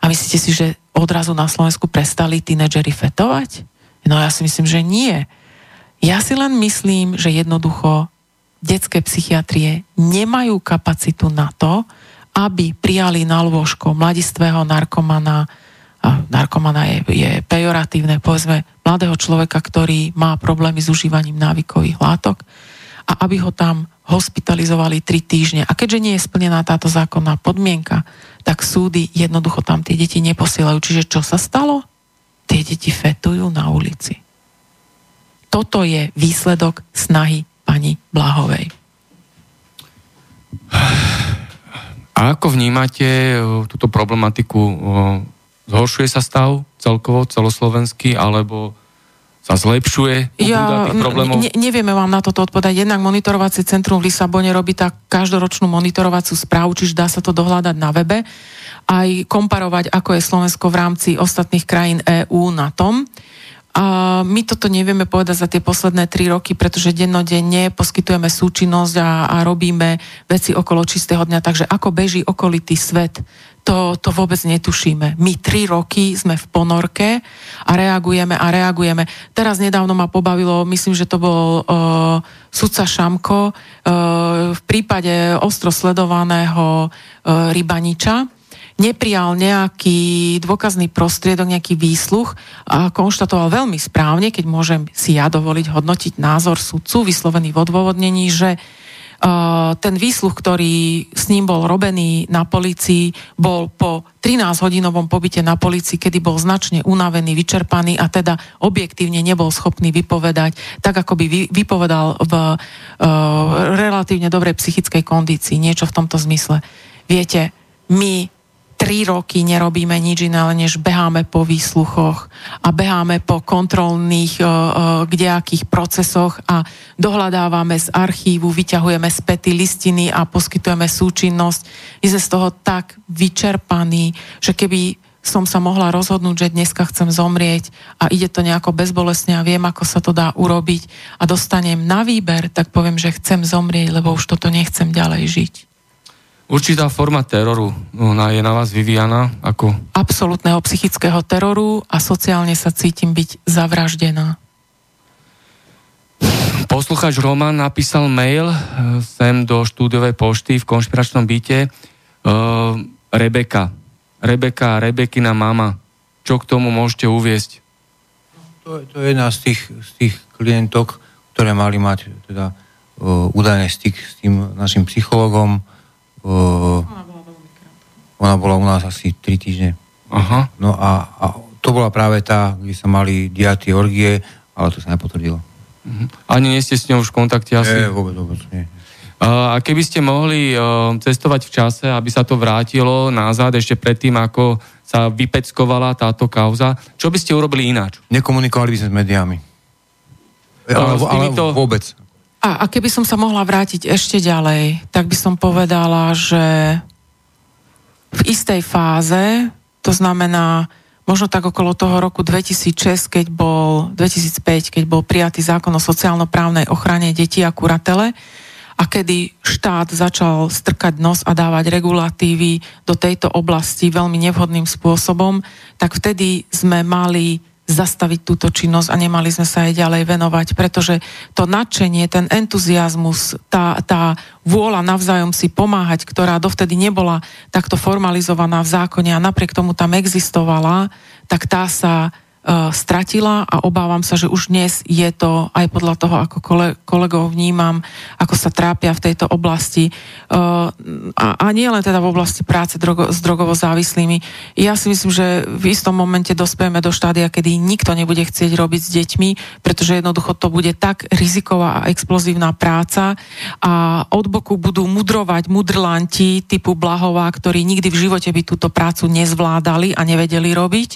A myslíte si, že odrazu na Slovensku prestali tínedžeri fetovať? No ja si myslím, že nie. Ja si len myslím, že jednoducho detské psychiatrie nemajú kapacitu na to, aby prijali na lôžko mladistvého narkomana, a narkomana je, je pejoratívne, povedzme, mladého človeka, ktorý má problémy s užívaním návykových látok a aby ho tam hospitalizovali tri týždne. A keďže nie je splnená táto zákonná podmienka, tak súdy jednoducho tam tie deti neposielajú. Čiže čo sa stalo? Tie deti fetujú na ulici toto je výsledok snahy pani Blahovej. A ako vnímate eh, túto problematiku? Eh, zhoršuje sa stav celkovo, celoslovenský, alebo sa zlepšuje ja, problémov? Ne, nevieme vám na toto odpovedať. Jednak monitorovacie centrum v Lisabone robí tak každoročnú monitorovaciu správu, čiže dá sa to dohľadať na webe. Aj komparovať, ako je Slovensko v rámci ostatných krajín EÚ na tom A my toto nevieme povedať za tie posledné tri roky, pretože dennodenne poskytujeme súčinnosť a, a robíme veci okolo čistého dňa, takže ako beží okolitý svet, to, to vôbec netušíme. My tri roky sme v ponorke a reagujeme a reagujeme. Teraz nedávno ma pobavilo, myslím, že to bol uh, sudca Šamko uh, v prípade ostro sledovaného uh, Rybaniča, neprijal nejaký dôkazný prostriedok, nejaký výsluch a konštatoval veľmi správne, keď môžem si ja dovoliť hodnotiť názor sudcu vyslovený v odôvodnení, že ten výsluch, ktorý s ním bol robený na policii, bol po 13-hodinovom pobyte na policii, kedy bol značne unavený, vyčerpaný a teda objektívne nebol schopný vypovedať, tak ako by vypovedal v uh, relatívne dobrej psychickej kondícii, niečo v tomto zmysle. Viete, my tri roky nerobíme nič iné, než beháme po výsluchoch a beháme po kontrolných uh, uh, kdejakých procesoch a dohľadávame z archívu, vyťahujeme späty listiny a poskytujeme súčinnosť. My sme z toho tak vyčerpaní, že keby som sa mohla rozhodnúť, že dneska chcem zomrieť a ide to nejako bezbolesne a viem, ako sa to dá urobiť a dostanem na výber, tak poviem, že chcem zomrieť, lebo už toto nechcem ďalej žiť. Určitá forma teroru ona je na vás vyvíjana ako... Absolutného psychického teroru a sociálne sa cítim byť zavraždená. Posluchač Roman napísal mail e, sem do štúdiovej pošty v konšpiračnom byte uh, Rebeka. Rebeka, Rebekina mama. Čo k tomu môžete uviesť? To, to je jedna z tých, z tých klientok, ktoré mali mať teda uh, údajný styk s tým našim psychologom, Uh, ona bola u nás asi 3 týždne. Aha. No a, a to bola práve tá, kde sa mali diať orgie, ale to sa nepotvrdilo. Uh-huh. Ani nie ste s ňou už v kontakte asi? Nie, vôbec, vôbec nie. A keby ste mohli uh, cestovať v čase, aby sa to vrátilo nazad ešte predtým, ako sa vypeckovala táto kauza, čo by ste urobili ináč? Nekomunikovali by sme s médiami. Ale, ale vôbec. A, a keby som sa mohla vrátiť ešte ďalej, tak by som povedala, že v istej fáze, to znamená možno tak okolo toho roku 2006, keď bol, 2005, keď bol prijatý zákon o sociálno-právnej ochrane detí a kuratele, a kedy štát začal strkať nos a dávať regulatívy do tejto oblasti veľmi nevhodným spôsobom, tak vtedy sme mali zastaviť túto činnosť a nemali sme sa jej ďalej venovať, pretože to nadšenie, ten entuziasmus, tá, tá vôľa navzájom si pomáhať, ktorá dovtedy nebola takto formalizovaná v zákone a napriek tomu tam existovala, tak tá sa stratila a obávam sa, že už dnes je to aj podľa toho, ako kole, kolegov vnímam, ako sa trápia v tejto oblasti uh, a, a nie len teda v oblasti práce drogo, s drogovo závislými. Ja si myslím, že v istom momente dospejeme do štádia, kedy nikto nebude chcieť robiť s deťmi, pretože jednoducho to bude tak riziková a explozívna práca a od boku budú mudrovať mudrlanti typu Blahová, ktorí nikdy v živote by túto prácu nezvládali a nevedeli robiť,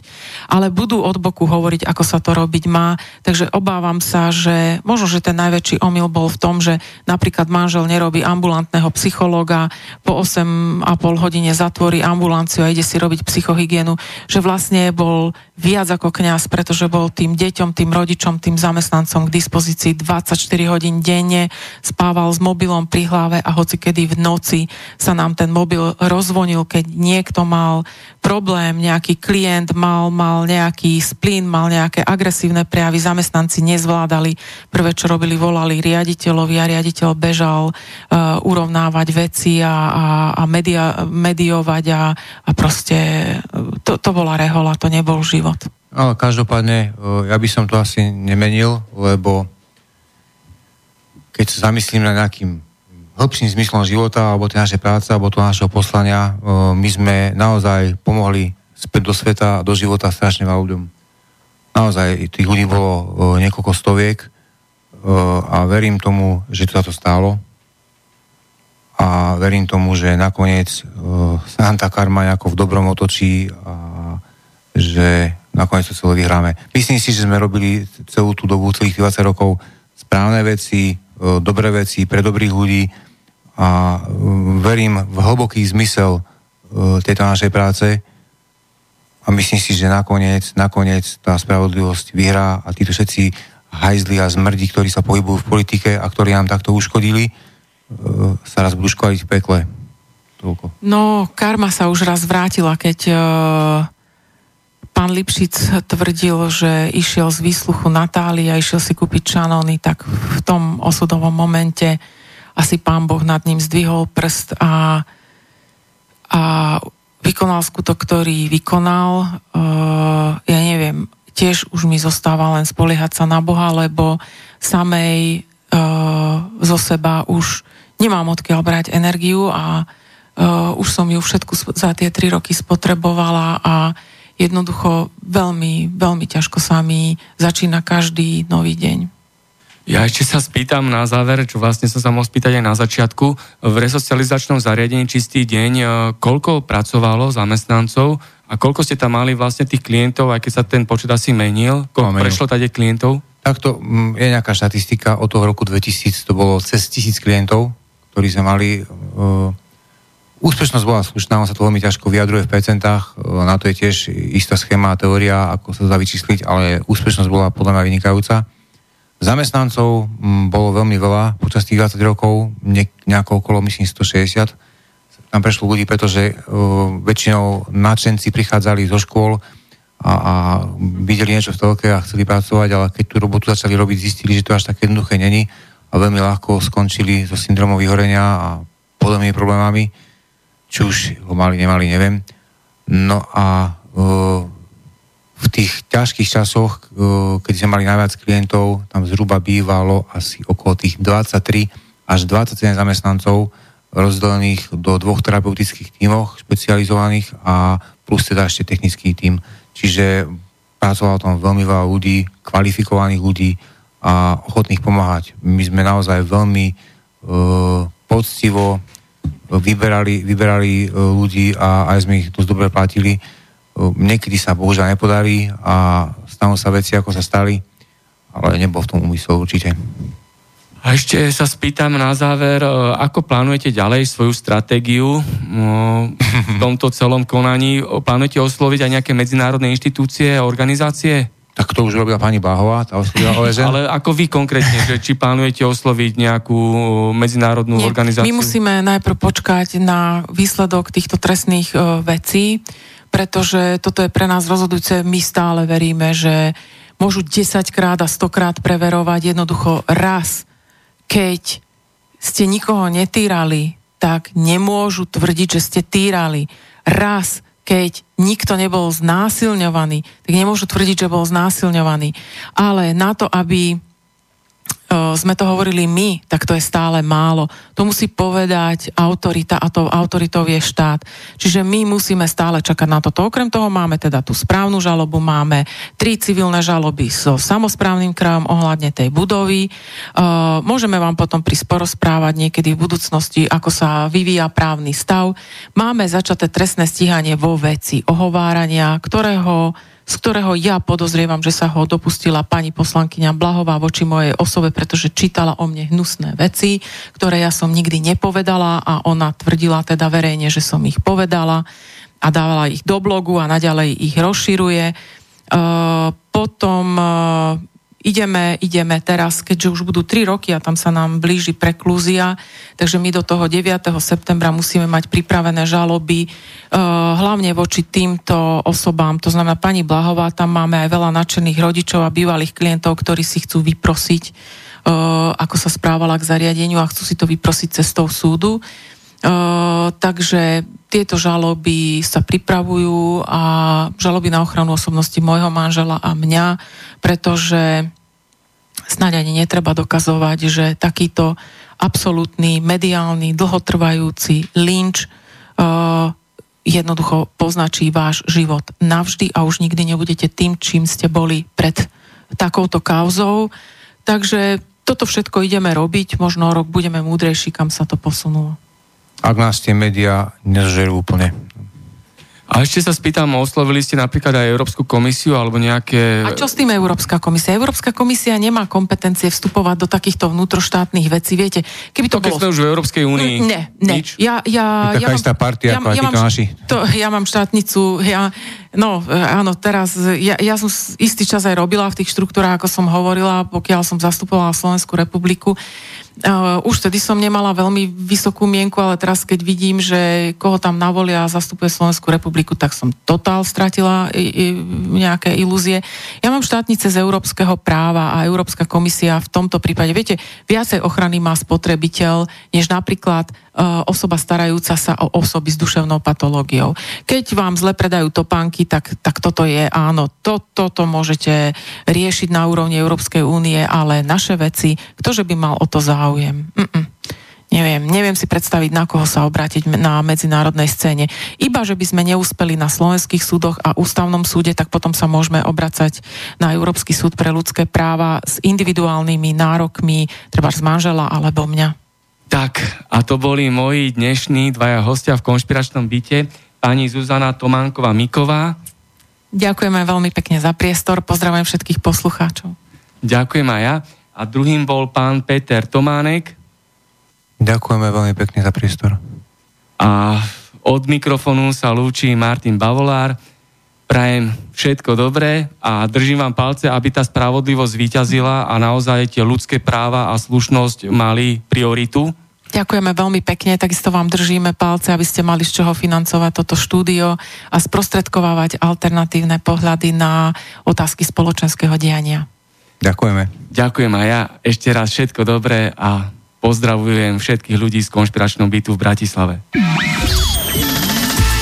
ale budú od boku roku hovoriť, ako sa to robiť má. Takže obávam sa, že možno, že ten najväčší omyl bol v tom, že napríklad manžel nerobí ambulantného psychológa, po 8,5 hodine zatvorí ambulanciu a ide si robiť psychohygienu, že vlastne bol viac ako kňaz, pretože bol tým deťom, tým rodičom, tým zamestnancom k dispozícii 24 hodín denne, spával s mobilom pri hlave a hoci kedy v noci sa nám ten mobil rozvonil, keď niekto mal problém, nejaký klient mal, mal nejaký splín, mal nejaké agresívne prejavy, zamestnanci nezvládali. Prvé, čo robili, volali riaditeľovi a riaditeľ bežal uh, urovnávať veci a, a, a media, mediovať a, a proste uh, to, to bola rehola, to nebol život. Ale každopádne, uh, ja by som to asi nemenil, lebo keď sa zamyslím na nejakým hĺbším zmyslom života, alebo tej našej práce, alebo toho našeho poslania. My sme naozaj pomohli späť do sveta, do života strašne veľa ľuďom. Naozaj tých ľudí bolo niekoľko stoviek a verím tomu, že to za to stálo. A verím tomu, že nakoniec sa nám tá karma nejako v dobrom otočí a že nakoniec to celé vyhráme. Myslím si, že sme robili celú tú dobu, celých 20 rokov správne veci, dobré veci pre dobrých ľudí, a um, verím v hlboký zmysel uh, tejto našej práce a myslím si, že nakoniec, nakoniec tá spravodlivosť vyhrá a títo všetci hajzli a zmrdi, ktorí sa pohybujú v politike a ktorí nám takto uškodili, e, sa raz budú škodiť v pekle. Toľko. No, karma sa už raz vrátila, keď uh, pán Lipšic tvrdil, že išiel z výsluchu Natália išiel si kúpiť šanóny, tak v tom osudovom momente asi pán Boh nad ním zdvihol prst a, a vykonal skutok, ktorý vykonal. Uh, ja neviem, tiež už mi zostáva len spoliehať sa na Boha, lebo samej uh, zo seba už nemám odkiaľ brať energiu a Uh, už som ju všetku za tie tri roky spotrebovala a jednoducho veľmi, veľmi ťažko sa mi začína každý nový deň. Ja ešte sa spýtam na záver, čo vlastne som sa mohol spýtať aj na začiatku. V resocializačnom zariadení Čistý deň, e, koľko pracovalo zamestnancov a koľko ste tam mali vlastne tých klientov, aj keď sa ten počet asi menil? Koľko prešlo tady klientov? Takto mm, je nejaká štatistika od toho roku 2000, to bolo cez tisíc klientov, ktorí sme mali uh, Úspešnosť bola slušná, on sa to veľmi ťažko vyjadruje v percentách, e, na to je tiež istá schéma a teória, ako sa dá vyčísliť, ale úspešnosť bola podľa mňa vynikajúca. Zamestnancov bolo veľmi veľa počas tých 20 rokov, ne, nejako okolo, myslím, 160. Tam prešlo ľudí, pretože uh, väčšinou nadšenci prichádzali zo škôl a, a videli niečo v telke a chceli pracovať, ale keď tú robotu začali robiť, zistili, že to až také jednoduché není a veľmi ľahko skončili so syndromom vyhorenia a podobnými problémami či už ho mali, nemali, neviem. No a uh, v tých ťažkých časoch, uh, keď sme mali najviac klientov, tam zhruba bývalo asi okolo tých 23 až 27 zamestnancov rozdelených do dvoch terapeutických tímoch špecializovaných a plus teda ešte technický tím. Čiže pracovalo tam veľmi veľa ľudí, kvalifikovaných ľudí a ochotných pomáhať. My sme naozaj veľmi uh, poctivo vyberali, vyberali e, ľudí a aj sme ich dosť dobre platili. E, niekedy sa bohužiaľ nepodarí a stanú sa veci, ako sa stali, ale nebol v tom úmysel určite. A ešte sa spýtam na záver, e, ako plánujete ďalej svoju stratégiu v tomto celom konaní? Plánujete osloviť aj nejaké medzinárodné inštitúcie a organizácie? Tak to už robila pani Báhová, tá oslovila OSN. Ale ako vy konkrétne, že či plánujete osloviť nejakú medzinárodnú Nie, organizáciu? My musíme najprv počkať na výsledok týchto trestných uh, vecí, pretože toto je pre nás rozhodujúce. My stále veríme, že môžu 10 krát a 100 krát preverovať jednoducho raz, keď ste nikoho netýrali, tak nemôžu tvrdiť, že ste týrali. Raz, keď nikto nebol znásilňovaný, tak nemôžu tvrdiť, že bol znásilňovaný. Ale na to, aby sme to hovorili my, tak to je stále málo. To musí povedať autorita a to autoritou je štát. Čiže my musíme stále čakať na toto. Okrem toho máme teda tú správnu žalobu, máme tri civilné žaloby so samozprávnym krajom ohľadne tej budovy. môžeme vám potom prísť porozprávať niekedy v budúcnosti, ako sa vyvíja právny stav. Máme začaté trestné stíhanie vo veci ohovárania, ktorého z ktorého ja podozrievam, že sa ho dopustila pani poslankyňa Blahová voči mojej osobe, pretože čítala o mne hnusné veci, ktoré ja som nikdy nepovedala a ona tvrdila teda verejne, že som ich povedala a dávala ich do blogu a naďalej ich rozširuje. Uh, potom ideme, ideme teraz, keďže už budú 3 roky a tam sa nám blíži preklúzia, takže my do toho 9. septembra musíme mať pripravené žaloby, uh, hlavne voči týmto osobám. To znamená, pani Blahová, tam máme aj veľa nadšených rodičov a bývalých klientov, ktorí si chcú vyprosiť, uh, ako sa správala k zariadeniu a chcú si to vyprosiť cestou súdu. Uh, takže tieto žaloby sa pripravujú a žaloby na ochranu osobnosti môjho manžela a mňa, pretože snáď ani netreba dokazovať, že takýto absolútny, mediálny, dlhotrvajúci lynč uh, jednoducho poznačí váš život navždy a už nikdy nebudete tým, čím ste boli pred takouto kauzou. Takže toto všetko ideme robiť, možno rok budeme múdrejší, kam sa to posunulo ak nás tie médiá nezožerú úplne. A ešte sa spýtam, oslovili ste napríklad aj Európsku komisiu alebo nejaké... A čo s tým Európska komisia? Európska komisia nemá kompetencie vstupovať do takýchto vnútroštátnych vecí. Viete, keby to, to keď bolo... sme už v Európskej únii. Ne, ne. Nič? Ja, ja, je taká ja istá partia, ja, ako ja, mám, To, ja mám štátnicu, ja, No, e, áno, teraz, ja, ja som istý čas aj robila v tých štruktúrách, ako som hovorila, pokiaľ som zastupovala Slovenskú republiku. Uh, už tedy som nemala veľmi vysokú mienku, ale teraz keď vidím, že koho tam navolia a zastupuje Slovenskú republiku, tak som totál stratila nejaké ilúzie. Ja mám štátnice z európskeho práva a Európska komisia v tomto prípade, viete, viacej ochrany má spotrebiteľ, než napríklad osoba starajúca sa o osoby s duševnou patológiou. Keď vám zle predajú topánky, tak, tak toto je áno, to, toto môžete riešiť na úrovni Európskej únie, ale naše veci, ktože by mal o to záujem. Mm-mm. Neviem, neviem si predstaviť, na koho sa obrátiť na medzinárodnej scéne. Iba, že by sme neúspeli na slovenských súdoch a ústavnom súde, tak potom sa môžeme obracať na Európsky súd pre ľudské práva s individuálnymi nárokmi, treba z manžela alebo mňa. Tak, a to boli moji dnešní dvaja hostia v konšpiračnom byte, pani Zuzana Tománková-Miková. Ďakujeme veľmi pekne za priestor, pozdravujem všetkých poslucháčov. Ďakujem aj ja a druhým bol pán Peter Tománek. Ďakujeme veľmi pekne za priestor. A od mikrofónu sa lúči Martin Bavolár. Prajem všetko dobré a držím vám palce, aby tá spravodlivosť vyťazila a naozaj tie ľudské práva a slušnosť mali prioritu. Ďakujeme veľmi pekne, takisto vám držíme palce, aby ste mali z čoho financovať toto štúdio a sprostredkovávať alternatívne pohľady na otázky spoločenského diania. Ďakujeme. Ďakujem a ja ešte raz všetko dobré a pozdravujem všetkých ľudí z konšpiračnom bytu v Bratislave.